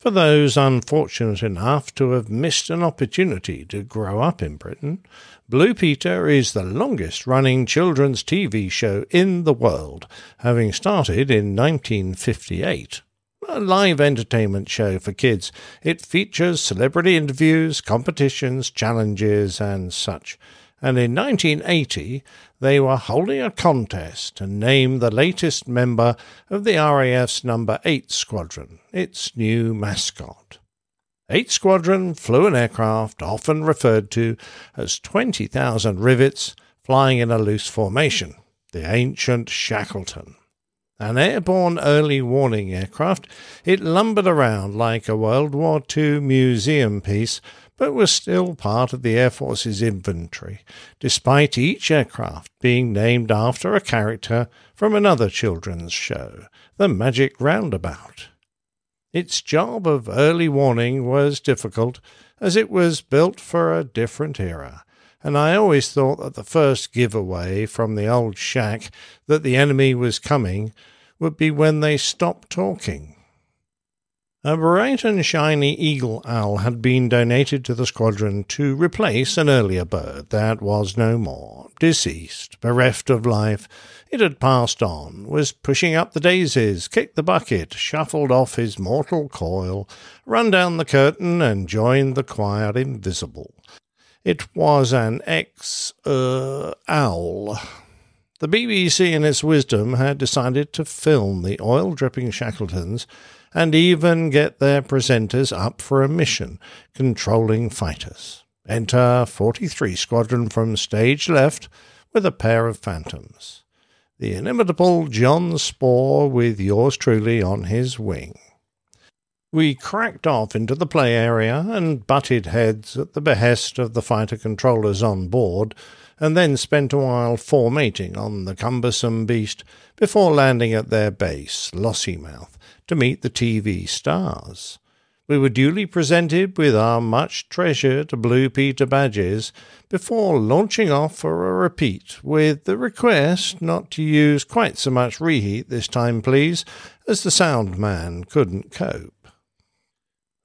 For those unfortunate enough to have missed an opportunity to grow up in Britain, Blue Peter is the longest running children's TV show in the world, having started in 1958. A live entertainment show for kids. It features celebrity interviews, competitions, challenges, and such and in 1980 they were holding a contest to name the latest member of the RAF's number 8 squadron, its new mascot. 8 Squadron flew an aircraft often referred to as 20,000 rivets flying in a loose formation, the ancient Shackleton. An airborne early warning aircraft, it lumbered around like a World War II museum piece but was still part of the Air Force's inventory, despite each aircraft being named after a character from another children's show, The Magic Roundabout. Its job of early warning was difficult, as it was built for a different era, and I always thought that the first giveaway from the old shack that the enemy was coming would be when they stopped talking a bright and shiny eagle owl had been donated to the squadron to replace an earlier bird that was no more. Deceased, bereft of life, it had passed on, was pushing up the daisies, kicked the bucket, shuffled off his mortal coil, run down the curtain, and joined the choir invisible. It was an ex er owl. The BBC, in its wisdom, had decided to film the oil dripping Shackletons and even get their presenters up for a mission controlling fighters. Enter 43 Squadron from stage left with a pair of phantoms. The inimitable John Spore with yours truly on his wing. We cracked off into the play area and butted heads at the behest of the fighter controllers on board, and then spent a while formating on the cumbersome beast before landing at their base, Lossiemouth to meet the TV stars. We were duly presented with our much treasured Blue Peter badges before launching off for a repeat, with the request not to use quite so much reheat this time, please, as the sound man couldn't cope.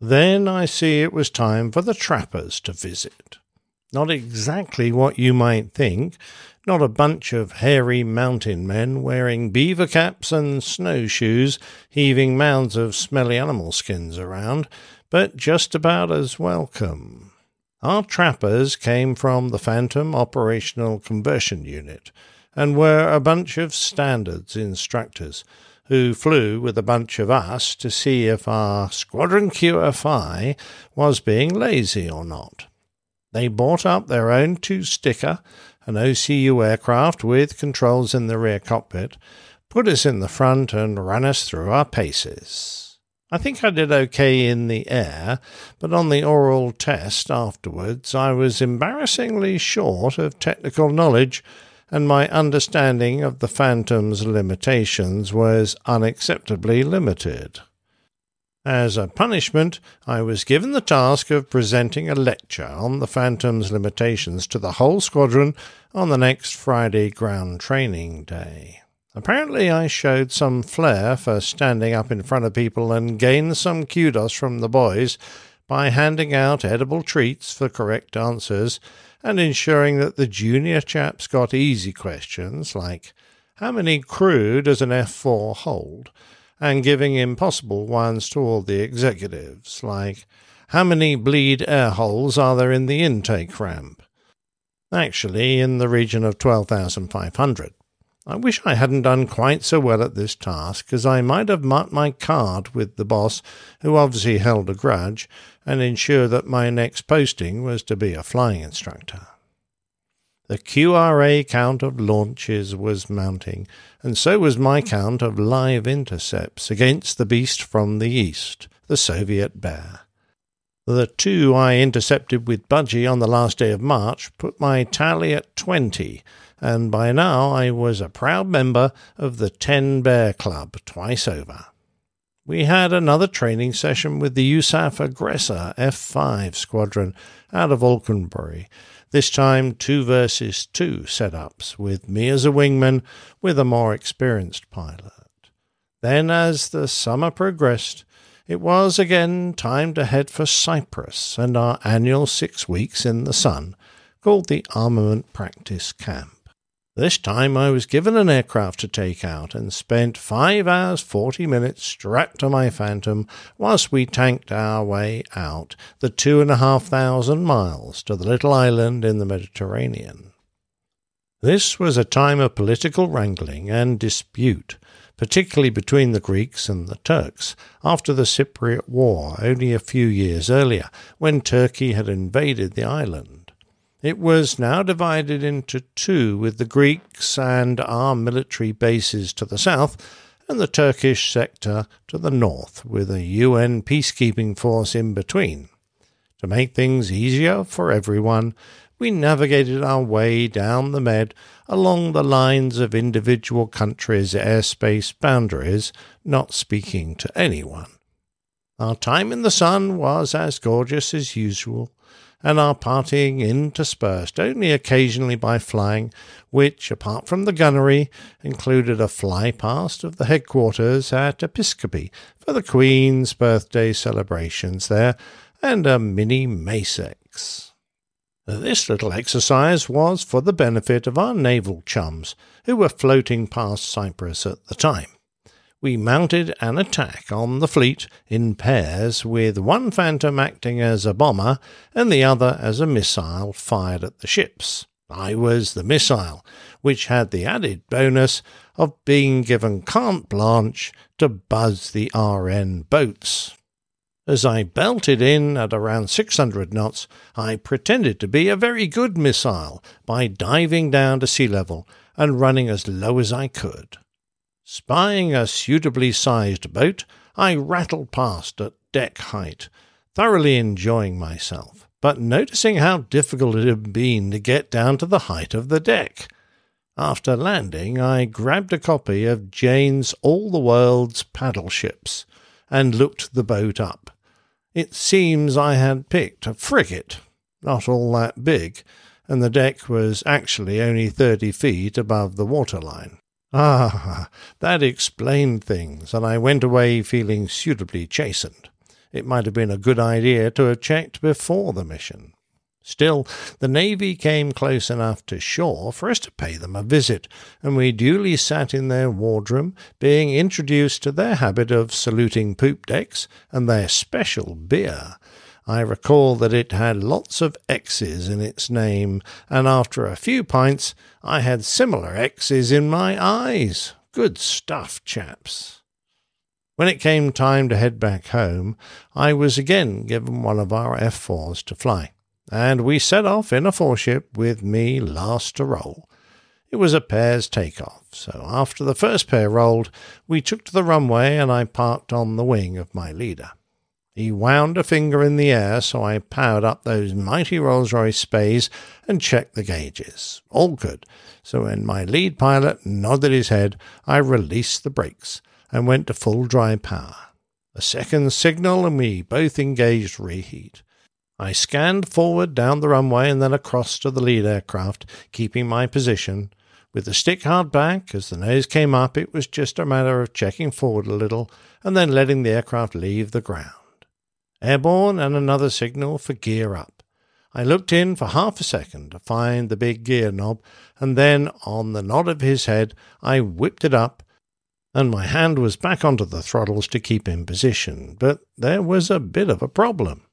Then I see it was time for the trappers to visit. Not exactly what you might think, not a bunch of hairy mountain men wearing beaver caps and snowshoes, heaving mounds of smelly animal skins around, but just about as welcome. Our trappers came from the Phantom Operational Conversion Unit and were a bunch of standards instructors who flew with a bunch of us to see if our Squadron QFI was being lazy or not. They bought up their own two sticker, an OCU aircraft with controls in the rear cockpit, put us in the front, and ran us through our paces. I think I did okay in the air, but on the oral test afterwards I was embarrassingly short of technical knowledge and my understanding of the Phantom's limitations was unacceptably limited. As a punishment, I was given the task of presenting a lecture on the Phantom's limitations to the whole squadron on the next Friday ground training day. Apparently, I showed some flair for standing up in front of people and gained some kudos from the boys by handing out edible treats for correct answers and ensuring that the junior chaps got easy questions like how many crew does an F4 hold? and giving impossible ones to all the executives like how many bleed air holes are there in the intake ramp? Actually, in the region of 12,500. I wish I hadn't done quite so well at this task, as I might have marked my card with the boss, who obviously held a grudge, and ensure that my next posting was to be a flying instructor. The QRA count of launches was mounting, and so was my count of live intercepts against the beast from the east, the Soviet bear. The two I intercepted with Budgie on the last day of March put my tally at twenty, and by now I was a proud member of the Ten Bear Club twice over. We had another training session with the USAF Aggressor F5 squadron out of Alconbury, this time two versus two setups, with me as a wingman with a more experienced pilot. Then, as the summer progressed, it was again time to head for Cyprus and our annual six weeks in the sun, called the Armament Practice Camp. This time I was given an aircraft to take out and spent five hours forty minutes strapped to my Phantom whilst we tanked our way out the two and a half thousand miles to the little island in the Mediterranean. This was a time of political wrangling and dispute, particularly between the Greeks and the Turks, after the Cypriot War only a few years earlier, when Turkey had invaded the island. It was now divided into two, with the Greeks and our military bases to the south, and the Turkish sector to the north, with a UN peacekeeping force in between. To make things easier for everyone, we navigated our way down the Med along the lines of individual countries' airspace boundaries, not speaking to anyone. Our time in the sun was as gorgeous as usual, and our partying interspersed only occasionally by flying, which, apart from the gunnery, included a fly past of the headquarters at Episcopi for the Queen's birthday celebrations there, and a mini Macex. This little exercise was for the benefit of our naval chums, who were floating past Cyprus at the time we mounted an attack on the fleet in pairs, with one Phantom acting as a bomber and the other as a missile fired at the ships. I was the missile, which had the added bonus of being given carte blanche to buzz the RN boats. As I belted in at around 600 knots, I pretended to be a very good missile by diving down to sea level and running as low as I could. Spying a suitably sized boat, I rattled past at deck height, thoroughly enjoying myself, but noticing how difficult it had been to get down to the height of the deck. After landing, I grabbed a copy of Jane's All the World's Paddle Ships and looked the boat up. It seems I had picked a frigate, not all that big, and the deck was actually only thirty feet above the waterline. Ah, that explained things, and I went away feeling suitably chastened. It might have been a good idea to have checked before the mission. Still, the Navy came close enough to shore for us to pay them a visit, and we duly sat in their wardroom, being introduced to their habit of saluting poop decks and their special beer. I recall that it had lots of X's in its name, and after a few pints, I had similar X's in my eyes. Good stuff, chaps. When it came time to head back home, I was again given one of our F4s to fly and we set off in a four-ship with me last to roll. It was a pair's takeoff, so after the first pair rolled, we took to the runway and I parked on the wing of my leader. He wound a finger in the air, so I powered up those mighty Rolls Royce Speys and checked the gauges. All good. So when my lead pilot nodded his head, I released the brakes and went to full dry power. A second signal, and we both engaged reheat. I scanned forward down the runway and then across to the lead aircraft, keeping my position. With the stick hard back, as the nose came up, it was just a matter of checking forward a little and then letting the aircraft leave the ground. Airborne and another signal for gear up. I looked in for half a second to find the big gear knob, and then, on the nod of his head, I whipped it up, and my hand was back onto the throttles to keep in position. But there was a bit of a problem.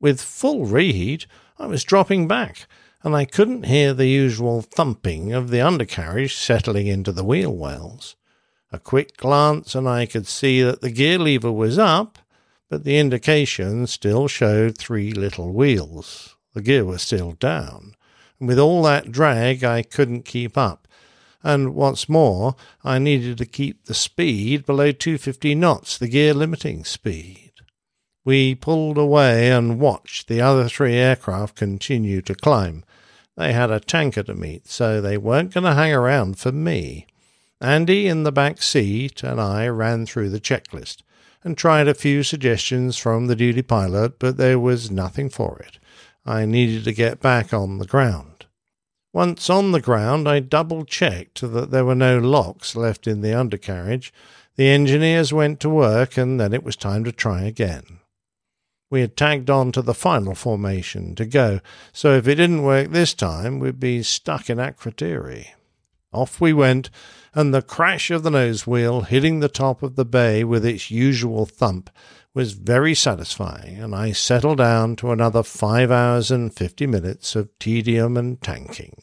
With full reheat, I was dropping back, and I couldn't hear the usual thumping of the undercarriage settling into the wheel wells. A quick glance, and I could see that the gear lever was up, but the indication still showed three little wheels. The gear was still down, and with all that drag, I couldn't keep up. And what's more, I needed to keep the speed below 250 knots, the gear limiting speed. We pulled away and watched the other three aircraft continue to climb. They had a tanker to meet, so they weren't going to hang around for me. Andy in the back seat and I ran through the checklist and tried a few suggestions from the duty pilot, but there was nothing for it. I needed to get back on the ground. Once on the ground, I double checked that there were no locks left in the undercarriage. The engineers went to work, and then it was time to try again. We had tagged on to the final formation to go, so if it didn't work this time, we'd be stuck in Akrotiri. Off we went, and the crash of the nose wheel hitting the top of the bay with its usual thump was very satisfying, and I settled down to another five hours and fifty minutes of tedium and tanking.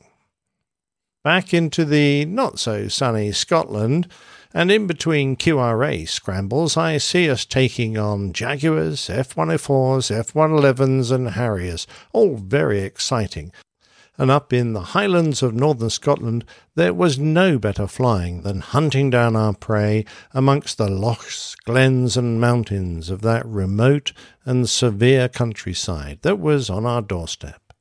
Back into the not so sunny Scotland, and in between QRA scrambles, I see us taking on Jaguars, F 104s, F 111s, and Harriers, all very exciting. And up in the highlands of northern Scotland, there was no better flying than hunting down our prey amongst the lochs, glens, and mountains of that remote and severe countryside that was on our doorstep.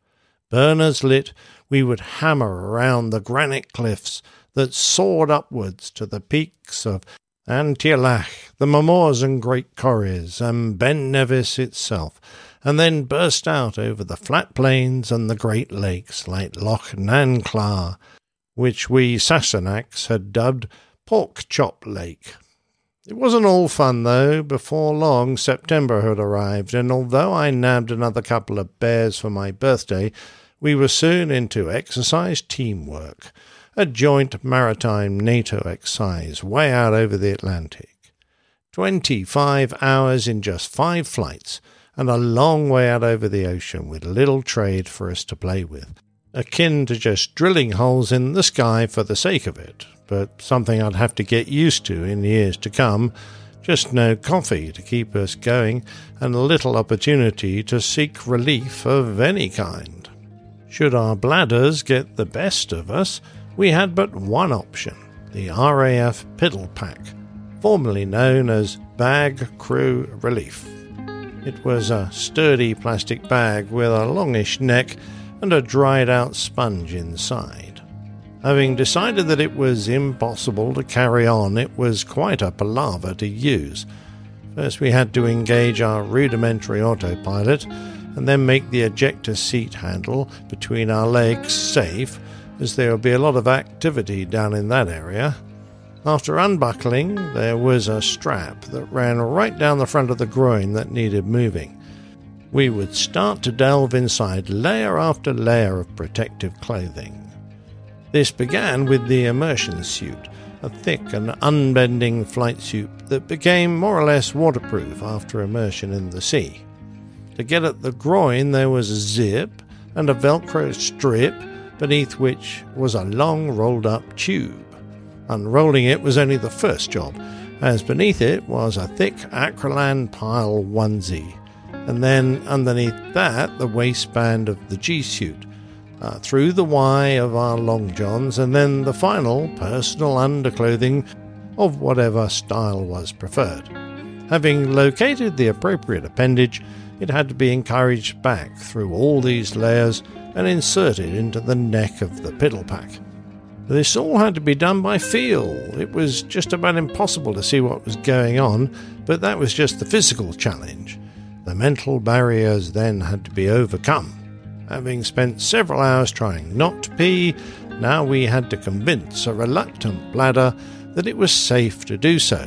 Burners lit, we would hammer around the granite cliffs that soared upwards to the peaks of An Teallach, the Mamores and Grey Corries, and Ben Nevis itself, and then burst out over the flat plains and the great lakes like Loch Nanclar, which we Sassenachs had dubbed Pork Chop Lake. It wasn't all fun, though. Before long, September had arrived, and although I nabbed another couple of bears for my birthday, we were soon into exercise teamwork a joint maritime NATO exercise way out over the Atlantic. 25 hours in just five flights, and a long way out over the ocean with little trade for us to play with. Akin to just drilling holes in the sky for the sake of it, but something I'd have to get used to in years to come. Just no coffee to keep us going, and little opportunity to seek relief of any kind. Should our bladders get the best of us, we had but one option the RAF Piddle Pack, formerly known as Bag Crew Relief. It was a sturdy plastic bag with a longish neck and a dried out sponge inside. Having decided that it was impossible to carry on, it was quite a palaver to use. First, we had to engage our rudimentary autopilot and then make the ejector seat handle between our legs safe as there would be a lot of activity down in that area. After unbuckling, there was a strap that ran right down the front of the groin that needed moving. We would start to delve inside layer after layer of protective clothing. This began with the immersion suit, a thick and unbending flight suit that became more or less waterproof after immersion in the sea. To get at the groin, there was a zip and a Velcro strip, beneath which was a long rolled up tube. Unrolling it was only the first job, as beneath it was a thick Acrilan pile onesie, and then underneath that the waistband of the G suit, uh, through the Y of our long johns, and then the final personal underclothing of whatever style was preferred. Having located the appropriate appendage, it had to be encouraged back through all these layers and inserted into the neck of the piddle pack. This all had to be done by feel. It was just about impossible to see what was going on, but that was just the physical challenge. The mental barriers then had to be overcome. Having spent several hours trying not to pee, now we had to convince a reluctant bladder that it was safe to do so.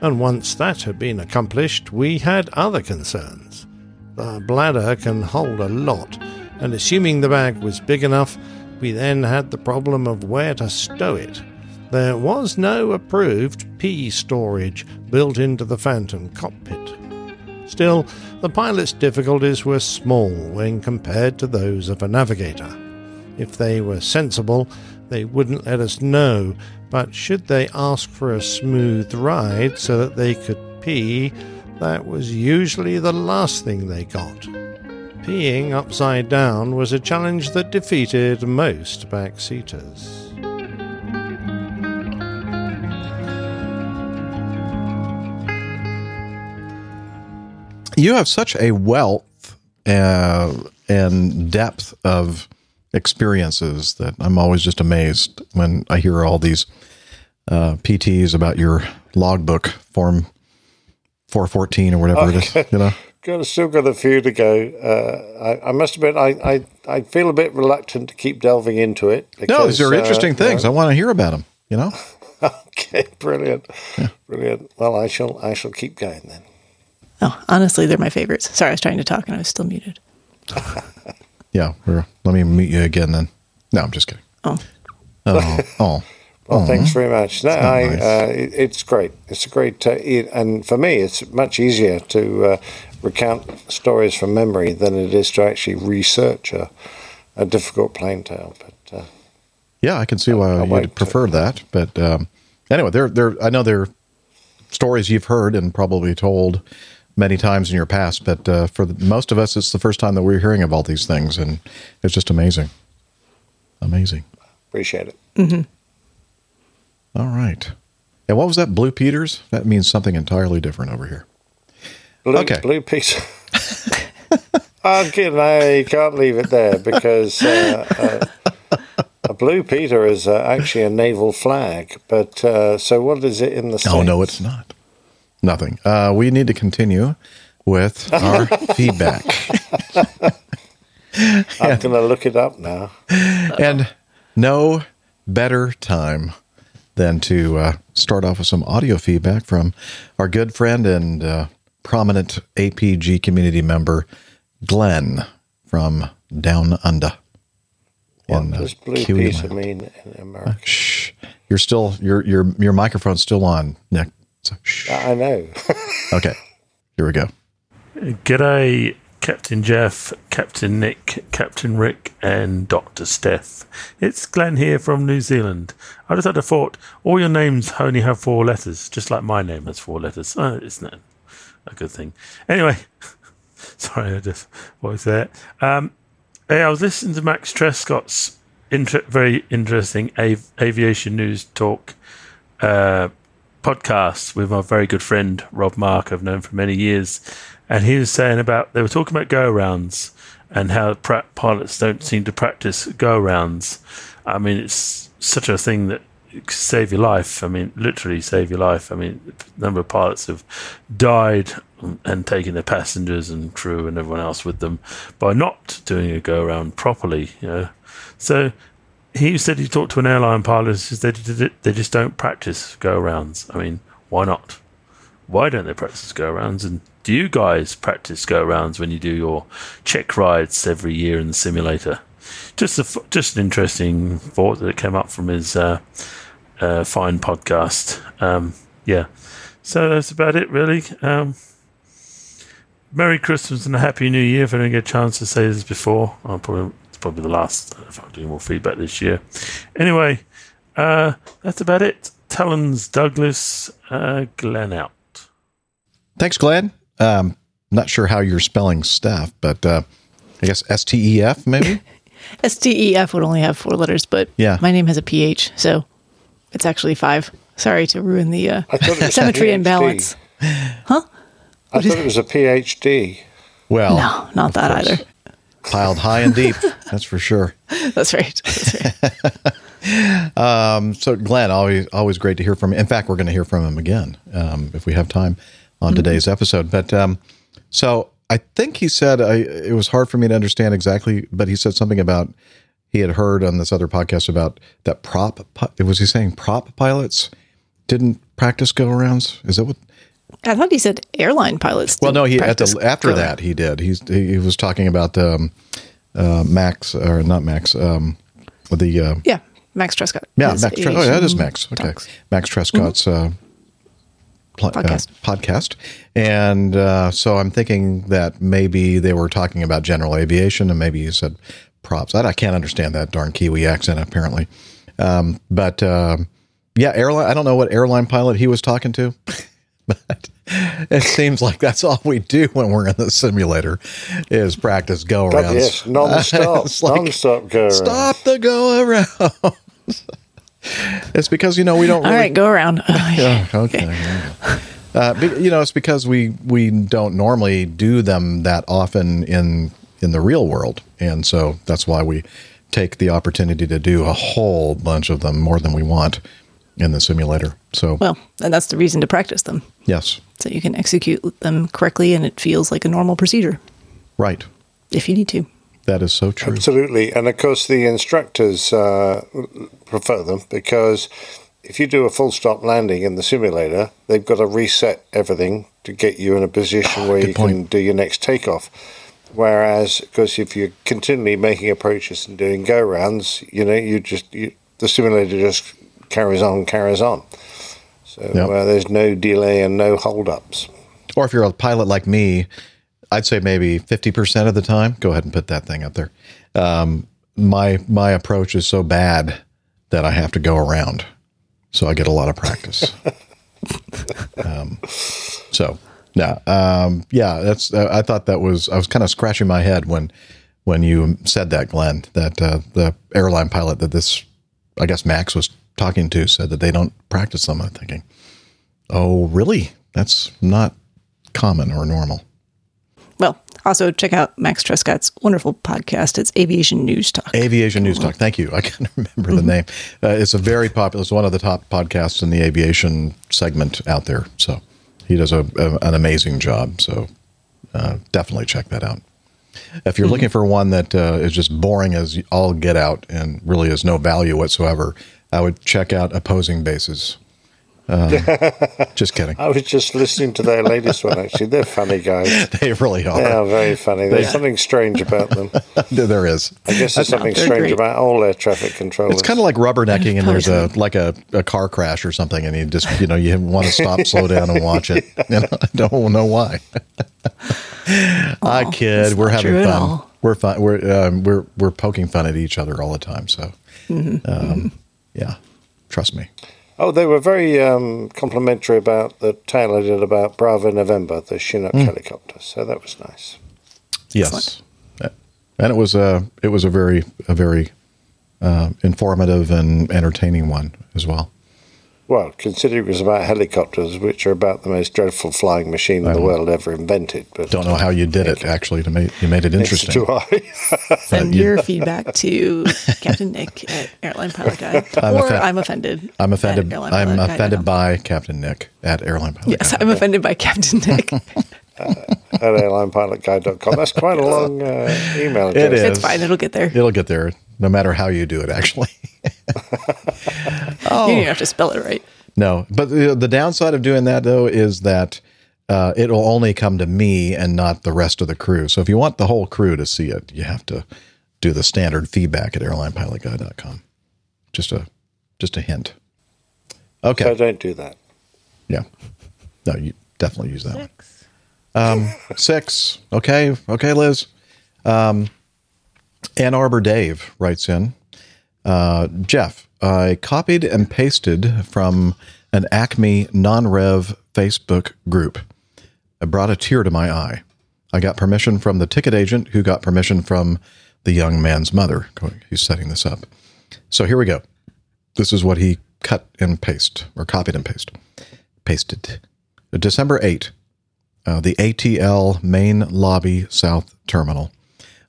And once that had been accomplished, we had other concerns. The bladder can hold a lot, and assuming the bag was big enough, we then had the problem of where to stow it. There was no approved pea storage built into the Phantom cockpit. Still, the pilot's difficulties were small when compared to those of a navigator. If they were sensible, they wouldn't let us know, but should they ask for a smooth ride so that they could pee, that was usually the last thing they got. Peeing upside down was a challenge that defeated most backseaters. You have such a wealth uh, and depth of experiences that I'm always just amazed when I hear all these uh, PTs about your logbook form 414 or whatever it is. You know, Got still got a few to go. Uh, I, I must admit, I, I, I feel a bit reluctant to keep delving into it. no, these are uh, interesting things. you I want to hear about them. You know, okay, brilliant, brilliant. Well, I shall I shall keep going then. Oh, honestly, they're my favorites. Sorry, I was trying to talk and I was still muted. yeah. We're, let me mute you again then. No, I'm just kidding. Oh, oh, oh. Well, Aw. thanks very much. No, I, nice? uh, it, it's great. It's a great, uh, it, and for me, it's much easier to uh, recount stories from memory than it is to actually research a, a difficult plain tale. But uh, Yeah, I can see why wait you'd prefer that. But um, anyway, they're, they're, I know there are stories you've heard and probably told many times in your past, but uh, for the, most of us, it's the first time that we're hearing of all these things, and it's just amazing. Amazing. appreciate it. hmm All right. And what was that, Blue Peters? That means something entirely different over here. Blue, Okay. blue okay, no, you can't leave it there because uh, uh, a blue Peter is uh, actually a naval flag. But uh, so, what is it in the? Oh, no, it's not. Nothing. Uh, we need to continue with our feedback. I'm going to look it up now. and no better time than to uh, start off with some audio feedback from our good friend and uh, prominent APG community member, Glenn from Down Under. What in, uh, does blue Kiwi Peter land. mean in America? Shh. You're still your your your microphone's still on, Nick. So, shh. I know. Okay. Here we go. G'day, Captain Jeff, Captain Nick, Captain Rick, and Dr. Steph. It's Glenn here from New Zealand. I just had a thought. All your names only have four letters, just like my name has four letters. Uh, isn't that a good thing? Anyway, sorry, I just what was there. Um, hey, I was listening to Max Trescott's inter- very interesting av- aviation news talk uh, podcast with my very good friend Rob Mark, I've known for many years, and he was saying about they were talking about go rounds and how pra- pilots don't seem to practice go rounds. I mean, it's such a thing that save your life. I mean, literally save your life. I mean, a number of pilots have died and taken their passengers and crew and everyone else with them by not doing a go around properly. You know, so he said he talked to an airline pilot. Said they, they just don't practice go arounds. I mean, why not? Why don't they practice go arounds? And do you guys practice go arounds when you do your check rides every year in the simulator? Just a just an interesting thought that came up from his uh, uh, fine podcast. Um, yeah, so that's about it, really. Um, Merry Christmas and a Happy New Year. If I didn't get a chance to say this before, I'll probably it's probably the last if I'm doing more feedback this year. Anyway, uh, that's about it. Talons Douglas, uh, Glenn out. Thanks, Glenn. Um, not sure how you're spelling Steph, but uh, I guess S T E F maybe. S T E F would only have four letters, but Yeah. my name has a PH, so it's actually five. Sorry to ruin the uh, I thought it was symmetry and PhD. balance. Huh? I thought it was a PhD. Well, No, not that either. piled high and deep. That's for sure. That's right. That's right. Um, so, Glenn, always always great to hear from you. In fact, we're going to hear from him again um, if we have time on Mm-hmm. today's episode. But um, so I think he said I, it was hard for me to understand exactly, but he said something about he had heard on this other podcast about that prop. Was he saying prop pilots didn't practice go arounds? Is that what? I thought he said airline pilots. Well, no, he at the, after that he did. He's he, was talking about um, uh, Max or not Max. Um, the uh, Yeah, Max Trescott. yeah, Max. Tre- oh, yeah, it is Max. Okay, talks. Max Trescott's uh, pl- Podcast. Uh, podcast, and uh, so I'm thinking that maybe they were talking about general aviation, and maybe you said props. I, I can't understand that darn Kiwi accent apparently, um, but um yeah, airline. I don't know what airline pilot he was talking to. But it seems like that's all we do when we're in the simulator is practice go God, arounds. yes, non-stop, It's like, non-stop go around. Stop the go around. it's because you know we don't. All Really, right, go around. Yeah, okay. Uh, you know, it's because we we don't normally do them that often in in the real world, and so that's why we take the opportunity to do a whole bunch of them, more than we want, in the simulator. So Well, and that's the reason to practice them, yes, so you can execute them correctly, and it feels like a normal procedure right. if you need to. That is so true. Absolutely. And of course, the instructors uh, prefer them because if you do a full stop landing in the simulator, they've got to reset everything to get you in a position where you point. can do your next takeoff. Whereas, because if you're continually making approaches and doing go rounds, you know, you just, you, the simulator just carries on, carries on. So Yep. uh, there's no delay and no holdups. Or if you're a pilot like me, I'd say maybe 50% of the time, go ahead and put that thing up there. Um, my, my approach is so bad that I have to go around. So I get a lot of practice. um, so no, um, yeah, that's, uh, I thought that was, I was kind of scratching my head when, when you said that, Glenn, that, uh, the airline pilot that this, I guess Max was talking to said that they don't practice them. I'm thinking, oh, really? That's not common or normal. Well, also check out Max Trescott's wonderful podcast. It's Aviation News Talk. Aviation News Talk. Thank you. I can't remember the name. Uh, it's a very popular. It's one of the top podcasts in the aviation segment out there. So he does a, a- an amazing job. So uh, definitely check that out. If you're looking for one that uh, is just boring as all get out and really has no value whatsoever, I would check out Opposing Bases. Um, just kidding. I was just listening to their latest one, actually. They're funny guys. They really are. They are very funny. There's They- something strange about them. there is. I guess there's something They're strange great. about all their traffic controllers. It's kind of like rubbernecking, and there's a like a, a car crash or something, and you just you know you want to stop, slow down, and watch it. You know, I don't know why. I kid. We're having fun. all. We're fun. We're um, we're we're poking fun at each other all the time. So, Mhm. um, yeah, trust me. Oh, they were very um, complimentary about the tale I did about Bravo November, the Chinook Mm. helicopter. So that was nice. Yes, and it was a it was a very a very uh, informative and entertaining one as well. Well, considering it was about helicopters, which are about the most dreadful flying machine in the world ever invented. But Don't know how you did it. Actually, to make you made it interesting. do I. Send you- your feedback to Captain Nick at Airline Pilot Guy. I'm or offen- I'm offended. I'm offended. airlinepilotguy.com. I'm offended by Captain Nick at Airline Pilot. Yes, I'm offended by Captain Nick. at airlinepilotguy.com. That's quite a long uh, email address. It is. It's fine. It'll get there. It'll get there. No matter how you do it, actually. You didn't have to spell it right. No, but the, the downside of doing that though is that uh, it'll only come to me and not the rest of the crew. So if you want the whole crew to see it, you have to do the standard feedback at airlinepilotguy.com. Just a just a hint. Okay. So don't do that. Yeah. No, you definitely use that one. Um, six. Okay. Okay, Liz. Um, Ann Arbor Dave writes in uh, Jeff, I copied and pasted from an Acme non rev Facebook group. It brought a tear to my eye. I got permission from the ticket agent who got permission from the young man's mother. He's setting this up. So here we go. This is what he cut and paste or copied and paste. Pasted. December 8, uh, the ATL main lobby south terminal.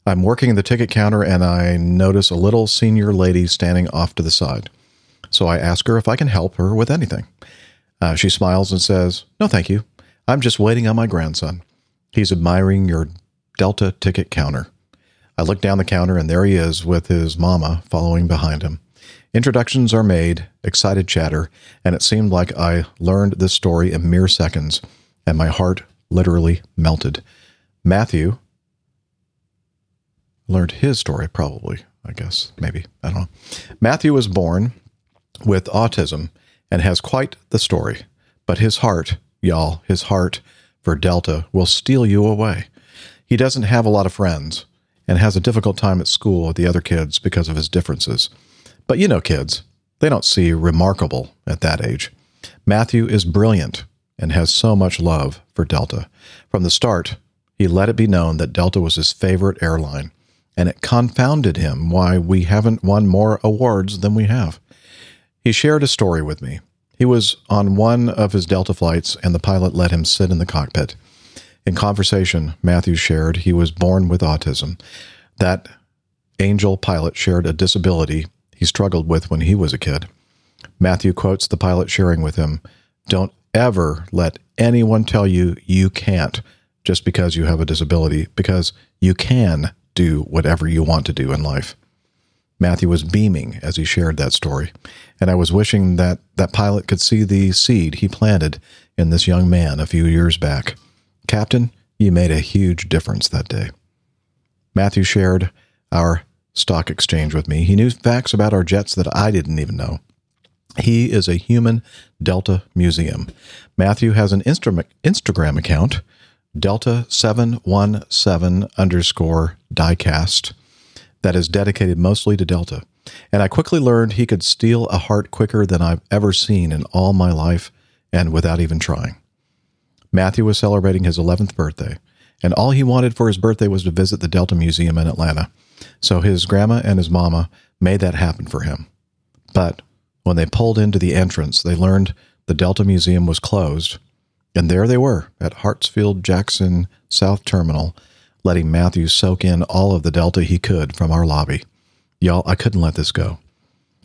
I'm working at the ticket counter and I notice a little senior lady standing off to the side. So I ask her if I can help her with anything. Uh, she smiles and says, No, thank you. I'm just waiting on my grandson. He's admiring your Delta ticket counter. I look down the counter and there he is with his mama following behind him. Introductions are made, excited chatter, and it seemed like I learned this story in mere seconds, and my heart literally melted. Matthew learned his story, probably, I guess, maybe. I don't know. Matthew was born with autism and has quite the story, but his heart, y'all, his heart for Delta will steal you away. He doesn't have a lot of friends and has a difficult time at school with the other kids because of his differences. But you know, kids, they don't see remarkable at that age. Matthew is brilliant and has so much love for Delta. From the start, he let it be known that Delta was his favorite airline, and it confounded him why we haven't won more awards than we have. He shared a story with me. He was on one of his Delta flights, and the pilot let him sit in the cockpit. In conversation, Matthew shared he was born with autism. That angel pilot shared a disability he struggled with when he was a kid. Matthew quotes the pilot sharing with him Don't ever let anyone tell you you can't just because you have a disability, because you can do whatever you want to do in life. Matthew was beaming as he shared that story, and I was wishing that that pilot could see the seed he planted in this young man a few years back. Captain, you made a huge difference that day. Matthew shared our stock exchange with me. He knew facts about our jets that I didn't even know. He is a human Delta Museum. Matthew has an Insta- Instagram account, Delta717 underscore diecast, that is dedicated mostly to Delta. And I quickly learned he could steal a heart quicker than I've ever seen in all my life and without even trying. Matthew was celebrating his 11th birthday, and all he wanted for his birthday was to visit the Delta Museum in Atlanta. So his grandma and his mama made that happen for him. But when they pulled into the entrance, they learned the Delta Museum was closed, and there they were at Hartsfield Jackson South Terminal, letting Matthew soak in all of the Delta he could from our lobby. Y'all, I couldn't let this go.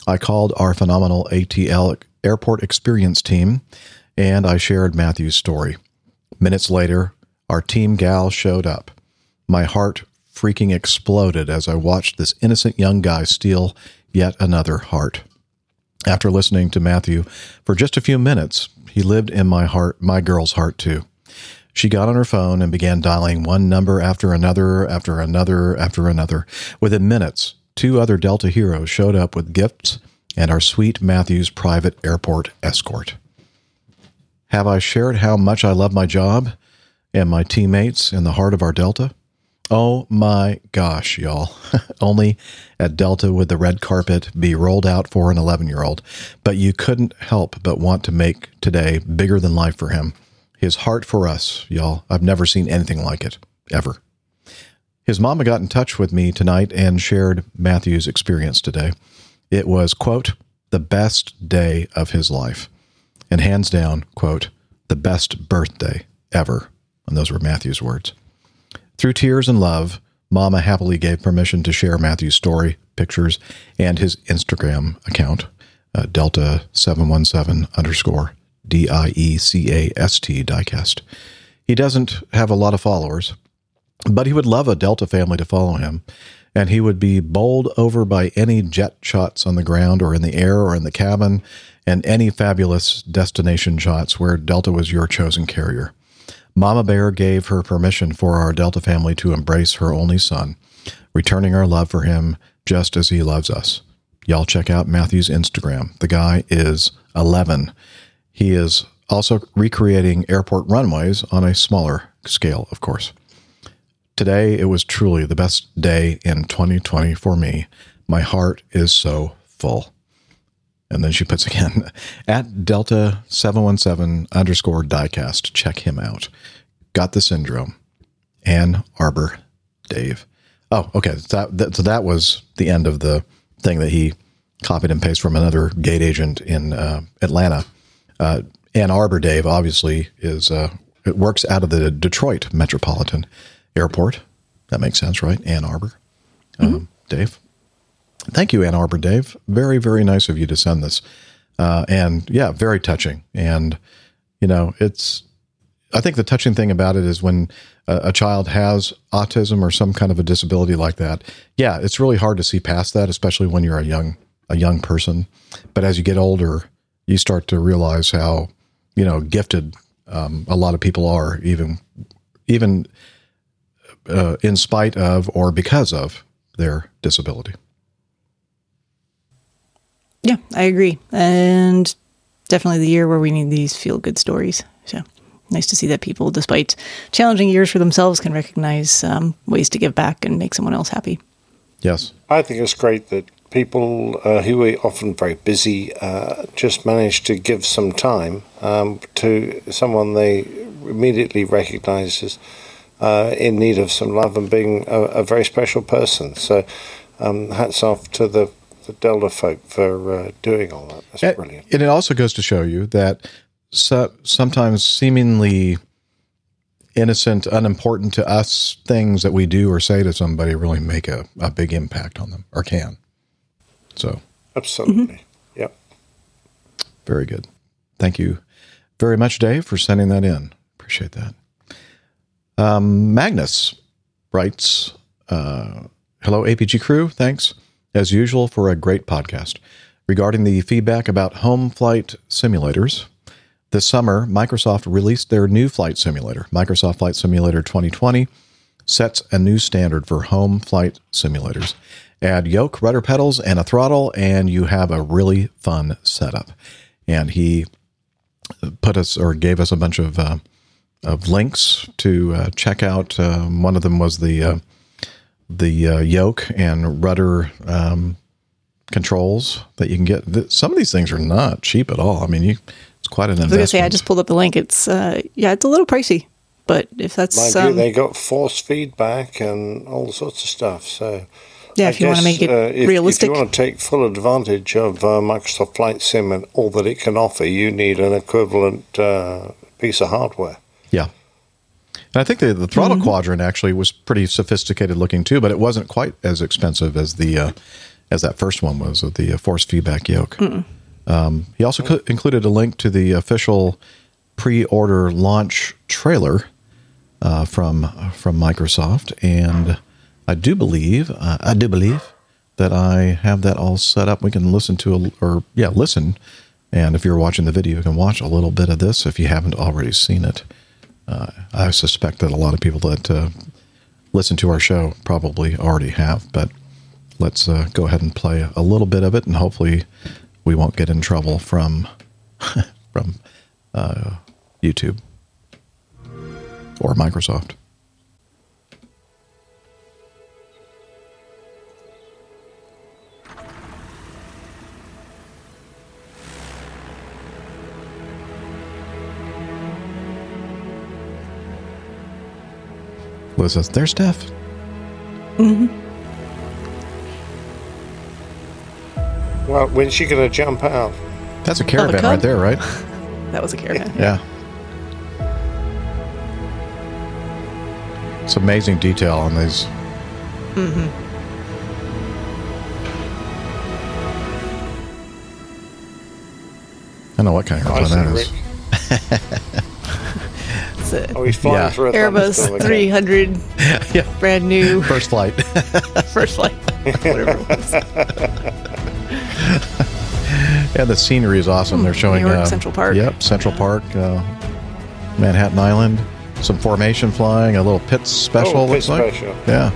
I called our phenomenal ATL airport experience team and I shared Matthew's story. Minutes later, our team gal showed up. My heart freaking exploded as I watched this innocent young guy steal yet another heart. After listening to Matthew for just a few minutes, he lived in my heart, my girl's heart too. She got on her phone and began dialing one number after another, after another, after another. Within minutes, two other Delta heroes showed up with gifts and our sweet Matthew's private airport escort. Have I shared how much I love my job and my teammates in the heart of our Delta? Oh my gosh, y'all. Only at Delta would the red carpet be rolled out for an 11 year old, but you couldn't help but want to make today bigger than life for him. His heart for us, y'all. I've never seen anything like it, ever. His mama got in touch with me tonight and shared Matthew's experience today. It was, quote, the best day of his life. And hands down, quote, the best birthday ever. And those were Matthew's words. Through tears and love, Mama happily gave permission to share Matthew's story, pictures, and his Instagram account, uh, Delta717 underscore D I E C A S T diecast. He doesn't have a lot of followers, but he would love a Delta family to follow him. and he would be bowled over by any jet shots on the ground or in the air or in the cabin, and any fabulous destination shots where Delta was your chosen carrier. Mama Bear gave her permission for our Delta family to embrace her only son, returning our love for him just as he loves us. Y'all check out Matthew's Instagram. The guy is 11. He is also recreating airport runways on a smaller scale, of course. Today, it was truly the best day in 2020 for me. My heart is so full. And then she puts again at Delta 717 underscore diecast. Check him out. Got the syndrome. Ann Arbor, Dave. Oh, okay. So that, so that was the end of the thing that he copied and pasted from another gate agent in uh, Atlanta. Uh, Ann Arbor, Dave, obviously is uh, it works out of the Detroit Metropolitan Airport. That makes sense, right? Ann Arbor, um, Dave. Thank you, Ann Arbor, Dave. Very, very nice of you to send this, uh, and yeah, very touching. And you know, it's I think the touching thing about it is when a, a child has autism or some kind of a disability like that. Yeah, it's really hard to see past that, especially when you're a young a young person. But as you get older, you start to realize how you know gifted um, a lot of people are, even even uh, in spite of or because of their disability. Yeah, I agree. And definitely the year where we need these feel good stories. So nice to see that people, despite challenging years for themselves, can recognize um, ways to give back and make someone else happy. Yes. I think it's great that people uh, who are often very busy uh, just manage to give some time um, to someone they immediately recognize as uh, in need of some love and being a, a very special person. So, um, hats off to the, the Delta folk for uh, doing all that. That's And- brilliant. And it also goes to show you that so, sometimes seemingly innocent, unimportant to us things that we do or say to somebody really make a, a big impact on them or can. So, Absolutely. Yep. very good. Thank you very much, Dave, for sending that in. Appreciate that. Um, Magnus writes, uh, Hello, APG crew. Thanks, as usual, for a great podcast. Regarding the feedback about home flight simulators, this summer, Microsoft released their new flight simulator. Microsoft Flight Simulator 2020 sets a new standard for home flight simulators. Add yoke, rudder pedals, and a throttle, and you have a really fun setup. And he put us or gave us a bunch of uh, of links to uh, check out. Um, one of them was the uh, the uh, yoke and rudder um, controls that you can get. Some of these things are not cheap at all. I mean, you it's quite an I was gonna say I just pulled up the link. It's uh, yeah, it's a little pricey, but if that's Mind um, you, they got force feedback and all sorts of stuff. So, Yeah, I if you wanna make it uh, if, realistic. if you want to take full advantage of uh, Microsoft Flight Sim and all that it can offer, you need an equivalent uh, piece of hardware. Yeah. And I think the, the throttle quadrant actually was pretty sophisticated looking too, but it wasn't quite as expensive as the uh, as that first one was with the uh, force feedback yoke. Um, he also co- included a link to the official pre-order launch trailer uh, from from Microsoft, and I do believe uh, I do believe that I have that all set up. We can listen to a, or yeah, listen. And if you're watching the video, you can watch a little bit of this if you haven't already seen it. Uh, I suspect that a lot of people that uh, listen to our show probably already have, but let's uh, go ahead and play a little bit of it, and hopefully we won't get in trouble from from YouTube or Microsoft. Liz says, "There's Steph." hmm Well, when's she going to jump out? That's a caravan cub? right there, right? that was a caravan. Yeah. It's amazing detail on these. Mm-hmm. I know what kind of I airplane that see, is. It's a Oh, he's flying Yeah. through a Airbus again. 300, brand new First flight. first flight. Whatever it was. yeah, the scenery is awesome. They're showing New York uh, Central Park. Yep, Central Park, uh, Manhattan Island. Some formation flying, a little Pitts Special. Oh, pit looks like. special. Yeah,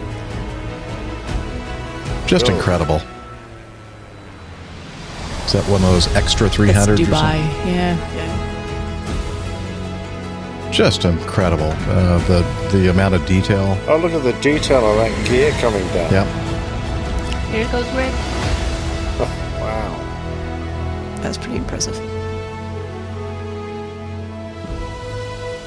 just Cool. incredible. Is that one of those extra It's 300 Dubai. Yeah, yeah. Just incredible. Uh, the the amount of detail. Oh, look at the detail on that gear coming down. Yep. Here it goes Rick. Wow. That's pretty impressive.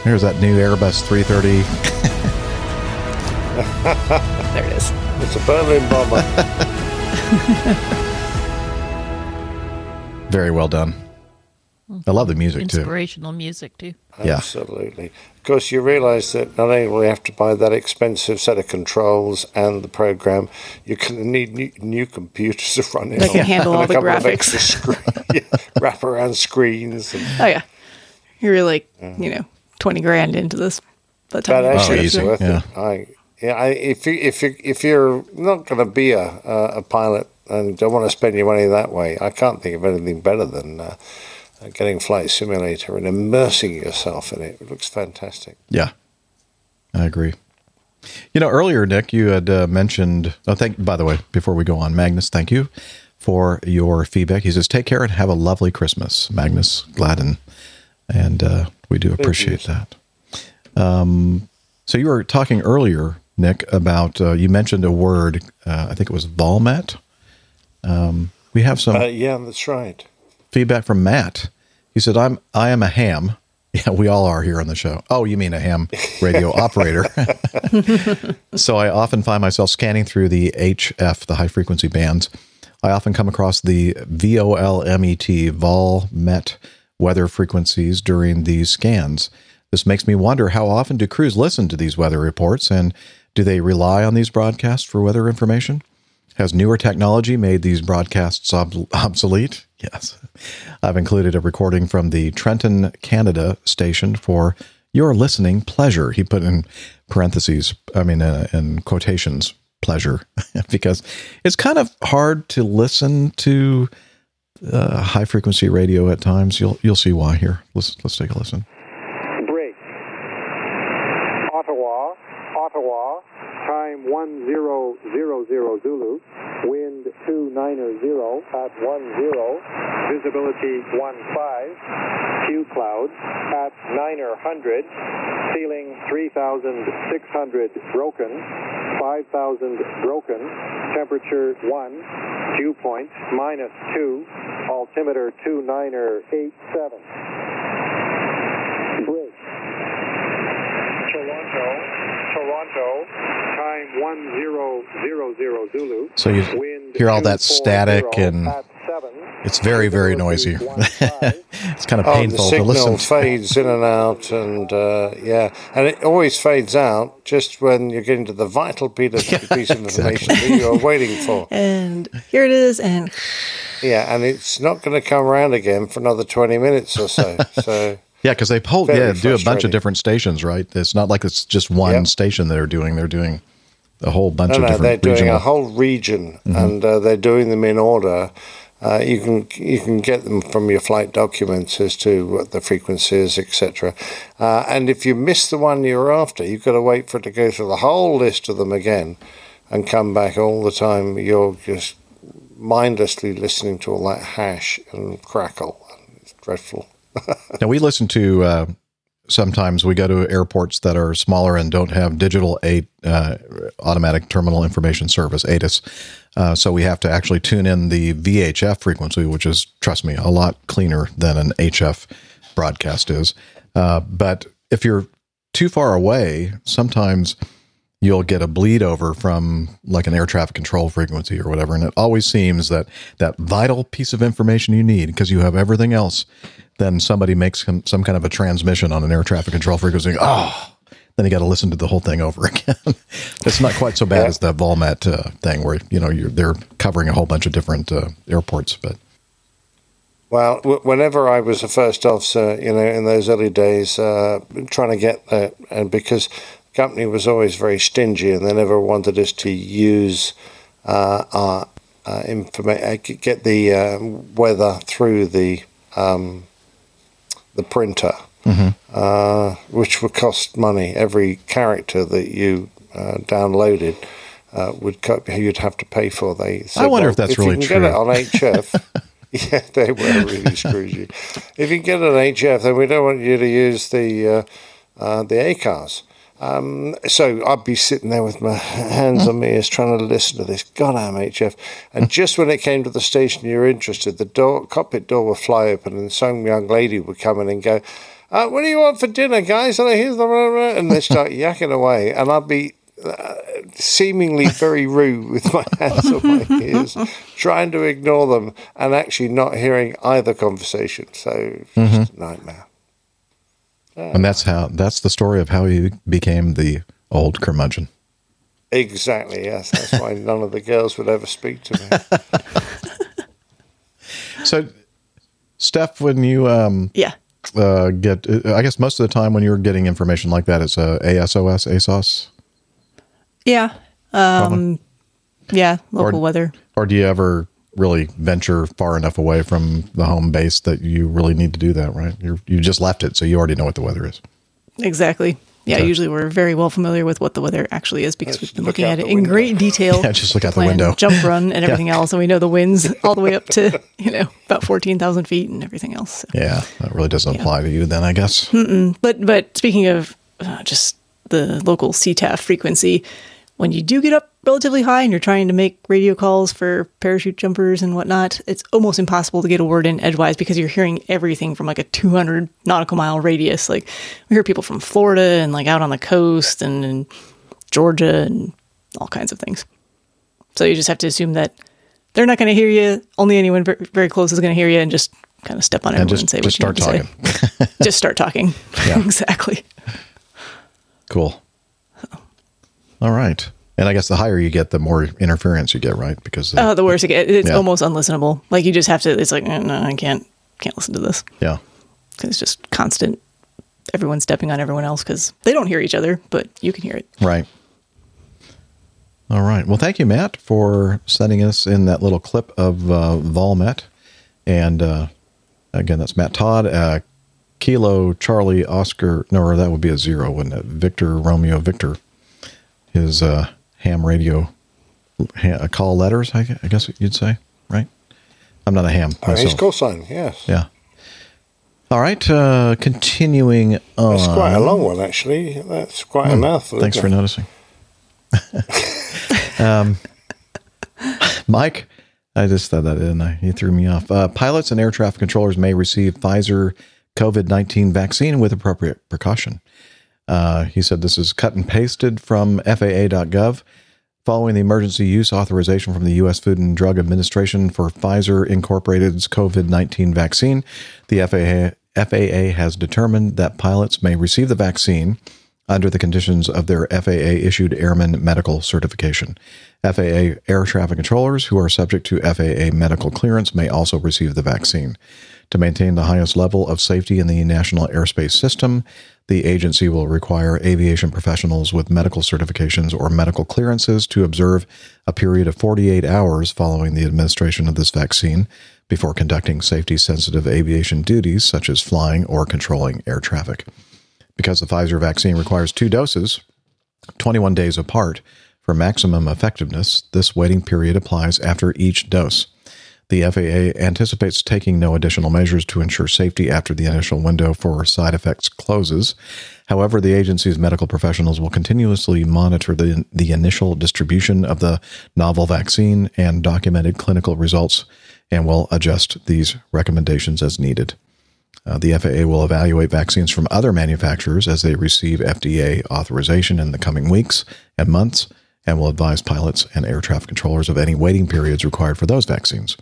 Here's that new Airbus 330. There it is. It's a Berlin bomber. Very well done. I love the music too. Inspirational music too. Yeah. Absolutely. Of course, you realise that not only will you have to buy that expensive set of controls and the program, you're going to need new, new computers to run it That can on, handle and all a the graphics. extra screen, yeah, wraparound screens. And, Oh yeah, you're like you know twenty grand into this. By but actually, finish it's it. worth it. I, yeah, I, if you if you if you're not going to be a a a pilot and don't want to spend your money that way, I can't think of anything better than. Uh, Getting Flight Simulator and immersing yourself in it. It looks fantastic. Yeah, I agree. You know, earlier, Nick, you had uh, mentioned. Oh, thank. By the way, before we go on, Magnus, thank you for your feedback. He says, "Take care and have a lovely Christmas, Magnus Gladden," and uh, we do appreciate that. Um, so you were talking earlier, Nick, about uh, you mentioned a word. Uh, I think it was Volmet. Um, we have some Uh, yeah, that's right. Feedback from Matt. He said, "I'm I am a ham. Yeah, we all are here on the show. Oh, you mean a ham radio operator? so I often find myself scanning through the HF, the high frequency bands. I often come across the VOLMET, vol met weather frequencies during these scans. This makes me wonder how often do crews listen to these weather reports and do they rely on these broadcasts for weather information? Has newer technology made these broadcasts ob- obsolete? Yes. I've included a recording from the Trenton, Canada station for your listening pleasure. He put in parentheses, I mean, uh, in quotations, pleasure, because it's kind of hard to listen to uh, high frequency radio at times. You'll you'll see why here. Let's let's take a listen. Break. Ottawa, Ottawa, time 1000 Zulu, wind 290 at 10, visibility 15, few clouds at 900, ceiling 3600 broken, 5000 broken, temperature 1, dew point minus 2, altimeter 2987. Break. Toronto, Toronto, time 1000 Zulu. So you wind hear all that static and it's very very noisy. it's kind of Oh, the painful to signal listen. to. fades in and out, and uh, yeah, and it always fades out just when you're getting to the vital piece of, piece of information that you are waiting for. And here it is, and Yeah, and it's not going to come around again for another twenty minutes or so. So Yeah, because they pull, yeah, do a bunch of different stations, right? It's not like it's just one Yep. station they're doing. They're doing a whole bunch no, of no, different they're doing regional. a whole region, Mhm. and uh, they're doing them in order. Uh, you can you can get them from your flight documents as to what the frequency is, etc. Uh, and if you miss the one you're after, you've got to wait for it to go through the whole list of them again, and come back all the time. You're just mindlessly listening to all that hash and crackle. It's dreadful. now we listen to. Sometimes we go to airports that are smaller and don't have digital a uh, automatic terminal information service ATIS. Uh, so we have to actually tune in the VHF frequency, which is, trust me, a lot cleaner than an HF broadcast is. Uh, but if you're too far away, sometimes you'll get a bleed over from like an air traffic control frequency or whatever. And it always seems that that vital piece of information you need because you have everything else, then somebody makes some, some kind of a transmission on an air traffic control frequency. Oh, then you got to listen to the whole thing over again. it's not quite so bad as the Volmet uh, thing where, you know, you're, they're covering a whole bunch of different uh, airports, but Well, w- whenever I was a first officer, you know, in those early days, uh, trying to get that, and because company was always very stingy and they never wanted us to use uh, our uh, information, get the uh, weather through the um, the printer, Mhm. uh, which would cost money. Every character that you uh, downloaded. Uh, would co- you'd have to pay for they said, I wonder well, if that's if really you can true. get it on HF yeah, they were really screwed you. If you get an HF, then we don't want you to use the uh, uh, the ACARs. Um, so I'd be sitting there with my hands on my ears trying to listen to this goddamn HF. And just when it came to the station you're interested, the door, cockpit door would fly open and some young lady would come in and go, uh, what do you want for dinner, guys? And I hear the and they start yakking away, and I'd be uh, seemingly very rude with my hands on my ears, trying to ignore them and actually not hearing either conversation. So just Mhm. a nightmare. And that's how that's the story of how he became the old curmudgeon. Exactly. Yes, that's why none of the girls would ever speak to me. So, Steph, when you um yeah uh, get, I guess most of the time when you're getting information like that, it's uh, ASOS, ASOS, Yeah. Um, yeah, local Or- weather. or do you ever really venture far enough away from the home base that you really need to do that? Right? You you just left it, so you already know what the weather is. Exactly. Yeah, Okay. usually we're very well familiar with what the weather actually is because we've been look looking at it the in window. great detail. Yeah, just look out the plan, window. jump run, and Yeah. everything else, and we know the winds all the way up to you know about fourteen thousand feet and everything else. Yeah, that really doesn't apply to you then, I guess. Mm-mm. But but speaking of uh, just the local CTAF frequency, when you do get up relatively high and you're trying to make radio calls for parachute jumpers and whatnot, it's almost impossible to get a word in edgewise because you're hearing everything from like a 200 nautical mile radius. Like we hear people from Florida and like out on the coast and, and Georgia and all kinds of things. So you just have to assume that they're not going to hear you. Only anyone very, very close is going to hear you, and just kind of step on And everyone just- and say just what you start say. just start talking. Yeah. exactly. Cool. All right. And I guess the higher you get, the more interference you get, right? Because Oh, the worse it gets. It's Yeah. almost unlistenable. Like you just have to. It's like eh, no, I can't can't listen to this. Yeah. 'Cause it's just constant. Everyone stepping on everyone else because they don't hear each other, but you can hear it. Right. All right. Well, thank you, Matt, for sending us in that little clip of uh, Volmet. And uh, again, that's Matt Todd. Uh, Kilo Charlie Oscar. No, or that would be a zero, wouldn't it? Victor Romeo Victor. His uh, ham radio ha- call letters, I, gu- I guess you'd say, right? I'm not a ham his myself. call sign, yes. Yeah. All right. Uh, continuing on. That's quite a long one, actually. That's quite a Hmm, mouthful. Thanks for it? noticing. um, Mike, I just said that, didn't I? You threw me off. Uh, pilots and air traffic controllers may receive Pfizer COVID 19 vaccine with appropriate precaution. Uh, he said this is cut and pasted from FAA.gov. Following the emergency use authorization from the U.S. Food and Drug Administration for Pfizer Incorporated's COVID 19 vaccine, the FAA, FAA has determined that pilots may receive the vaccine under the conditions of their FAA issued airman medical certification. FAA air traffic controllers who are subject to FAA medical clearance may also receive the vaccine. To maintain the highest level of safety in the national airspace system, the agency will require aviation professionals with medical certifications or medical clearances to observe a period of 48 hours following the administration of this vaccine before conducting safety sensitive aviation duties such as flying or controlling air traffic. Because the Pfizer vaccine requires two doses, 21 days apart, for maximum effectiveness, this waiting period applies after each dose. The FAA anticipates taking no additional measures to ensure safety after the initial window for side effects closes. However, the agency's medical professionals will continuously monitor the, the initial distribution of the novel vaccine and documented clinical results and will adjust these recommendations as needed. Uh, the FAA will evaluate vaccines from other manufacturers as they receive FDA authorization in the coming weeks and months and will advise pilots and air traffic controllers of any waiting periods required for those vaccines.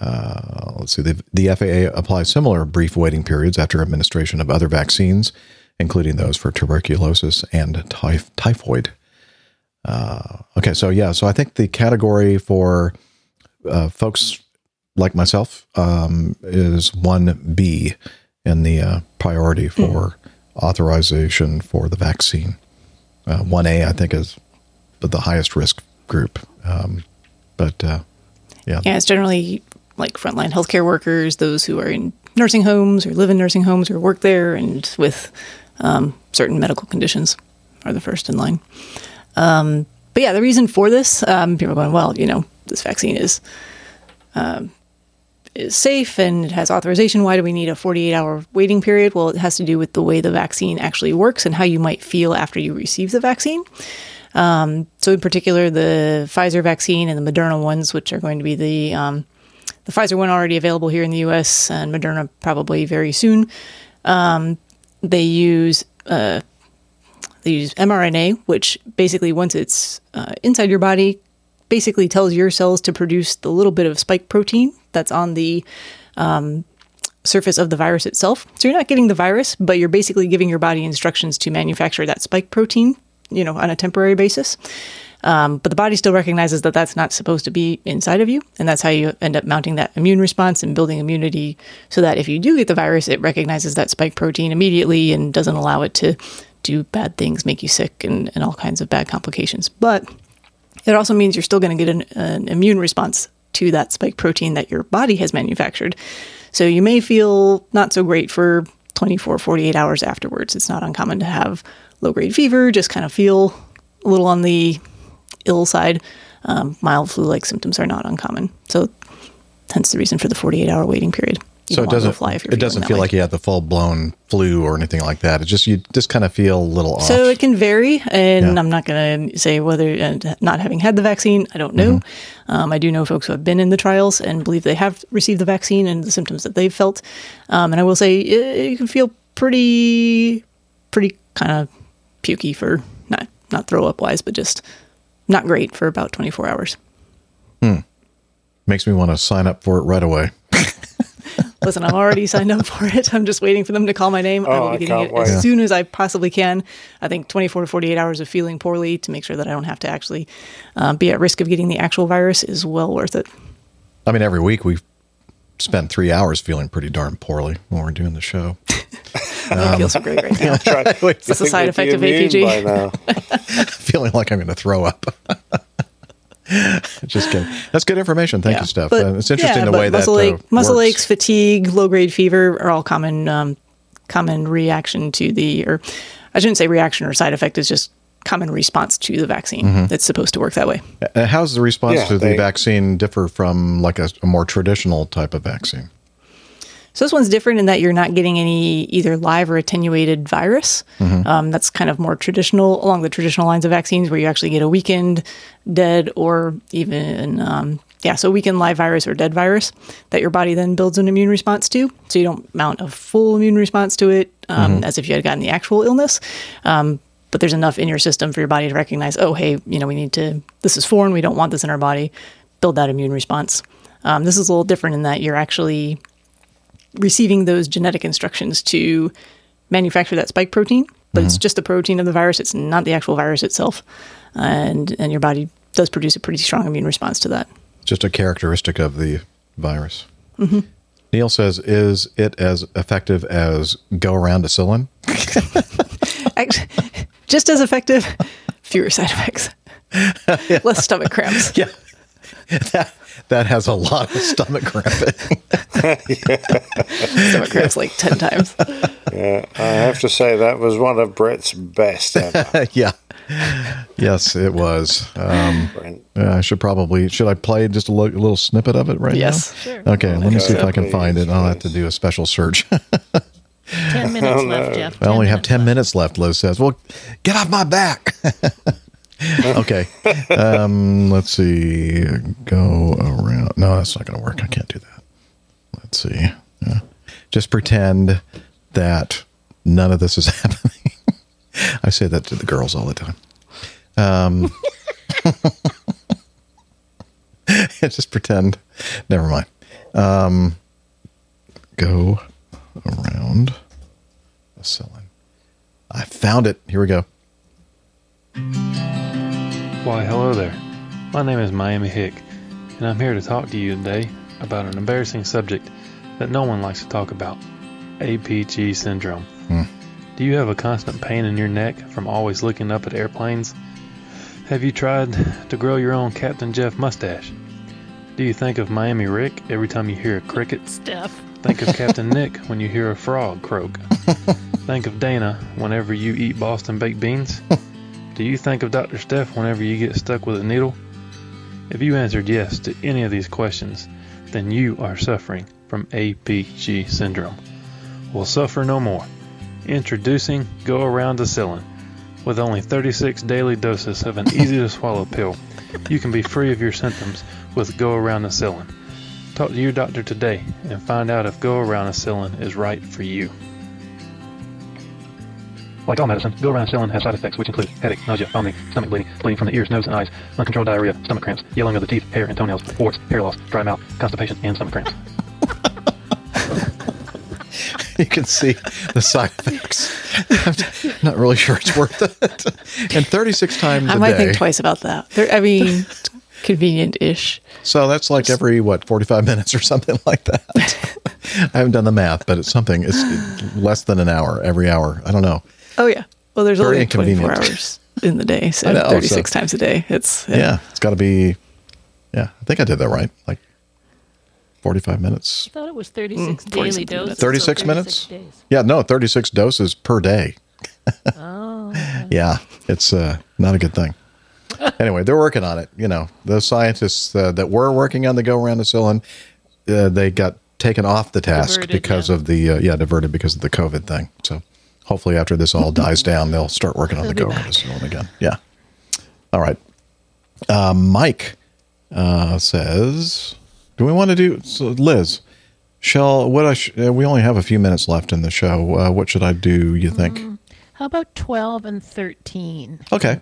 Uh, let's see. The, the FAA applies similar brief waiting periods after administration of other vaccines, including those for tuberculosis and typh- typhoid. Uh, okay, so yeah, so I think the category for uh, folks like myself, um, is 1B in the uh, priority for authorization for the vaccine. Uh, 1A, I think, is the- the highest risk group. Um, but uh, yeah. Yeah, it's generally like frontline healthcare workers, those who are in nursing homes or live in nursing homes or work there, and with um, certain medical conditions are the first in line. Um, but yeah, the reason for this, um, people are going, well, you know, this vaccine is um, is safe and it has authorization. Why do we need a 48 hour waiting period? Well, it has to do with the way the vaccine actually works and how you might feel after you receive the vaccine. Um, so, in particular, the Pfizer vaccine and the Moderna ones, which are going to be the um, the Pfizer one already available here in the U.S. and Moderna probably very soon. Um, they use uh, they use mRNA, which basically once it's uh, inside your body, basically tells your cells to produce the little bit of spike protein that's on the um, surface of the virus itself. So you're not getting the virus, but you're basically giving your body instructions to manufacture that spike protein, you know, on a temporary basis. Um, but the body still recognizes that that's not supposed to be inside of you, and that's how you end up mounting that immune response and building immunity, so that if you do get the virus, it recognizes that spike protein immediately and doesn't allow it to do bad things, make you sick, and, and all kinds of bad complications. But it also means you're still going to get an, an immune response to that spike protein that your body has manufactured. So you may feel not so great for 24, 48 hours afterwards. It's not uncommon to have low grade fever, just kind of feel a little on the ill side. Um, mild flu like symptoms are not uncommon. So, hence the reason for the 48 hour waiting period. You so it doesn't fly if you're it doesn't feel way. like you have the full blown flu or anything like that. It just you just kind of feel a little off. So it can vary, and Yeah. I'm not going to say whether uh, not having had the vaccine. I don't know. Mm-hmm. Um, I do know folks who have been in the trials and believe they have received the vaccine and the symptoms that they've felt. Um, and I will say it, you can feel pretty, pretty kind of pukey for not not throw up wise, but just not great for about 24 hours. Hmm. Makes me want to sign up for it right away. Listen, I'm already signed up for it. I'm just waiting for them to call my name. I Oh, will be getting it wait. as soon as I possibly can. I think 24 to 48 hours of feeling poorly to make sure that I don't have to actually uh, be at risk of getting the actual virus is well worth it. I mean, every week we spend three hours feeling pretty darn poorly when we're doing the show. I don't feel so great right now. That's a side effect of APG. feeling like I'm going to throw up. Just kidding. That's good information. Thank Yeah, you, Steph. but- Uh, it's interesting yeah, the but way that muscle, uh, ache, muscle works. aches, fatigue, low grade fever are all common um, common reaction to the, or I shouldn't say reaction or side effect. is just common response to the vaccine. Mhm. It's supposed to work that way. Uh, How's the response Yeah, to the vaccine differ from like a, a more traditional type of vaccine? So this one's different in that you're not getting any either live or attenuated virus. Mhm. Um, that's kind of more traditional along the traditional lines of vaccines, where you actually get a weakened, dead, or even um, yeah, so weakened live virus or dead virus that your body then builds an immune response to. So you don't mount a full immune response to it um, Mhm. as if you had gotten the actual illness. Um, but there's enough in your system for your body to recognize, oh, hey, you know, we need to. This is foreign. We don't want this in our body. Build that immune response. Um, this is a little different in that you're actually receiving those genetic instructions to manufacture that spike protein, but it's Mhm. just the protein of the virus. It's not the actual virus itself, and and your body does produce a pretty strong immune response to that. Just a characteristic of the virus. hmm Neil says, "Is it as effective as go around acillin?" Just as effective, fewer side effects, less stomach cramps. Yeah, that that has a lot of stomach cramping. stomach cramps like ten times. Yeah, I have to say that was one of Brett's best ever. yeah. Yes, it was. Um, yeah, I should probably should I play just a, lo- a little snippet of it right Yes. now? Sure. Okay, let me see if I can find it. I'll have to do a special search. Ten minutes left, Jeff. I only have 10 minutes left, Liz says. Well, get off my back. okay. Um, let's see. Go around. No, that's not going to work. I can't do that. Let's see. Yeah. Just pretend that none of this is happening. I say that to the girls all the time. Um, just pretend. Never mind. Um, go around the ceiling. I found it. Here we go. Why, hello there. My name is Miami Hick, and I'm here to talk to you today about an embarrassing subject that no one likes to talk about APG syndrome. Hmm. Do you have a constant pain in your neck from always looking up at airplanes? Have you tried to grow your own Captain Jeff mustache? Do you think of Miami Rick every time you hear a cricket? Steph. Think of Captain Nick when you hear a frog croak. think of Dana whenever you eat Boston baked beans. Do you think of Dr. Steph whenever you get stuck with a needle? If you answered yes to any of these questions, then you are suffering from APG syndrome. Will suffer no more. Introducing Go Around Acillin. With only 36 daily doses of an easy to swallow pill, you can be free of your symptoms with Go Around Acillin. Talk to your doctor today and find out if Go Around Acillin is right for you. Like all medicine, Go Around has side effects which include headache, nausea, vomiting, stomach bleeding, bleeding from the ears, nose, and eyes, uncontrolled diarrhea, stomach cramps, yellowing of the teeth, hair, and toenails, warts, hair loss, dry mouth, constipation, and stomach cramps. you can see the side effects. I'm not really sure it's worth it. and 36 times I might day. think twice about that. There, I mean, convenient-ish. So that's like every what 45 minutes or something like that. I haven't done the math, but it's something. It's less than an hour every hour. I don't know. Oh yeah. Well, there's Very only 24 hours in the day, so know, 36 so- times a day. It's Yeah, it's got to be. Yeah, I think I did that right. Like 45 minutes. I thought it was 36 Mm, daily something doses. minutes. so 36 36 minutes? days. Yeah, no, 36 doses per day. Oh. Yeah, it's uh, not a good thing. anyway, they're working on it. You know, the scientists uh, that were working on the go around acillin, uh, they got taken off the task Diverted, because of the uh, yeah diverted because of the COVID thing. So hopefully after this all dies down, they'll start working on the go around again. Yeah. All right. Uh, Mike uh, says, "Do we want to do so Liz?" Shall what I sh- uh, we only have a few minutes left in the show. Uh, what should I do? You think? How about 12 and 13? Okay.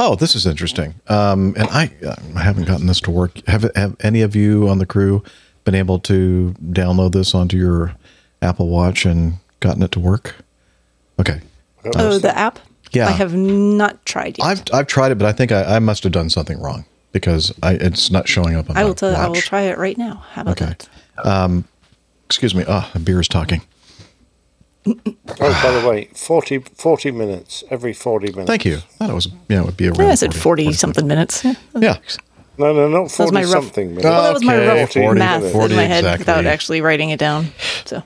Oh, this is interesting. Um, and I, I haven't gotten this to work. Have, have any of you on the crew been able to download this onto your Apple Watch and gotten it to work? Okay. Oh, the app? Yeah. I have not tried yet. I've I've tried it, but I think I, I must have done something wrong because I, it's not showing up on I my will tell. I will try it right now. How about Okay. that? Um, excuse me. Ah, the beer is talking. Oh, by the way, 40, 40 minutes every 40 minutes. Thank you. I thought it was yeah, it would be around. Yeah, I said 40, something minutes. Yeah. Yeah. No, no, not That was 40 my rough, something minutes. well, that was my rough 40 math minutes. in my head exactly. without actually writing it down. So,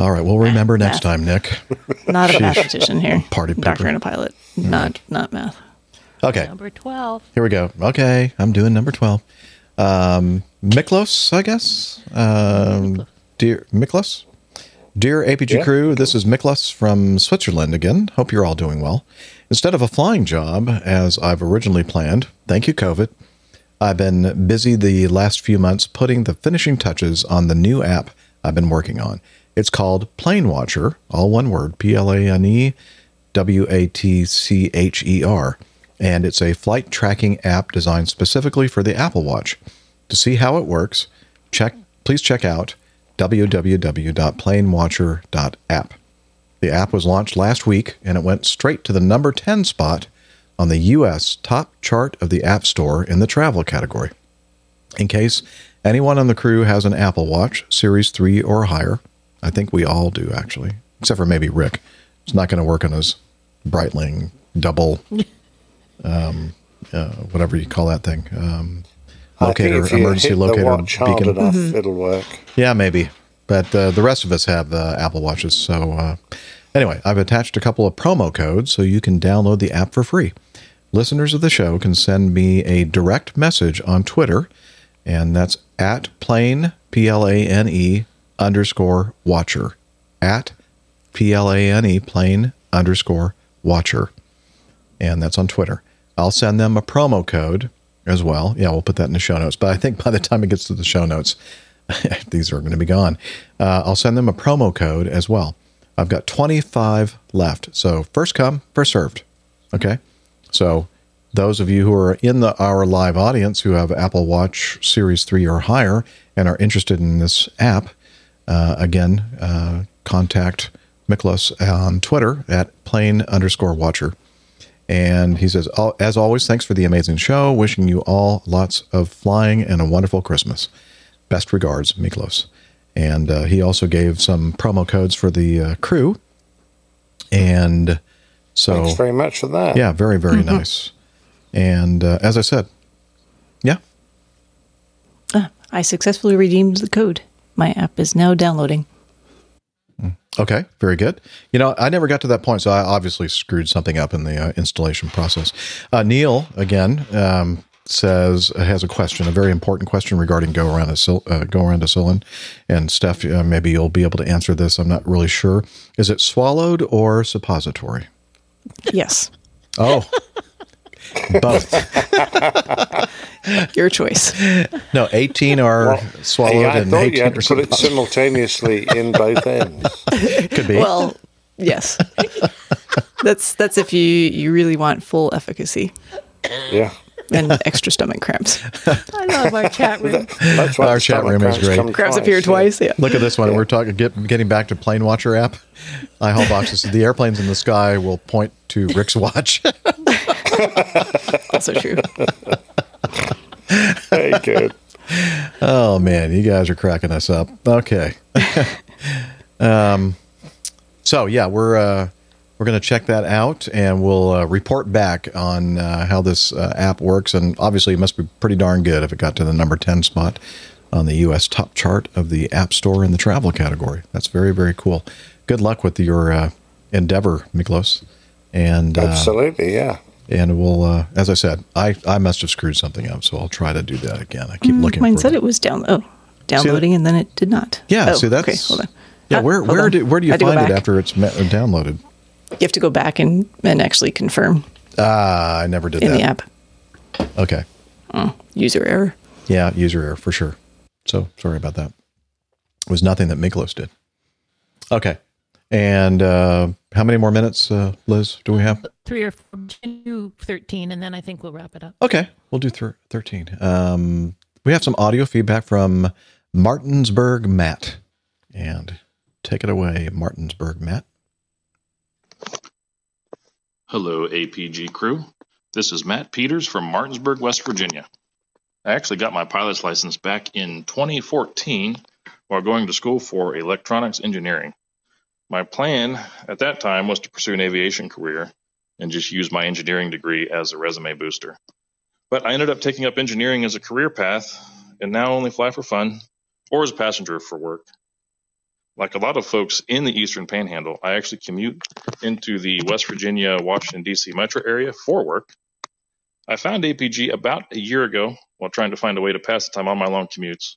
All right. We'll remember next math. time, Nick. not a Sheesh. mathematician here. Party Doctor and a pilot. Not not math. Okay. Number 12. Here we go. Okay, I'm doing number 12. Um, Miklos, I guess. Um, dear Miklos? Dear APG Yeah. crew, this is Miklos from Switzerland again. Hope you're all doing well. Instead of a flying job, as I've originally planned, thank you, COVID, I've been busy the last few months putting the finishing touches on the new app I've been working on. It's called Plane Watcher, all one word P L A N E W A T C H E R. And it's a flight tracking app designed specifically for the Apple Watch. To see how it works, check please check out www.planewatcher.app. The app was launched last week and it went straight to the number 10 spot on the US top chart of the App Store in the travel category. In case anyone on the crew has an Apple Watch, Series 3 or higher, I think we all do actually, except for maybe Rick. It's not going to work on his Breitling double, um, uh, whatever you call that thing, um, locator, emergency locator the watch hard beacon. enough, it'll work. Yeah, maybe. But uh, the rest of us have uh, Apple Watches. So, uh, anyway, I've attached a couple of promo codes so you can download the app for free. Listeners of the show can send me a direct message on Twitter, and that's at plane, P L A N E underscore watcher. At P L A N E plane underscore watcher. And that's on Twitter. I'll send them a promo code as well. Yeah, we'll put that in the show notes. But I think by the time it gets to the show notes, these are going to be gone. Uh, I'll send them a promo code as well. I've got 25 left. So first come, first served. Okay. So those of you who are in the our live audience who have Apple Watch Series 3 or higher and are interested in this app, again, uh, contact Miklos on Twitter at plane underscore watcher. And he says, as always, thanks for the amazing show. Wishing you all lots of flying and a wonderful Christmas. Best regards, Miklos. And uh, he also gave some promo codes for the uh, crew. And so. Thanks very much for that. Yeah, very, very Mm-hmm. nice. And uh, as I said, yeah, Ah, I successfully redeemed the code. My app is now downloading. Okay, very good. You know, I never got to that point, so I obviously screwed something up in the uh, installation process. Uh, Neil again um, says has a question, a very important question regarding go around a Sil- uh, go around a Silin. And Steph, uh, maybe you'll be able to answer this. I'm not really sure. Is it swallowed or suppository? Yes. Oh, both. Your choice. No, 18 are Well, swallowed hey, I and thought 18 you had to put it simultaneously in both ends. Could be. Well, yes. that's that's if you you really want full efficacy Yeah. and extra stomach cramps. I love our chat room. That's why Our chat room is great. come Cramps appear twice. Yeah. Look at this one. We're talking get, getting back to Plane Watcher app. iHall boxes. The airplanes in the sky will point to Rick's watch. Also true. Very good. oh man, you guys are cracking us up. Okay. um, so yeah, we're uh, we're going to check that out, and we'll uh, report back on uh, how this uh, app works. And obviously, it must be pretty darn good if it got to the number ten spot on the U.S. top chart of the App Store in the travel category. That's very very cool. Good luck with your uh, endeavor, Miklos. And uh, Absolutely, yeah. And we'll, uh, as I said, I, I must have screwed something up, so I'll try to do that again. I keep Mm, looking Mine said it was down. Oh, downloading, and then it did not. Yeah, Oh, see that's okay. Hold on. yeah. Ah, Where where on. do where do you had to go find it after it's met, downloaded? You have to go back and and actually confirm Ah, I never did in that. the app. Okay, Oh, user error. yeah, user error for sure. So sorry about that. It was nothing that Miklos did. Okay, and uh, how many more minutes, uh, Liz? Do we have? Three or four, do 13, and then I think we'll wrap it up. Okay, we'll do thir- thirteen. Um, we have some audio feedback from Martinsburg Matt, and take it away, Martinsburg Matt. Hello, APG crew. This is Matt Peters from Martinsburg, West Virginia. I actually got my pilot's license back in 2014 while going to school for electronics engineering. My plan at that time was to pursue an aviation career and just use my engineering degree as a resume booster. But I ended up taking up engineering as a career path and now only fly for fun or as a passenger for work. Like a lot of folks in the Eastern Panhandle, I actually commute into the West Virginia, Washington, D.C. metro area for work. I found APG about a year ago while trying to find a way to pass the time on my long commutes.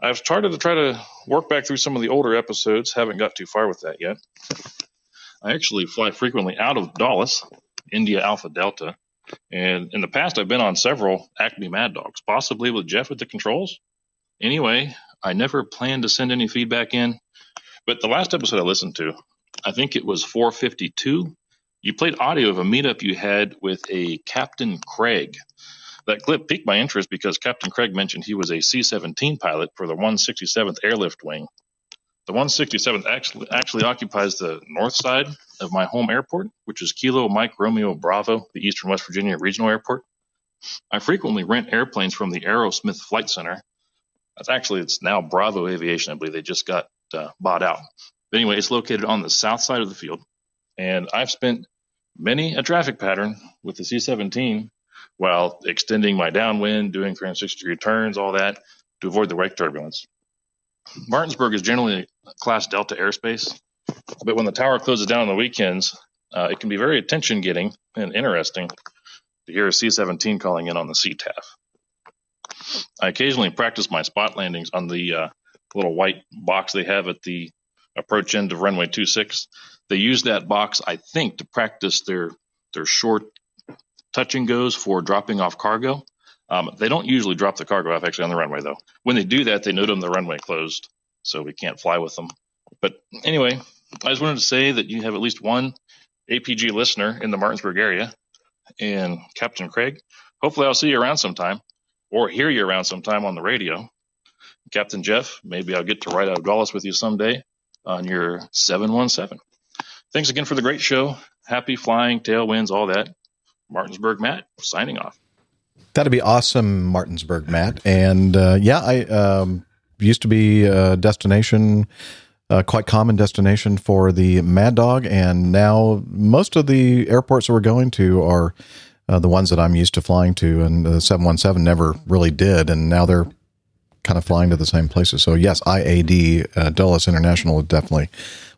I've started to try to work back through some of the older episodes, haven't got too far with that yet. I actually fly frequently out of Dulles, India Alpha Delta, and in the past I've been on several Acme Mad Dogs, possibly with Jeff at the controls. Anyway, I never planned to send any feedback in, but the last episode I listened to, I think it was 452. You played audio of a meetup you had with a Captain Craig. That clip piqued my interest because Captain Craig mentioned he was a C 17 pilot for the 167th Airlift Wing. The 167th actually, actually occupies the north side of my home airport, which is Kilo Mike Romeo Bravo, the Eastern West Virginia Regional Airport. I frequently rent airplanes from the Aerosmith Flight Center. That's actually, it's now Bravo Aviation. I believe they just got uh, bought out. But anyway, it's located on the south side of the field. And I've spent many a traffic pattern with the C 17 while extending my downwind, doing 360 degree turns, all that to avoid the wake turbulence. Martinsburg is generally class Delta airspace, but when the tower closes down on the weekends, uh, it can be very attention getting and interesting to hear a C 17 calling in on the CTAF. I occasionally practice my spot landings on the uh, little white box they have at the approach end of runway 26. They use that box, I think, to practice their their short touch and goes for dropping off cargo. Um, they don't usually drop the cargo off actually on the runway though. When they do that, they note them the runway closed, so we can't fly with them. But anyway, I just wanted to say that you have at least one APG listener in the Martinsburg area, and Captain Craig. Hopefully, I'll see you around sometime, or hear you around sometime on the radio. Captain Jeff, maybe I'll get to ride out of Dulles with you someday on your 717. Thanks again for the great show. Happy flying, tailwinds, all that. Martinsburg Matt, signing off. That'd be awesome, Martinsburg, Matt. And uh, yeah, I um, used to be a destination, uh, quite common destination for the Mad Dog, and now most of the airports that we're going to are uh, the ones that I'm used to flying to, and the 717 never really did, and now they're kind of flying to the same places. So yes, IAD uh, Dulles International is definitely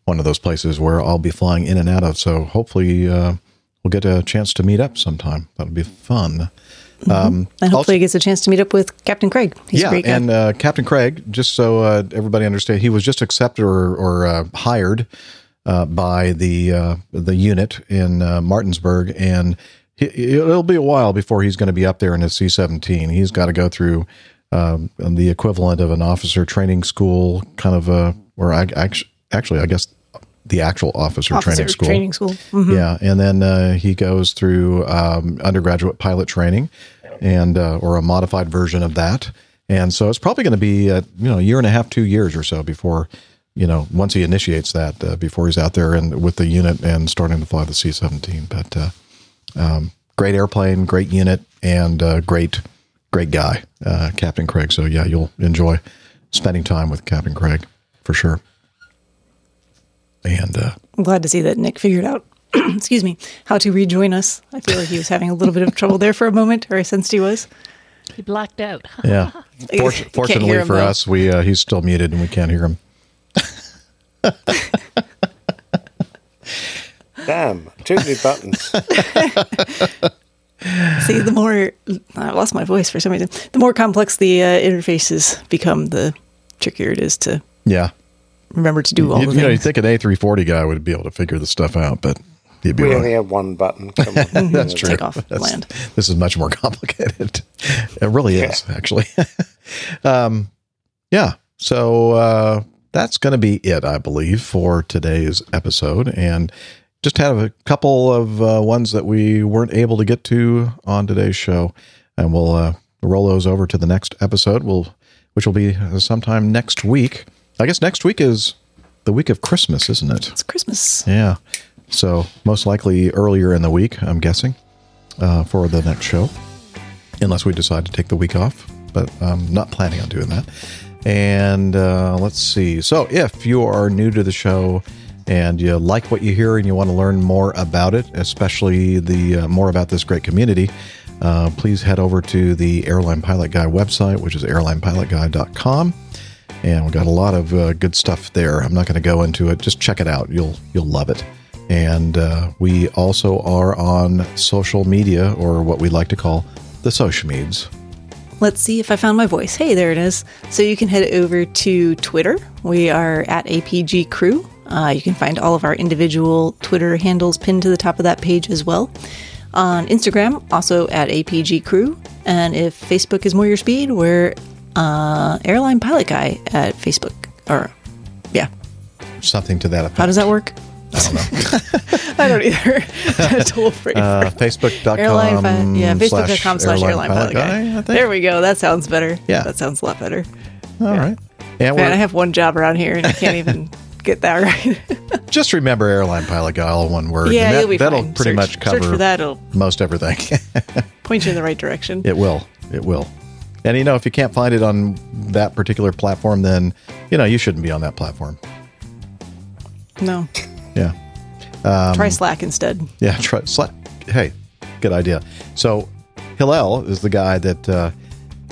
one of those places where I'll be flying in and out of. So hopefully uh, we'll get a chance to meet up sometime. That'll be fun. Um, and hopefully he gets a chance to meet up with Captain Craig. He's yeah, and uh, Captain Craig, just so uh, everybody understands, he was just accepted or, or uh, hired uh, by the uh, the unit in uh, Martinsburg, and he, it'll be a while before he's going to be up there in his C-17. He's got to go through um, the equivalent of an officer training school, kind of a, or I, actually, I guess the actual officer, Officer training school. training school. Mhm. Yeah, and then uh, he goes through um, undergraduate pilot training, and uh, or a modified version of that. And so it's probably going to be uh, you know a year and a half, two years or so before you know once he initiates that uh, before he's out there and with the unit and starting to fly the C seventeen. But uh, um, great airplane, great unit, and uh, great great guy, uh, Captain Craig. So yeah, you'll enjoy spending time with Captain Craig for sure. And uh, I'm glad to see that Nick figured out, excuse me, how to rejoin us. I feel like he was having a little bit of trouble there for a moment, or I sensed he was. He blacked out. Yeah. You Fort- can't hear fortunately him, for though. us, we uh, he's still muted and we can't hear him. Damn, too many buttons. See, the more I lost my voice for some reason, the more complex the uh, interfaces become, the trickier it is to Yeah. Remember to do all you, the you know, you think an A340 guy would be able to figure this stuff out, but he'd be We wrong. only have one button. Come on. That's true. Take off, That's- land. This is much more complicated. It really is, actually. um, yeah. So uh, that's going to be it, I believe, for today's episode. And just have a couple of uh, ones that we weren't able to get to on today's show, and we'll uh, roll those over to the next episode. We'll, which will be sometime next week. I guess next week is the week of Christmas, isn't it? It's Christmas. Yeah. So most likely earlier in the week, I'm guessing, uh, for the next show, unless we decide to take the week off. But I'm not planning on doing that. And uh, let's see. So if you are new to the show and you like what you hear and you want to learn more about it, especially the uh, more about this great community, uh, please head over to the Airline Pilot Guy website, which is airlinepilotguy.com and we got a lot of uh, good stuff there. I'm not going to go into it. Just check it out. You'll you'll love it. And uh, we also are on social media, or what we like to call the social meds. Let's see if I found my voice. Hey, there it is. So you can head over to Twitter. We are at APG Crew. Uh, you can find all of our individual Twitter handles pinned to the top of that page as well. On Instagram, also at APG Crew. And if Facebook is more your speed, we're uh, Airline Pilot Guy at Facebook. Or, yeah. Something to that effect. How does that work? I don't know. I don't either. Total free. Uh, Facebook.com. Airline yeah, Facebook.com slash airline pilot guy. Think. There we go. That sounds better. Yeah. That sounds a lot better. All right. And Man, I have one job around here and I can't even get that right. just remember airline pilot guy, all one word. Yeah, that, you'll be that'll fine. pretty Search- much search cover for that, most everything. Point you in the right direction. It will. It will. And you know, if you can't find it on that particular platform, then you know you shouldn't be on that platform. No. Yeah. Um, Try Slack instead. Yeah, try Slack. Hey, good idea. So Hillel is the guy that uh,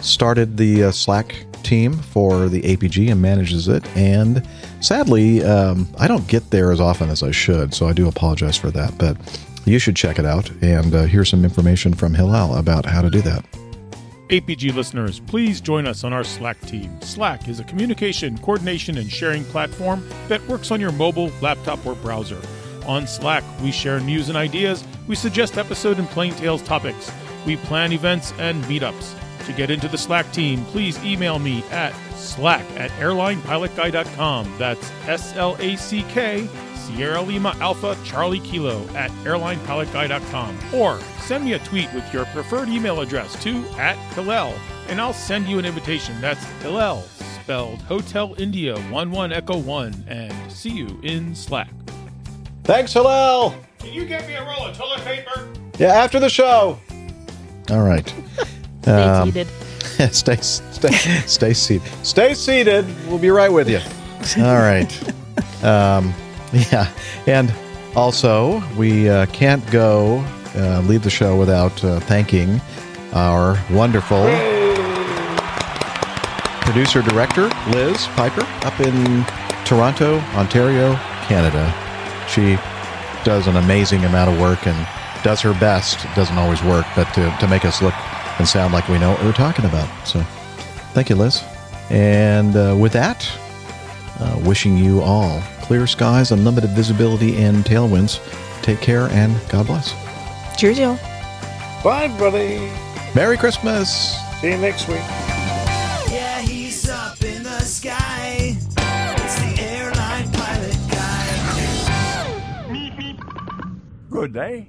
started the uh, Slack team for the APG and manages it. And sadly, um, I don't get there as often as I should, so I do apologize for that. But you should check it out. And uh, here's some information from Hillel about how to do that. APG listeners, please join us on our Slack team. Slack is a communication, coordination, and sharing platform that works on your mobile, laptop, or browser. On Slack, we share news and ideas, we suggest episode and plain tales topics, we plan events and meetups. To get into the Slack team, please email me at slack at airlinepilotguy.com. That's S L A C K, Sierra Lima Alpha Charlie Kilo at airlinepilotguy.com. Or send me a tweet with your preferred email address to at Hillel, and I'll send you an invitation. That's Hillel, spelled Hotel India 11 Echo 1, and see you in Slack. Thanks, Hillel. Can you get me a roll of toilet paper? Yeah, after the show. All right. Stay seated. stay, stay, stay seated. Stay seated. We'll be right with you. All right. Um, yeah, and also we uh, can't go uh, leave the show without uh, thanking our wonderful producer director Liz Piper up in Toronto, Ontario, Canada. She does an amazing amount of work and does her best. It doesn't always work, but to, to make us look and sound like we know what we're talking about. So thank you, Liz. And uh, with that, uh, wishing you all clear skies, unlimited visibility, and tailwinds. Take care and God bless. Cheers, y'all. Bye, buddy. Merry Christmas. See you next week. Yeah, he's up in the sky. It's the airline pilot guy. Good day.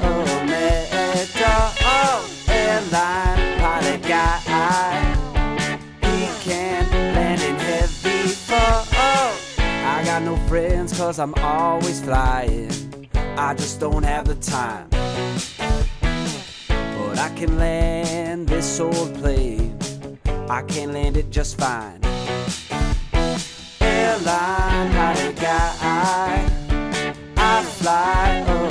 cause I'm always flying. I just don't have the time. But I can land this old plane. I can land it just fine. Airline pilot guy, I fly